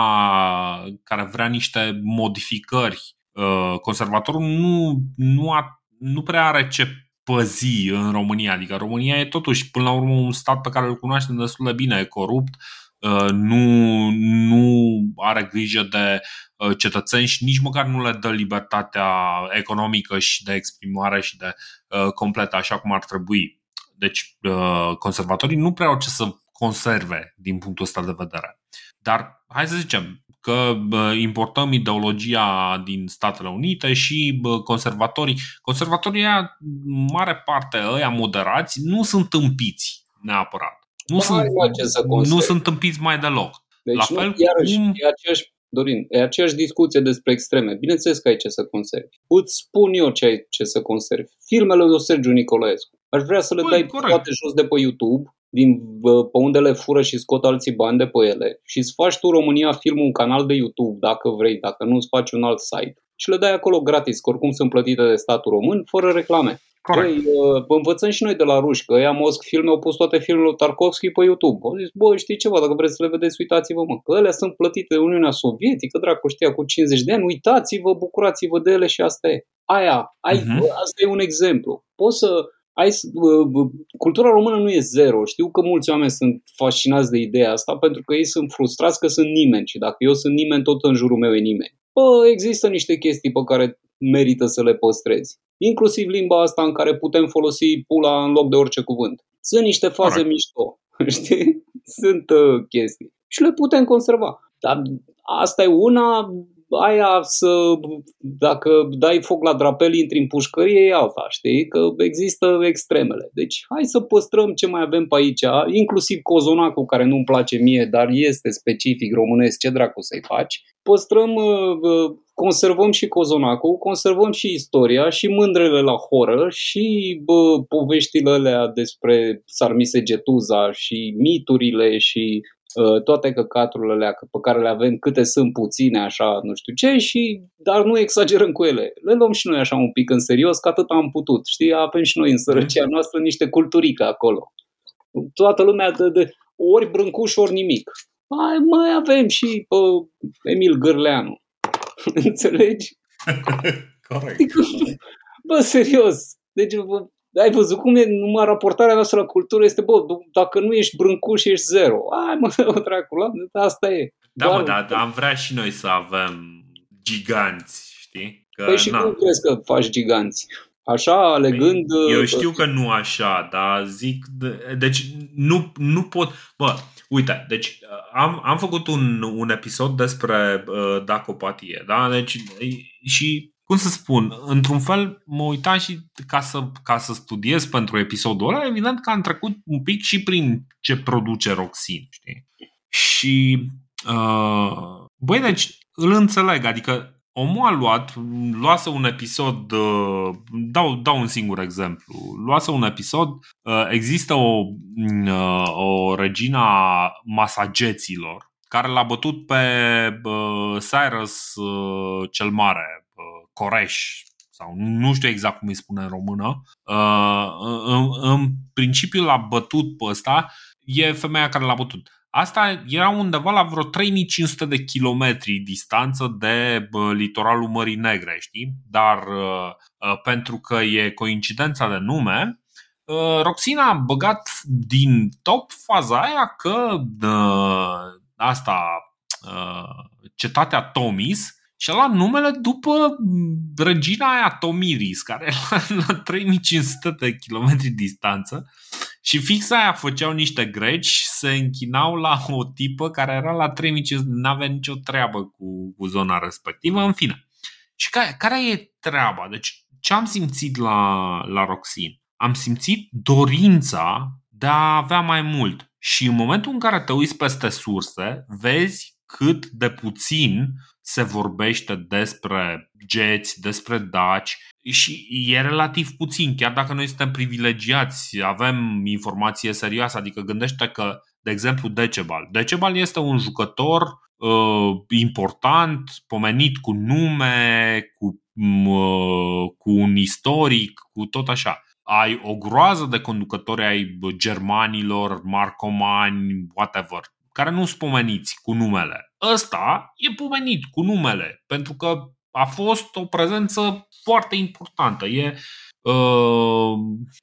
care vrea niște modificări. Uh, conservatorul nu, nu, a, nu prea are ce păzi în România, adică România e totuși până la urmă un stat pe care îl cunoaștem destul de bine, e corupt, uh, nu, nu are grijă de Uh, cetățeni și nici măcar nu le dă libertatea economică și de exprimare și de uh, completă așa cum ar trebui. Deci uh, conservatorii nu prea au ce să conserve din punctul ăsta de vedere. Dar hai să zicem că importăm ideologia din Statele Unite și conservatorii, conservatorii aia, mare parte ăia moderați, nu sunt tâmpiți neapărat. Nu, sunt, nu sunt tâmpiți mai deloc. Deci la fel nu, iarăși, cum... e aceeași Dorin, e aceeași discuție despre extreme. Bineînțeles că ai ce să conservi. Îți spun eu ce ai ce să conservi. Filmele lui Sergiu Nicolaescu. Aș vrea să le Băi, dai corect. toate jos de pe YouTube, din, pe unde le fură și scot alții bani de pe ele și îți faci tu România Film un canal de YouTube, dacă vrei, dacă nu îți faci un alt site și le dai acolo gratis, că oricum sunt plătite de statul român, fără reclame. Corect. Băi, uh, învățăm și noi de la ruși, că ea Mosc filme au pus toate filmele lui Tarkovski pe YouTube. Au zis, bă, știi ceva, dacă vreți să le vedeți, uitați-vă, mă, că alea sunt plătite de Uniunea Sovietică, dracu știa, cu 50 de ani, uitați-vă, bucurați-vă de ele și asta e. Aia, ai, uh-huh. asta e un exemplu. Poți să ai, cultura română nu e zero. Știu că mulți oameni sunt fascinați de ideea asta pentru că ei sunt frustrați că sunt nimeni și dacă eu sunt nimeni, tot în jurul meu e nimeni. Bă, există niște chestii pe care merită să le păstrezi. Inclusiv limba asta în care putem folosi pula în loc de orice cuvânt. Sunt niște faze Corect. mișto, știi? Sunt uh, chestii. Și le putem conserva. Dar asta e una, aia să, dacă dai foc la drapel, intri în pușcărie, e alta, știi? Că există extremele. Deci hai să păstrăm ce mai avem pe aici, inclusiv cozonacul, care nu-mi place mie, dar este specific românesc, ce dracu să-i faci. Păstrăm, uh, uh, conservăm și cozonacul, conservăm și istoria și mândrele la horă și bă, poveștile alea despre Sarmise Getuza și miturile și uh, toate căcaturile alea pe care le avem, câte sunt puține, așa, nu știu ce, și, dar nu exagerăm cu ele. Le luăm și noi așa un pic în serios, că atât am putut. Știi, avem și noi în sărăcia noastră niște culturică acolo. Toată lumea de, de ori brâncuș, ori nimic. Mai, mai avem și pe Emil Gârleanu. Înțelegi? Corect. Adică, bă, serios. Deci, bă, ai văzut cum e numai raportarea noastră la cultură este, bă, dacă nu ești brâncuș, ești zero. Ai, mă, o dracu, la, asta e. Da, mă, dar am vrea și noi să avem giganți, știi? Că, Păi și na. cum crezi că faci giganți? Așa, alegând... Păi, Eu uh, știu că nu așa, dar zic... de- Deci nu, nu pot... Bă, uite, deci uh, am, am făcut un, un episod despre uh, dacopatie, da? Deci e- și cum să spun, într-un fel mă uitam și ca să, ca să studiez pentru episodul ăla, evident că am trecut un pic și prin ce produce Roxin, știi? Și uh, băi, deci îl înțeleg, adică omul a luat, luase un episod, uh, dau, dau un singur exemplu, luase un episod, uh, există o, uh, o regina masageților care l-a bătut pe uh, Cyrus uh, cel Mare, uh, Coreș, sau nu știu exact cum îi spune în română. Uh, în, în principiu l-a bătut pe ăsta, e femeia care l-a bătut. Asta era undeva la vreo 3500 de kilometri distanță de bă, litoralul Mării Negre, știi? Dar uh, uh, pentru că e coincidența de nume, uh, Roxina a băgat din top faza aia că uh, asta, uh, cetatea Tomis și a luat numele după regina aia Tomiris, care era la 3500 de kilometri distanță și fix aia făceau niște greci, se închinau la o tipă care era la 3500, n-avea nicio treabă cu, cu zona respectivă, în fine. Și care, care e treaba? Deci, ce am simțit la, la Roxin? Am simțit dorința de a avea mai mult. Și în momentul în care te uiți peste surse, vezi cât de puțin se vorbește despre geți, despre daci și e relativ puțin, chiar dacă noi suntem privilegiați, avem informație serioasă, adică gândește că, de exemplu, Decebal. Decebal este un jucător uh, important, pomenit cu nume, cu, uh, cu un istoric, cu tot așa. Ai o groază de conducători ai germanilor, marcomani, whatever, care nu sunt pomeniți cu numele. Ăsta e pomenit cu numele, pentru că a fost o prezență foarte importantă. E, uh,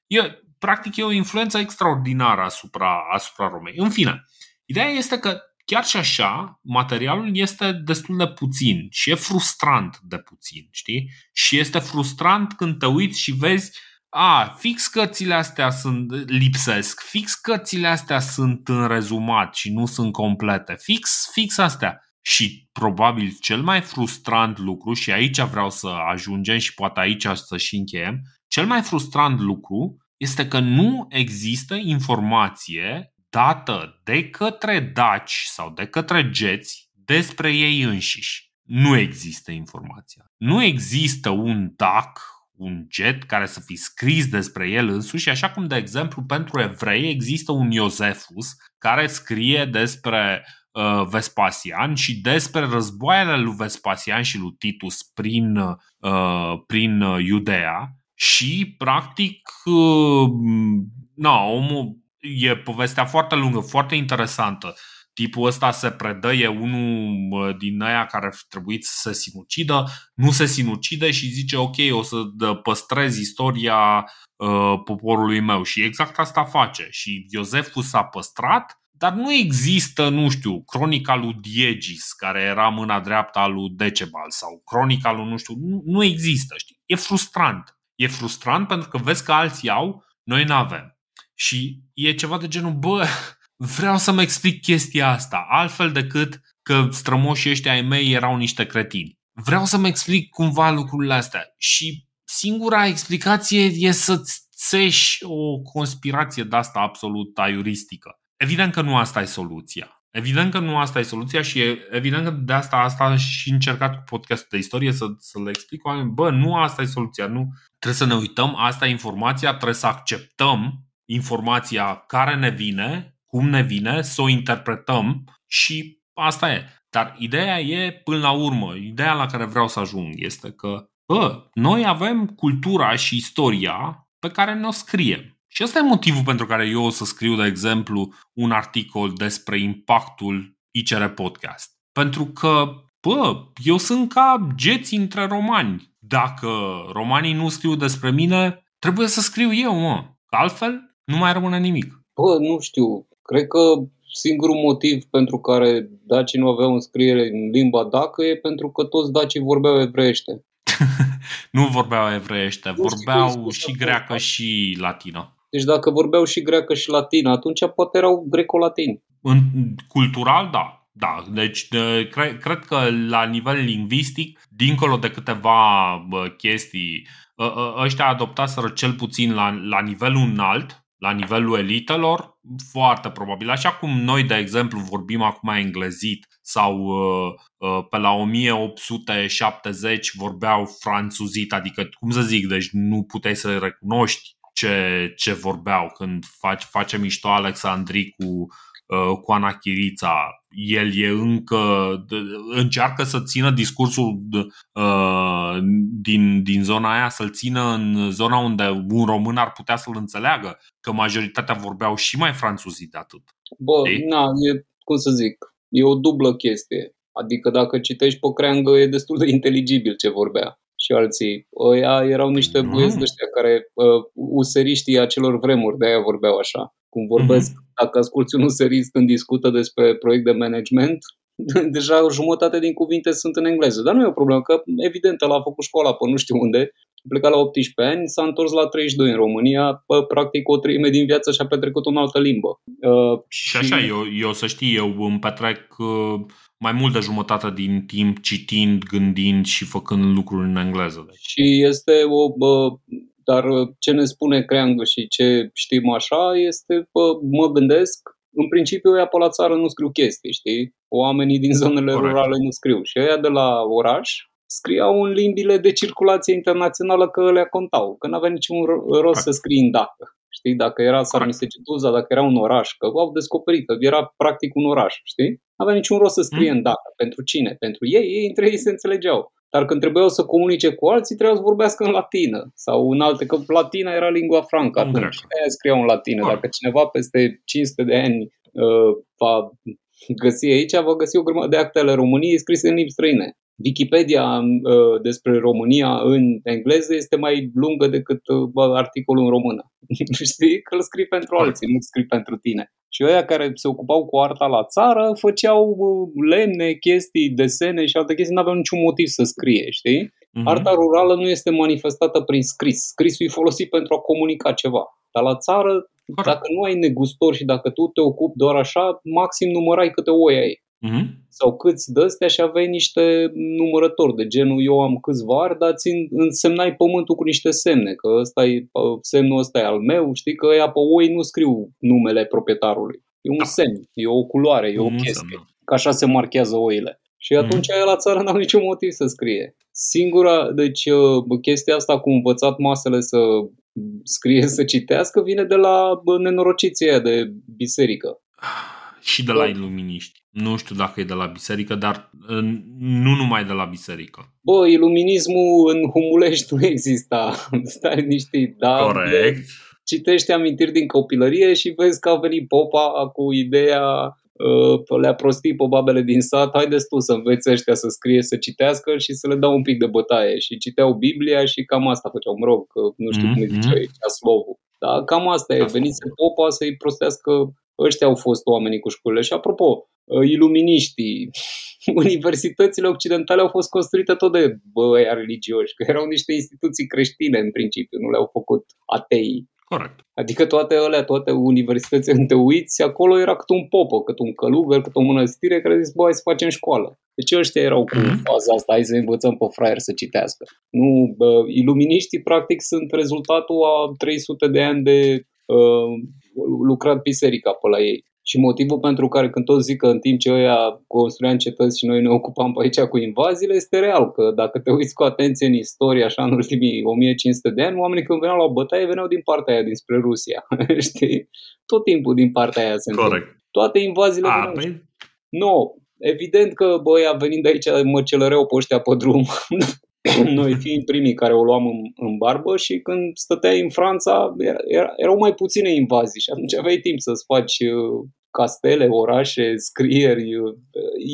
e practic e o influență extraordinară asupra, asupra Romei. În fine, ideea este că chiar și așa, materialul este destul de puțin și e frustrant de puțin, știi? Și este frustrant când te uiți și vezi a, fix cărțile astea sunt, lipsesc, fix cărțile astea sunt în rezumat și nu sunt complete, fix, fix astea. Și probabil cel mai frustrant lucru, și aici vreau să ajungem și poate aici să și încheiem, cel mai frustrant lucru este că nu există informație dată de către daci sau de către geți despre ei înșiși. Nu există informația. Nu există un dac, un jet care să fi scris despre el însuși, așa cum, de exemplu, pentru evrei există un Iosefus care scrie despre uh, Vespasian și despre războaiele lui Vespasian și lui Titus prin, uh, prin Iudea și, practic, uh, na, omul e povestea foarte lungă, foarte interesantă. Tipul ăsta se predă, e unul din aia care ar fi trebuit să se sinucidă, nu se sinucide și zice ok, o să păstrez istoria uh, poporului meu și exact asta face și Iosefus s-a păstrat dar nu există, nu știu, cronica lui Diegis, care era mâna dreaptă a lui Decebal sau cronica lui nu știu, nu, nu există, știi? E frustrant. E frustrant pentru că vezi că alții au, noi nu avem. Și e ceva de genul, bă, vreau să-mi explic chestia asta, altfel decât că strămoșii ăștia ai mei erau niște cretini. Vreau să-mi explic cumva lucrurile astea și singura explicație e să-ți țeși o conspirație de asta absolut aiuristică. Evident că nu asta e soluția. Evident că nu asta e soluția și e, evident că de asta asta am și încercat cu podcastul de istorie să, să le explic oameni, bă, nu asta e soluția, nu. Trebuie să ne uităm, asta e informația, trebuie să acceptăm informația care ne vine, cum ne vine, să o interpretăm și asta e. Dar ideea e, până la urmă, ideea la care vreau să ajung este că, bă, noi avem cultura și istoria pe care ne-o scriem. Și ăsta e motivul pentru care eu o să scriu, de exemplu, un articol despre impactul ICR Podcast. Pentru că, bă, eu sunt ca geți între romani. Dacă romanii nu scriu despre mine, trebuie să scriu eu, mă. Că altfel nu mai rămâne nimic. Bă, nu știu. Cred că singurul motiv pentru care dacii nu aveau înscriere în limba dacă e pentru că toți dacii vorbeau evreiește. nu vorbeau evreiește, vorbeau și greacă și latină. Deci dacă vorbeau și greacă și latină, atunci poate erau greco-latini. În, cultural, da. Da, deci de, cre, cred că la nivel lingvistic, dincolo de câteva bă, chestii, ă, ă, ăștia adoptaseră cel puțin la, la nivelul înalt, la nivelul elitelor, foarte probabil. Așa cum noi, de exemplu, vorbim acum englezit sau uh, uh, pe la 1870 vorbeau franțuzit, adică, cum să zic, deci nu puteai să recunoști ce, ce vorbeau când faci, face mișto Alexandri cu, uh, cu Ana Chirița. El e încă încearcă să țină discursul uh, din, din zona aia, să-l țină în zona unde un român ar putea să-l înțeleagă, că majoritatea vorbeau și mai franțuzit de atât. Bă, Ei? na, e, cum să zic, e o dublă chestie. Adică dacă citești pe creangă e destul de inteligibil ce vorbea și alții. Ăia erau niște mm. băieți de ăștia care, uh, useriștii acelor vremuri, de aia vorbeau așa. Cum vorbesc, mm-hmm. dacă asculti un userist când discută despre proiect de management, deja o jumătate din cuvinte sunt în engleză. Dar nu e o problemă, că evident el a făcut școala pe nu știu unde, a plecat la 18 ani, s-a întors la 32 în România, pe, practic o treime din viață și a petrecut în altă limbă. Uh, și așa, eu, eu să știi, eu îmi petrec uh, mai mult de jumătate din timp citind, gândind și făcând lucruri în engleză. Deci. Și este o... Bă, dar ce ne spune Creangă și ce știm așa este, bă, mă gândesc, în principiu ăia pe la țară nu scriu chestii, știi? Oamenii din zonele Corect. rurale nu scriu. Și ăia de la oraș scriau în limbile de circulație internațională că le contau, că nu avea niciun rost să scrii în dacă. Știi, dacă era Sarmisegetuza, dacă era un oraș, că au descoperit că era practic un oraș, știi? avea niciun rost să scrie mm. în data. Pentru cine? Pentru ei, ei între ei se înțelegeau. Dar când trebuiau să comunice cu alții, trebuiau să vorbească în latină sau în alte, că latina era lingua franca atunci. Aia scriau în latină. Dacă cineva peste 500 de ani uh, va găsi aici, va găsi o grămadă de acte ale României scrise în limbi străine. Wikipedia uh, despre România în engleză este mai lungă decât uh, articolul în română. Știi? Că îl scrii pentru alții, nu scrii pentru tine. Și ăia care se ocupau cu arta la țară făceau uh, lemne, chestii, desene și alte chestii, nu aveau niciun motiv să scrie, știi? Uh-huh. Arta rurală nu este manifestată prin scris. Scrisul e folosit pentru a comunica ceva. Dar la țară, Corect. dacă nu ai negustor și dacă tu te ocupi doar așa, maxim numărai câte oi ai. Uh-huh. Sau câți de astea și aveai niște numărători de genul eu am câțiva ari, dar țin, însemnai pământul cu niște semne, că ăsta e, semnul ăsta e al meu, știi că ea pe oi nu scriu numele proprietarului. E un da. semn, e o culoare, e o mm, chestie. Semn, Că așa se marchează oile. Și atunci mm. la țară n-au niciun motiv să scrie. Singura, deci uh, chestia asta cu învățat masele să scrie, să citească, vine de la nenorociția de biserică. Și de la iluminiști. Nu știu dacă e de la biserică, dar nu numai de la biserică. Bă, iluminismul în Humulești nu exista. Stai liniștit, da? Corect. Citește amintiri din copilărie și vezi că a venit popa cu ideea uh, le-a prostit pe babele din sat, haideți tu să înveți ăștia să scrie, să citească și să le dau un pic de bătaie. Și citeau Biblia și cam asta făceau, mă rog, că nu știu mm-hmm. cum îi mhm. ziceai, slovul. Da, cam asta e, venise popa să-i prostească ăștia au fost oamenii cu școlile. Și apropo, uh, iluminiștii, universitățile occidentale au fost construite tot de băia religioși, că erau niște instituții creștine în principiu, nu le-au făcut atei. Corect. Adică toate alea, toate universitățile, când te uiți, acolo era cât un popă, cât un călugăr, cât o mănăstire care zis, bă, hai să facem școală. Deci ăștia erau cu Mhm. faza asta, hai să învățăm pe fraier să citească. Nu, bă, iluminiștii practic sunt rezultatul a 300 de ani de uh, lucrat biserica pe la ei. Și motivul pentru care când toți zic că în timp ce ăia construiam cetăți și noi ne ocupam pe aici cu invaziile, este real că dacă te uiți cu atenție în istorie, așa în ultimii 1500 de ani, oamenii când veneau la bătaie veneau din partea aia, dinspre Rusia. Știi? Tot timpul din partea aia se întâmplă. Corect. Toate invaziile A, veneau. păi, Nu, evident că băia venind de aici mă celăreau pe ăștia pe drum. Noi fiind primii care o luam în, în barbă și când stăteai în Franța era, era, erau mai puține invazii și atunci aveai timp să-ți faci uh, castele, orașe, scrieri. Uh,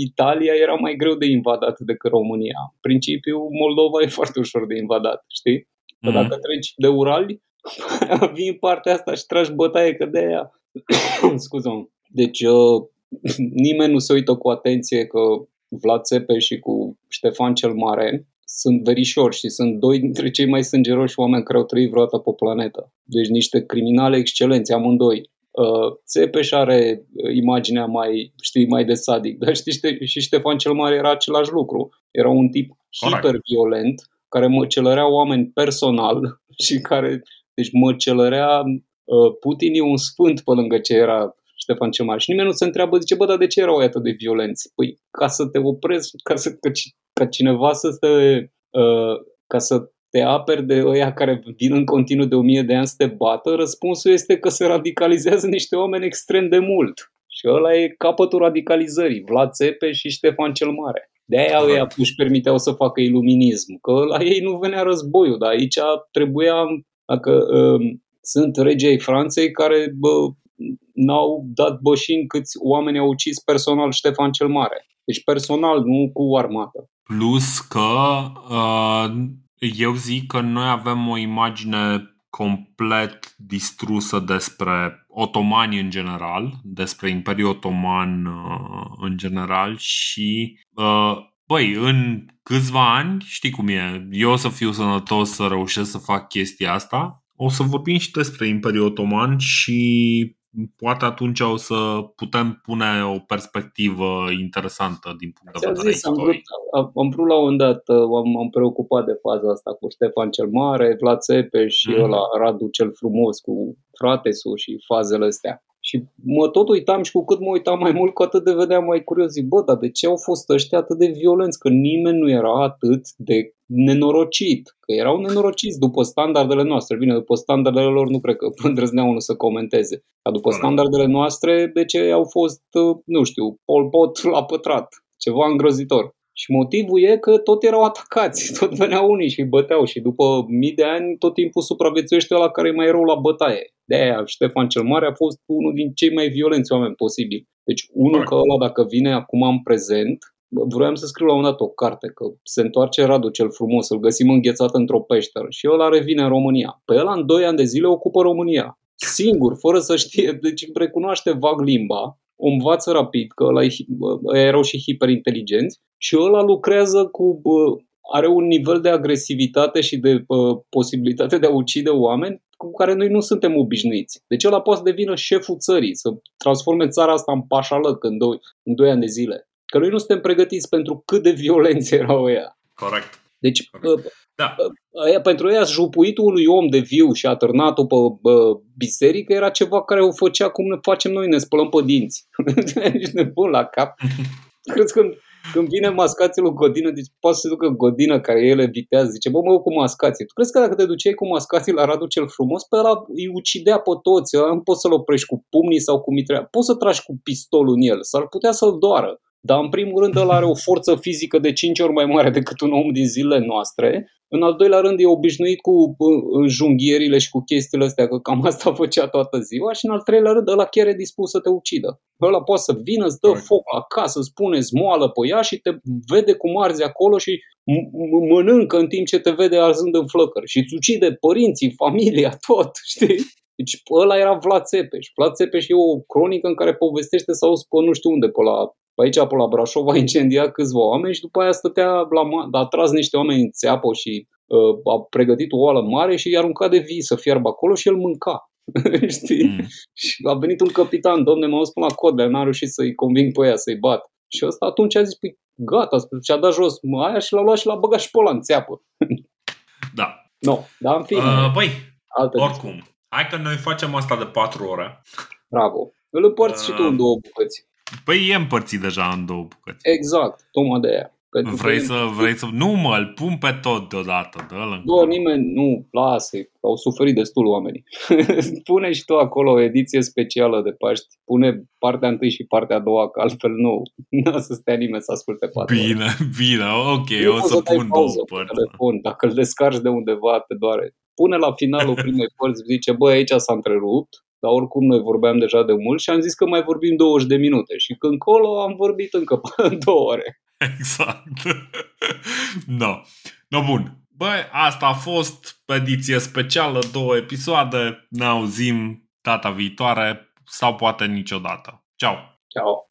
Italia era mai greu de invadat decât România. În principiu, Moldova e foarte ușor de invadat, știi? Că Mhm. dacă treci de Urali, vii în partea asta și tragi bătaie că de aia. Scuză-mă. Deci uh, nimeni nu se uită cu atenție că Vlad Țepe și cu Ștefan cel Mare sunt verișori și sunt doi dintre cei mai sângeroși oameni care au trăit vreodată pe planetă. Deci niște criminali excelenți, amândoi. Uh, Țepeș are uh, imaginea mai, știi, mai de sadic, dar știi, Ște- și Ștefan cel Mare era același lucru. Era un tip Corect. hiperviolent care măcelărea oameni personal și care, deci măcelărea uh, Putin e un sfânt pe lângă ce era Ștefan cel Mare. Și nimeni nu se întreabă, zice, bă, dar de ce erau ei atât de violenți? Păi, ca să te oprezi, ca, să, ca, ci- ca cineva să te, uh, ca să te aperi de ăia care vin în continuu de o mie de ani să te bată, răspunsul este că se radicalizează niște oameni extrem de mult. Și ăla e capătul radicalizării, Vlad Țepe și Ștefan cel Mare. De-aia Corect. ăia își permiteau să facă iluminism, că la ei nu venea războiul, dar aici trebuia, dacă uh, sunt regii ai Franței care bă, n-au dat bășini câți oameni au ucis personal Ștefan cel Mare. Deci personal, nu cu armată. Plus că uh, eu zic că noi avem o imagine complet distrusă despre otomani în general, despre Imperiul Otoman uh, în general și uh, băi, în câțiva ani, știi cum e, eu o să fiu sănătos să reușesc să fac chestia asta, o să vorbim și despre Imperiul Otoman și poate atunci o să putem pune o perspectivă interesantă din punct de Ți-am vedere zis, am vrut, istoric. am, am vrut la un moment dat, uh, am, am preocupat de faza asta cu Ștefan cel Mare, Vlad Țepe și Mhm. ăla Radu cel frumos cu fratesul și fazele astea. Și mă tot uitam și cu cât mă uitam mai mult, cu atât de vedeam mai curios. Zic, bă, dar de ce au fost ăștia atât de violenți? Că nimeni nu era atât de nenorocit. Că erau nenorociți după standardele noastre. Bine, după standardele lor nu cred că îndrăznea unul să comenteze. Dar după Corect. standardele noastre, de ce au fost, uh, nu știu, Pol Pot la pătrat. Ceva îngrozitor. Și motivul e că tot erau atacați, tot veneau unii și îi băteau și după mii de ani tot timpul supraviețuiește la care e mai rău la bătaie. De aia Ștefan cel Mare a fost unul din cei mai violenți oameni posibili. Deci unul Corect. ca ăla dacă vine acum în prezent, bă, vroiam să scriu la un dat o carte, că se întoarce Radu cel frumos, îl găsim înghețat într-o peșteră și ăla revine în România. Pe ăla în 2 ani de zile ocupă România. Singur, fără să știe, deci recunoaște vag limba, o învață rapid, că ăla e, hi- bă, ăia erau și hiperinteligenți și ăla lucrează cu, bă, are un nivel de agresivitate și de bă, posibilitate de a ucide oameni cu care noi nu suntem obișnuiți. Deci ăla poate să devină șeful țării, să transforme țara asta în pașalăc în 2 în doi ani de zile. Că noi nu suntem pregătiți pentru cât de violenți erau ăia. Corect. Deci, Corect. bă, Da. aia, pentru ea jupuitul unui om de viu și atârnatul pe bă, biserică era ceva care o făcea cum ne facem noi, ne spălăm pe dinți. Ești nebun la cap. Crezi când, când vine mascații lui Godină, deci poate să se ducă Godină care el evitează, zice, bă, mă eu cu mascații. Tu crezi că dacă te duceai cu mascații la Radu cel frumos, pe ăla îi ucidea pe toți, ăla nu poți să-l oprești cu pumnii sau cu mitrea. Poți să tragi cu pistolul în el, s-ar putea să-l doară. Dar în primul rând ăla are o forță fizică de 5 ori mai mare decât un om din zilele noastre. În al doilea rând e obișnuit cu uh, junghierile și cu chestiile astea, că cam asta făcea toată ziua. Și în al treilea rând ăla chiar e dispus să te ucidă. Ăla poate să vină, îți dă Corect. foc la casă, îți pune zmoală pe ea și te vede cum arzi acolo și m- m- mănâncă în timp ce te vede arzând în flăcări. Și îți ucide părinții, familia, tot, știi? Deci ăla era Vlad Țepeș. Vlad Țepeș e o cronică în care povestește sau pe nu știu unde, pe la pe aici, pe la Brașov, a incendiat câțiva oameni și după aia stătea la ma- a tras niște oameni în țeapă și uh, a pregătit o oală mare și i-a aruncat de vii să fiarbă acolo și el mânca. Știi? Mm. Și a venit un capitan, domne, m-a dus până la codle, n-a reușit să-i conving pe ea, să-i bat. Și ăsta atunci a zis, păi gata, și-a dat jos aia și l-a luat și l-a băgat și pe ăla în țeapă. Da. Nu, no, dar în fine. Uh, băi, altă oricum, zi. hai că noi facem asta de patru ore. Bravo. Îl împărți uh, și tu în uh, două bucăți. Păi e împărțit deja în două bucăți. Exact, tocmai de aia. Pentru vrei să, vrei să... Nu mă, îl pun pe tot deodată. Dă nu, nimeni, nu, lasă au suferit destul oamenii. Pune și tu acolo o ediție specială de Paști. Pune partea întâi și partea a doua, că altfel nu, nu o să stea nimeni să asculte patru Bine, ore. bine, ok, eu o să, să pun două părți. Telefon. Dacă îl descarci de undeva, te doare. Pune la finalul primei părți, zice, bă, aici s-a întrerupt, dar oricum noi vorbeam deja de mult și am zis că mai vorbim 20 de minute și când colo am vorbit încă două ore. Exact. no. No, bun. Băi, asta a fost ediție specială, două episoade. Ne auzim data viitoare sau poate niciodată. Ciao! Ciao!